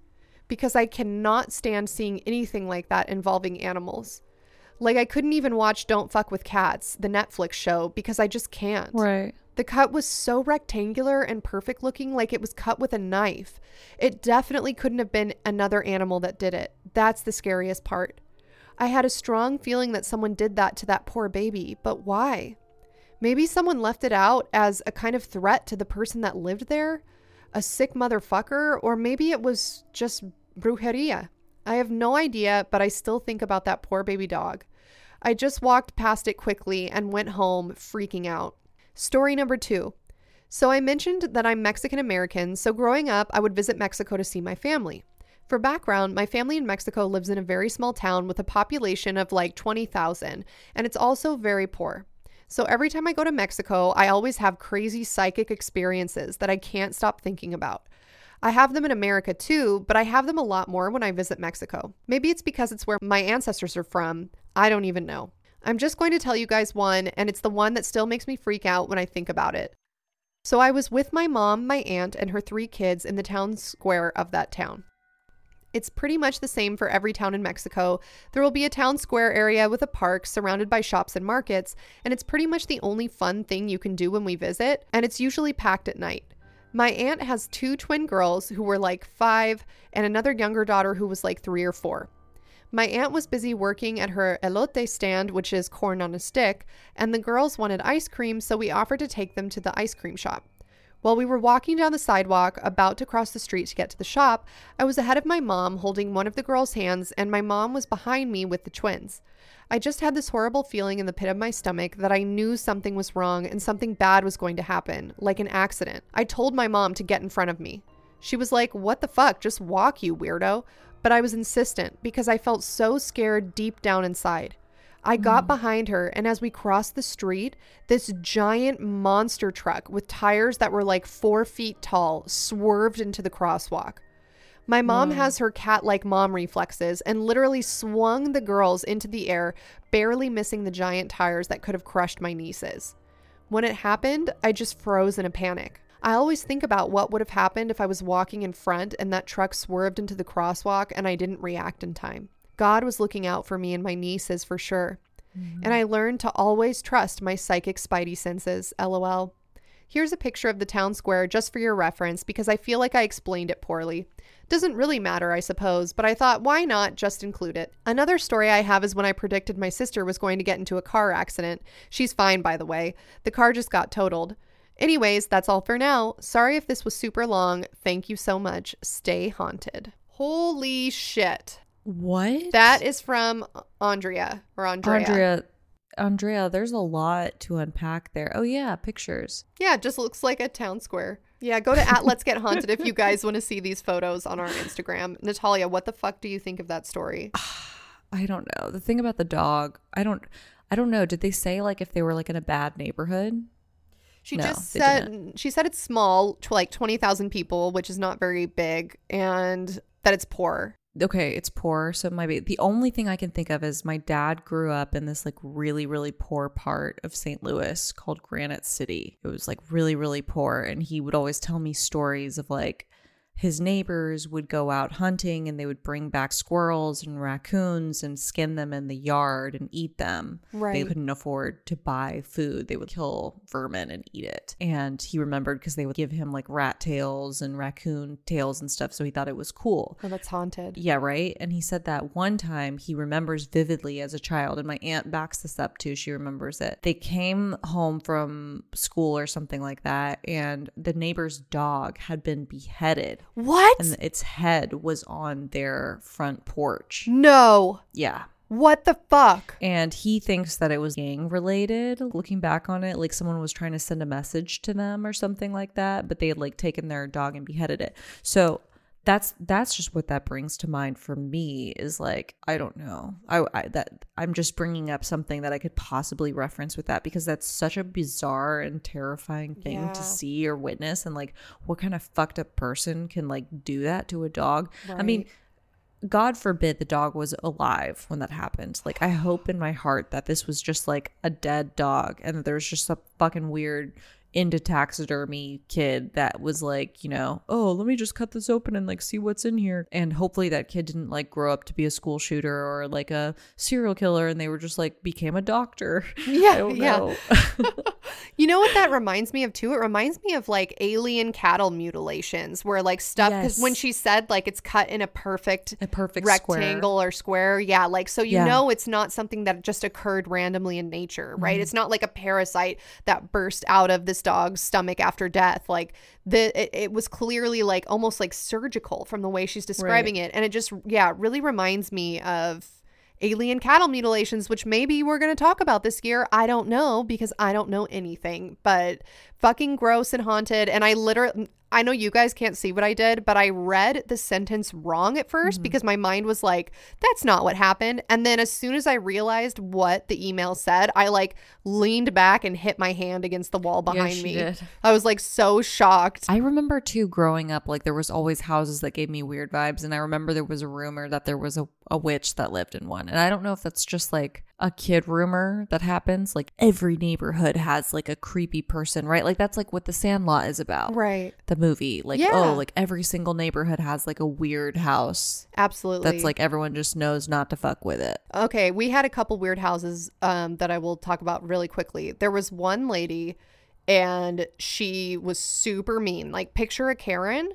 Speaker 1: because I cannot stand seeing anything like that involving animals. Like, I couldn't even watch Don't Fuck with Cats, the Netflix show, because I just can't.
Speaker 2: right.
Speaker 1: The cut was so rectangular and perfect looking, like it was cut with a knife. It definitely couldn't have been another animal that did it. That's the scariest part. I had a strong feeling that someone did that to that poor baby, but why? Maybe someone left it out as a kind of threat to the person that lived there? A sick motherfucker? Or maybe it was just brujeria. I have no idea, but I still think about that poor baby dog. I just walked past it quickly and went home freaking out. Story number two. So I mentioned that I'm Mexican American, so growing up, I would visit Mexico to see my family. For background, my family in Mexico lives in a very small town with a population of like 20,000, and it's also very poor. So every time I go to Mexico, I always have crazy psychic experiences that I can't stop thinking about. I have them in America too, but I have them a lot more when I visit Mexico. Maybe it's because it's where my ancestors are from. I don't even know. I'm just going to tell you guys one, and it's the one that still makes me freak out when I think about it. So I was with my mom, my aunt, and her three kids in the town square of that town. It's pretty much the same for every town in Mexico. There will be a town square area with a park surrounded by shops and markets, and it's pretty much the only fun thing you can do when we visit, and it's usually packed at night. My aunt has two twin girls who were like five, and another younger daughter who was like three or four. My aunt was busy working at her elote stand, which is corn on a stick, and the girls wanted ice cream, so we offered to take them to the ice cream shop. While we were walking down the sidewalk, about to cross the street to get to the shop, I was ahead of my mom holding one of the girls' hands, and my mom was behind me with the twins. I just had this horrible feeling in the pit of my stomach that I knew something was wrong and something bad was going to happen, like an accident. I told my mom to get in front of me. She was like, What the fuck? Just walk, you weirdo. But I was insistent because I felt so scared deep down inside. I got hmm. behind her, and as we crossed the street, this giant monster truck with tires that were like four feet tall swerved into the crosswalk. My mom has her cat like mom reflexes and literally swung the girls into the air, barely missing the giant tires that could have crushed my nieces. When it happened, I just froze in a panic. I always think about what would have happened if I was walking in front and that truck swerved into the crosswalk and I didn't react in time. God was looking out for me and my nieces for sure. And I learned to always trust my psychic spidey senses, lol. Here's a picture of the town square just for your reference because I feel like I explained it poorly. Doesn't really matter, I suppose, but I thought why not just include it. Another story I have is when I predicted my sister was going to get into a car accident. She's fine, by the way. The car just got totaled. Anyways, that's all for now. Sorry if this was super long. Thank you so much. Stay haunted. Holy shit.
Speaker 2: What?
Speaker 1: That is from Andrea or Andrea.
Speaker 2: Andrea. Andrea, there's a lot to unpack there. Oh yeah, pictures.
Speaker 1: Yeah, it just looks like a town square. Yeah, go to at Let's Get Haunted if you guys want to see these photos on our Instagram. Natalia, what the fuck do you think of that story?
Speaker 2: I don't know. The thing about the dog, I don't I don't know. Did they say like if they were like in a bad neighborhood?
Speaker 1: She
Speaker 2: No,
Speaker 1: just said she said it's small, to like twenty thousand people, which is not very big, and that it's poor.
Speaker 2: Okay, it's poor, so it might be. The only thing I can think of is my dad grew up in this like really, really poor part of St. Louis called Granite City. It was like really, really poor. And he would always tell me stories of like his neighbors would go out hunting and they would bring back squirrels and raccoons and skin them in the yard and eat them.
Speaker 1: Right.
Speaker 2: They couldn't afford to buy food. They would kill vermin and eat it. And he remembered because they would give him like rat tails and raccoon tails and stuff. So he thought it was cool.
Speaker 1: Oh, that's haunted.
Speaker 2: Yeah, right. And he said that one time he remembers vividly as a child, and my aunt backs this up too. She remembers it. They came home from school or something like that, and the neighbor's dog had been beheaded,
Speaker 1: What?
Speaker 2: and its head was on their front porch.
Speaker 1: no.
Speaker 2: Yeah.
Speaker 1: What the fuck?
Speaker 2: And he thinks that it was gang related. Looking back on it, like someone was trying to send a message to them or something like that, but they had like taken their dog and beheaded it. So that's that's just what that brings to mind for me is like I don't know. I, I that I'm just bringing up something that I could possibly reference with that because that's such a bizarre and terrifying thing
Speaker 1: Yeah.
Speaker 2: to see or witness and like what kind of fucked up person can like do that to a dog? I mean, God forbid the dog was alive when that happened. Like, I hope in my heart that this was just like a dead dog and that there was just a fucking weird into taxidermy kid that was like, you know, oh, let me just cut this open and like see what's in here. And hopefully that kid didn't like grow up to be a school shooter or like a serial killer and they were just like became a doctor.
Speaker 1: Yeah, yeah.
Speaker 2: know.
Speaker 1: You know what that reminds me of too? It reminds me of like alien cattle mutilations where like stuff because when she said like it's cut in a perfect
Speaker 2: A perfect square.
Speaker 1: rectangle or square. Yeah, like so you
Speaker 2: Yeah.
Speaker 1: know it's not something that just occurred randomly in nature, right?
Speaker 2: Mm-hmm.
Speaker 1: It's not like a parasite that burst out of this dog's stomach after death. Like the it, it was clearly like almost like surgical from the way she's describing it. And it just yeah, really reminds me of alien cattle mutilations, which maybe we're going to talk about this year. I don't know because I don't know anything, but fucking gross and haunted. And I literally, I know you guys can't see what I did, but I read the sentence wrong at 1st mm-hmm. because my mind was like, that's not what happened. And then as soon as I realized what the email said, I like leaned back and hit my hand against the wall behind me.
Speaker 2: did.
Speaker 1: I was like so shocked.
Speaker 2: I remember too growing up, like there was always houses that gave me weird vibes. And I remember there was a rumor that there was a, a witch that lived in one. And I don't know if that's just like a kid rumor that happens. Like every neighborhood has like a creepy person, right? Like that's like what the Sandlot is about.
Speaker 1: right.
Speaker 2: The movie. Like,
Speaker 1: Yeah.
Speaker 2: oh, like every single neighborhood has like a weird house
Speaker 1: Absolutely.
Speaker 2: that's like everyone just knows not to fuck with it.
Speaker 1: Okay, we had a couple weird houses um, that I will talk about really quickly. There was one lady, and she was super mean. Like, picture a Karen,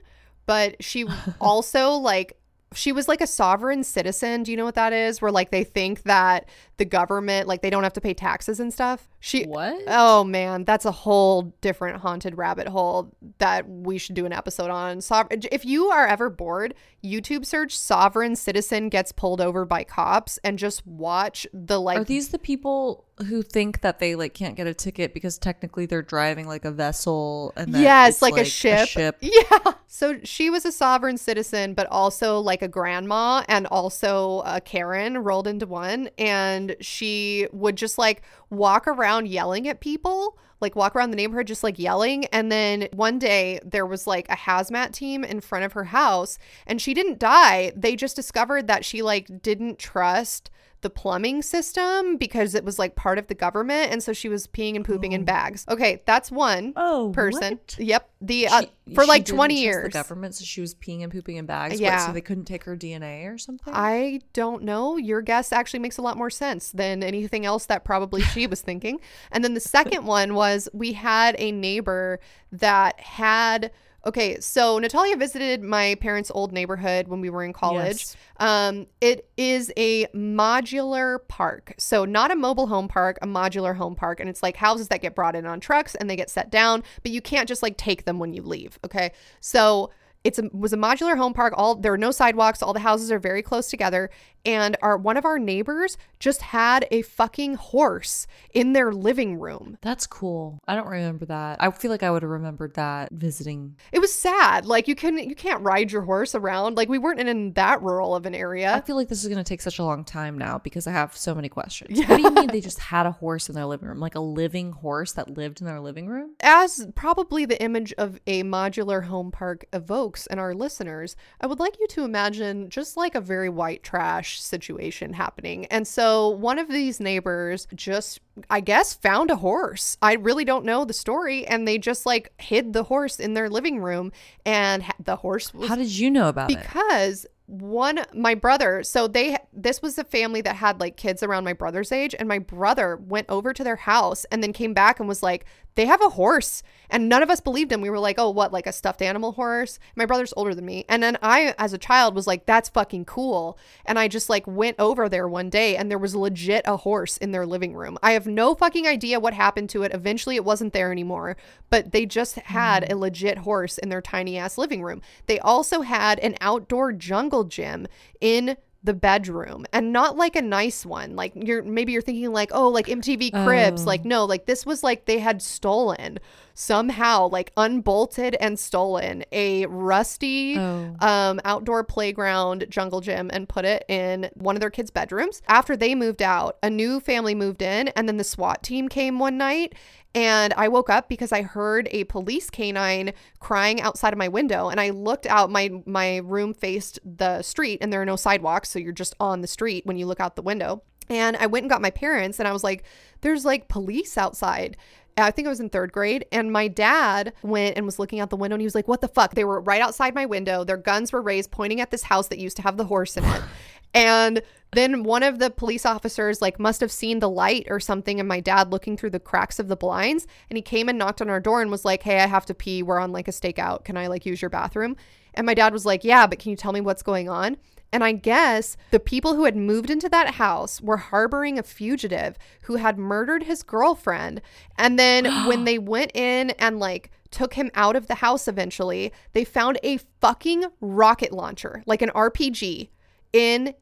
Speaker 1: but she also like she was like a sovereign citizen. Do you know what that is? Where like they think that the government, like they don't have to pay taxes and stuff. She
Speaker 2: What?
Speaker 1: Oh man, that's a whole different haunted rabbit hole that we should do an episode on. Sov- if you are ever bored, YouTube search "sovereign citizen gets pulled over by cops" and just watch the like.
Speaker 2: Are these the people who think that they like can't get a ticket because technically they're driving like a vessel and
Speaker 1: yes,
Speaker 2: it's,
Speaker 1: like, a, ship. Yeah. So she was a sovereign citizen, but also like a grandma and also a Karen rolled into one. And she would just like walk around yelling at people, like walk around the neighborhood just like yelling. And then one day there was like a hazmat team in front of her house and she didn't die. They just discovered that she like didn't trust the plumbing system because it was like part of the government and so she was peeing and pooping in bags. Okay, that's one
Speaker 2: Oh,
Speaker 1: person.
Speaker 2: what?
Speaker 1: Yep. The uh,
Speaker 2: She-
Speaker 1: for like 20 years.
Speaker 2: The government, so she was peeing and pooping in bags.
Speaker 1: Yeah.
Speaker 2: Yeah. so they couldn't take her DNA or something.
Speaker 1: I don't know. Your guess actually makes a lot more sense than anything else that probably she was thinking. And then the second one was we had a neighbor that had Okay, so Natalia visited my parents' old neighborhood when we were in college.
Speaker 2: Yes.
Speaker 1: Um, it is a modular park. So not a mobile home park, a modular home park. And it's like houses that get brought in on trucks and they get set down, but you can't just like take them when you leave. Okay. So it's a, was a modular home park. All there are no sidewalks. All the houses are very close together. And our one of our neighbors just had a fucking horse in their living room.
Speaker 2: That's cool. I don't remember that. I feel like I would have remembered that visiting.
Speaker 1: It was sad. Like you can you can't ride your horse around. Like we weren't in, in that rural of an area.
Speaker 2: I feel like this is going to take such a long time now because I have so many questions. What do you mean they just had a horse in their living room? Like a living horse that lived in their living room?
Speaker 1: As probably the image of a modular home park evokes in our listeners, I would like you to imagine just like a very white trash situation happening. And so one of these neighbors just, I guess, found a horse. I really don't know the story. And they just like hid the horse in their living room. And ha- the horse was
Speaker 2: How did you know about it?
Speaker 1: because one my brother so they this was a family that had like kids around my brother's age and my brother went over to their house and then came back and was like they have a horse. And none of us believed him. We were like oh what like a stuffed animal horse? My brother's older than me. And then i as a child was like that's fucking cool. And i just like went over there one day and there was legit a horse in their living room. I have no fucking idea what happened to it. Eventually it wasn't there anymore. But they just had hmm. a legit horse in their tiny ass living room. They also had an outdoor jungle gym in the bedroom and not like a nice one like you're maybe you're thinking like oh like mtv cribs
Speaker 2: Oh.
Speaker 1: like no like this was like they had stolen somehow like unbolted and stolen a rusty
Speaker 2: Oh.
Speaker 1: um, outdoor playground jungle gym and put it in one of their kids' bedrooms. After they moved out, a new family moved in, and then the SWAT team came one night. And I woke up because I heard a police canine crying outside of my window. And I looked out, my, my room faced the street, and there are no sidewalks. So you're just on the street when you look out the window. And I went and got my parents, and I was like, there's like police outside. I think I was in third grade, and my dad went and was looking out the window, and he was like, "What the fuck?" They were right outside my window. Their guns were raised, pointing at this house that used to have the horse in it. And then one of the police officers like must have seen the light or something, and my dad looking through the cracks of the blinds, and he came and knocked on our door and was like, "Hey, I have to pee. We're on like a stakeout. Can I like use your bathroom?" And my dad was like, "Yeah, but can you tell me what's going on?" And I guess the people who had moved into that house were harboring a fugitive who had murdered his girlfriend. And then when they went in and like took him out of the house eventually, they found a fucking rocket launcher, like an RPG, in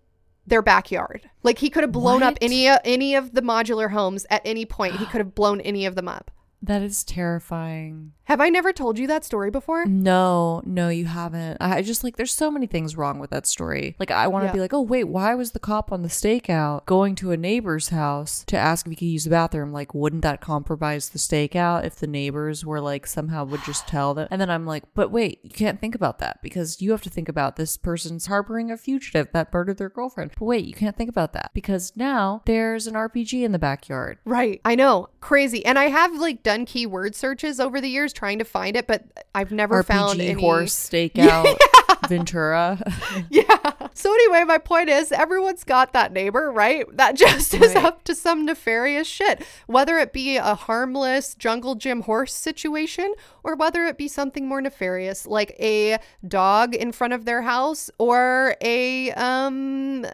Speaker 1: their backyard. Like he could have blown up any any of the modular homes at any point. He could have blown any of them up.
Speaker 2: That is terrifying.
Speaker 1: Have I never told you that story before?
Speaker 2: No, no, you haven't. I just like there's so many things wrong with that story. Like I want to
Speaker 1: Yeah.
Speaker 2: be like, oh wait, why was the cop on the stakeout going to a neighbor's house to ask if he could use the bathroom? Like, wouldn't that compromise the stakeout if the neighbors were like somehow would just tell them? And then I'm like, but wait, you can't think about that because you have to think about this person's harboring a fugitive that murdered their girlfriend. But wait, you can't think about that because now there's an RPG in the backyard.
Speaker 1: Right. I know. Crazy. And I have like done keyword searches over the years trying to find it, but I've never
Speaker 2: RPG
Speaker 1: found any
Speaker 2: horse stakeout. Ventura.
Speaker 1: Yeah. So anyway, my point is everyone's got that neighbor, right? That just is
Speaker 2: Right.
Speaker 1: up to some nefarious shit. Whether it be a harmless jungle gym horse situation or whether it be something more nefarious like a dog in front of their house or a um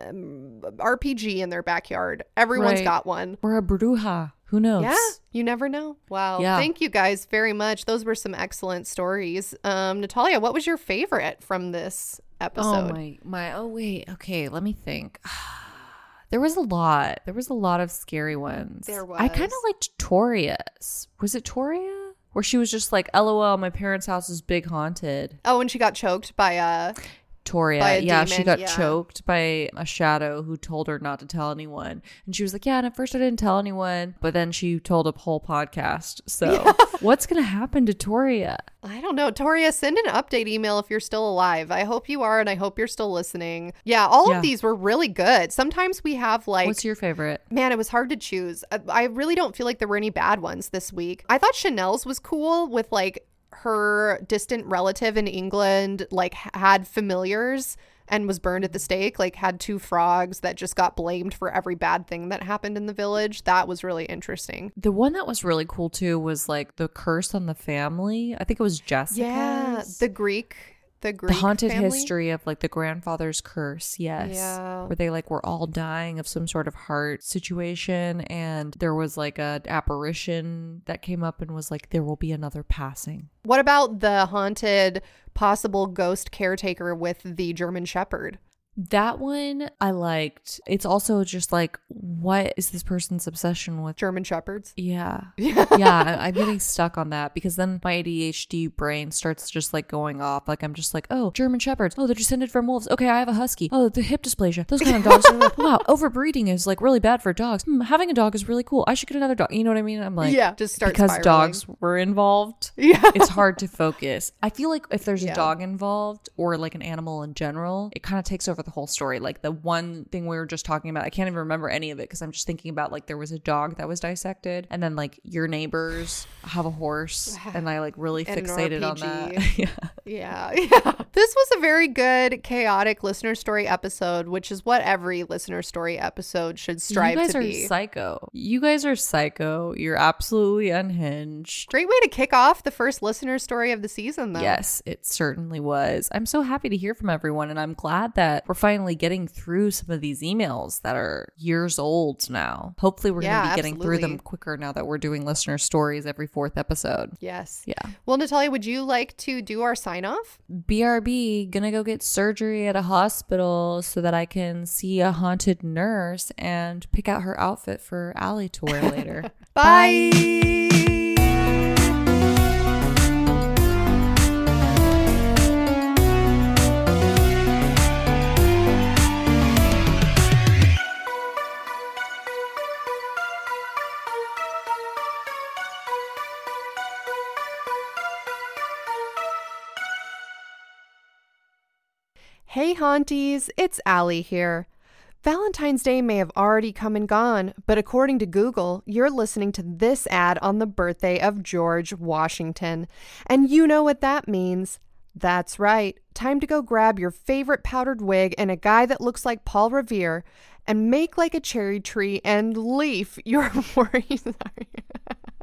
Speaker 1: RPG in their backyard. Everyone's
Speaker 2: Right.
Speaker 1: got one.
Speaker 2: or a bruja. Who knows?
Speaker 1: Yeah, you never know. Wow.
Speaker 2: Yeah.
Speaker 1: Thank you guys very much. Those were some excellent stories. Um, Natalia, what was your favorite from this episode?
Speaker 2: Oh my my oh wait, okay, let me think. There was a lot. There was a lot of scary ones.
Speaker 1: There was.
Speaker 2: I kind of liked Toria's. Was it Toria? Where she was just like, LOL, my parents' house is big haunted.
Speaker 1: Oh, and she got choked by uh
Speaker 2: Toria.
Speaker 1: By a
Speaker 2: yeah, she got
Speaker 1: yeah.
Speaker 2: choked by a shadow who told her not to tell anyone. And she was like, Yeah, and at first I didn't tell anyone. But then she told a whole podcast. So what's going to happen to Toria?
Speaker 1: I don't know. Toria, send an update email if you're still alive. I hope you are and I hope you're still listening. Yeah, all
Speaker 2: Yeah.
Speaker 1: of these were really good. Sometimes we have like
Speaker 2: What's your favorite?
Speaker 1: Man, it was hard to choose. I, I really don't feel like there were any bad ones this week. I thought Chanel's was cool with like her distant relative in England, like had familiars and was burned at the stake, like had two frogs that just got blamed for every bad thing that happened in the village. That was really interesting.
Speaker 2: The one that was really cool too was like the curse on the family. I think it was Jessica.
Speaker 1: Yeah, the Greek, the Greek,
Speaker 2: the haunted
Speaker 1: family.
Speaker 2: history of like the grandfather's curse yes
Speaker 1: Yeah.
Speaker 2: where they like were all dying of some sort of heart situation and there was like a apparition that came up and was like there will be another passing
Speaker 1: What about the haunted possible ghost caretaker with the German Shepherd?
Speaker 2: That one i liked. It's also just like what is this person's obsession with?
Speaker 1: German Shepherds.
Speaker 2: yeah.
Speaker 1: Yeah.
Speaker 2: i'm getting stuck on that because then my adhd brain starts just like going off. Like i'm just like oh german shepherds. Oh they're descended from wolves. Okay i have a husky. Oh the hip dysplasia. Those kind of dogs are like, wow overbreeding is like really bad for dogs. Hmm, having a dog is really cool. I should get another dog. You know what i mean? I'm like
Speaker 1: yeah, just start
Speaker 2: because
Speaker 1: spiraling.
Speaker 2: dogs were involved
Speaker 1: Yeah.
Speaker 2: it's hard to focus. I feel like if there's
Speaker 1: Yeah.
Speaker 2: a dog involved or like an animal in general it kind of takes over the whole story like the one thing we were just talking about i can't even remember any of it because i'm just thinking about like there was a dog that was dissected and then like your neighbors have a horse and i like really fixated on that yeah
Speaker 1: Yeah, yeah. This was a very good, chaotic listener story episode, which is what every listener story episode should strive
Speaker 2: you guys
Speaker 1: to
Speaker 2: are
Speaker 1: be.
Speaker 2: psycho you guys are psycho you're absolutely unhinged
Speaker 1: Great way to kick off the first listener story of the season, though.
Speaker 2: Yes, it certainly was. I'm so happy to hear from everyone, and I'm glad that we're finally getting through some of these emails that are years old now. Hopefully, we're
Speaker 1: Yeah,
Speaker 2: going to be getting through them quicker now that we're doing listener stories every fourth episode.
Speaker 1: Yes.
Speaker 2: Yeah.
Speaker 1: Well, Natalia, would you like to do our sign off?
Speaker 2: BRB, gonna go get surgery at a hospital so that I can see a haunted nurse and pick out her outfit for Allie to wear later.
Speaker 1: Bye. Hey, Haunties, it's Allie here. Valentine's Day may have already come and gone, but according to Google, you're listening to this ad on the birthday of George Washington. And you know what that means. That's right. Time to go grab your favorite powdered wig and a guy that looks like Paul Revere and make like a cherry tree and leaf your worries.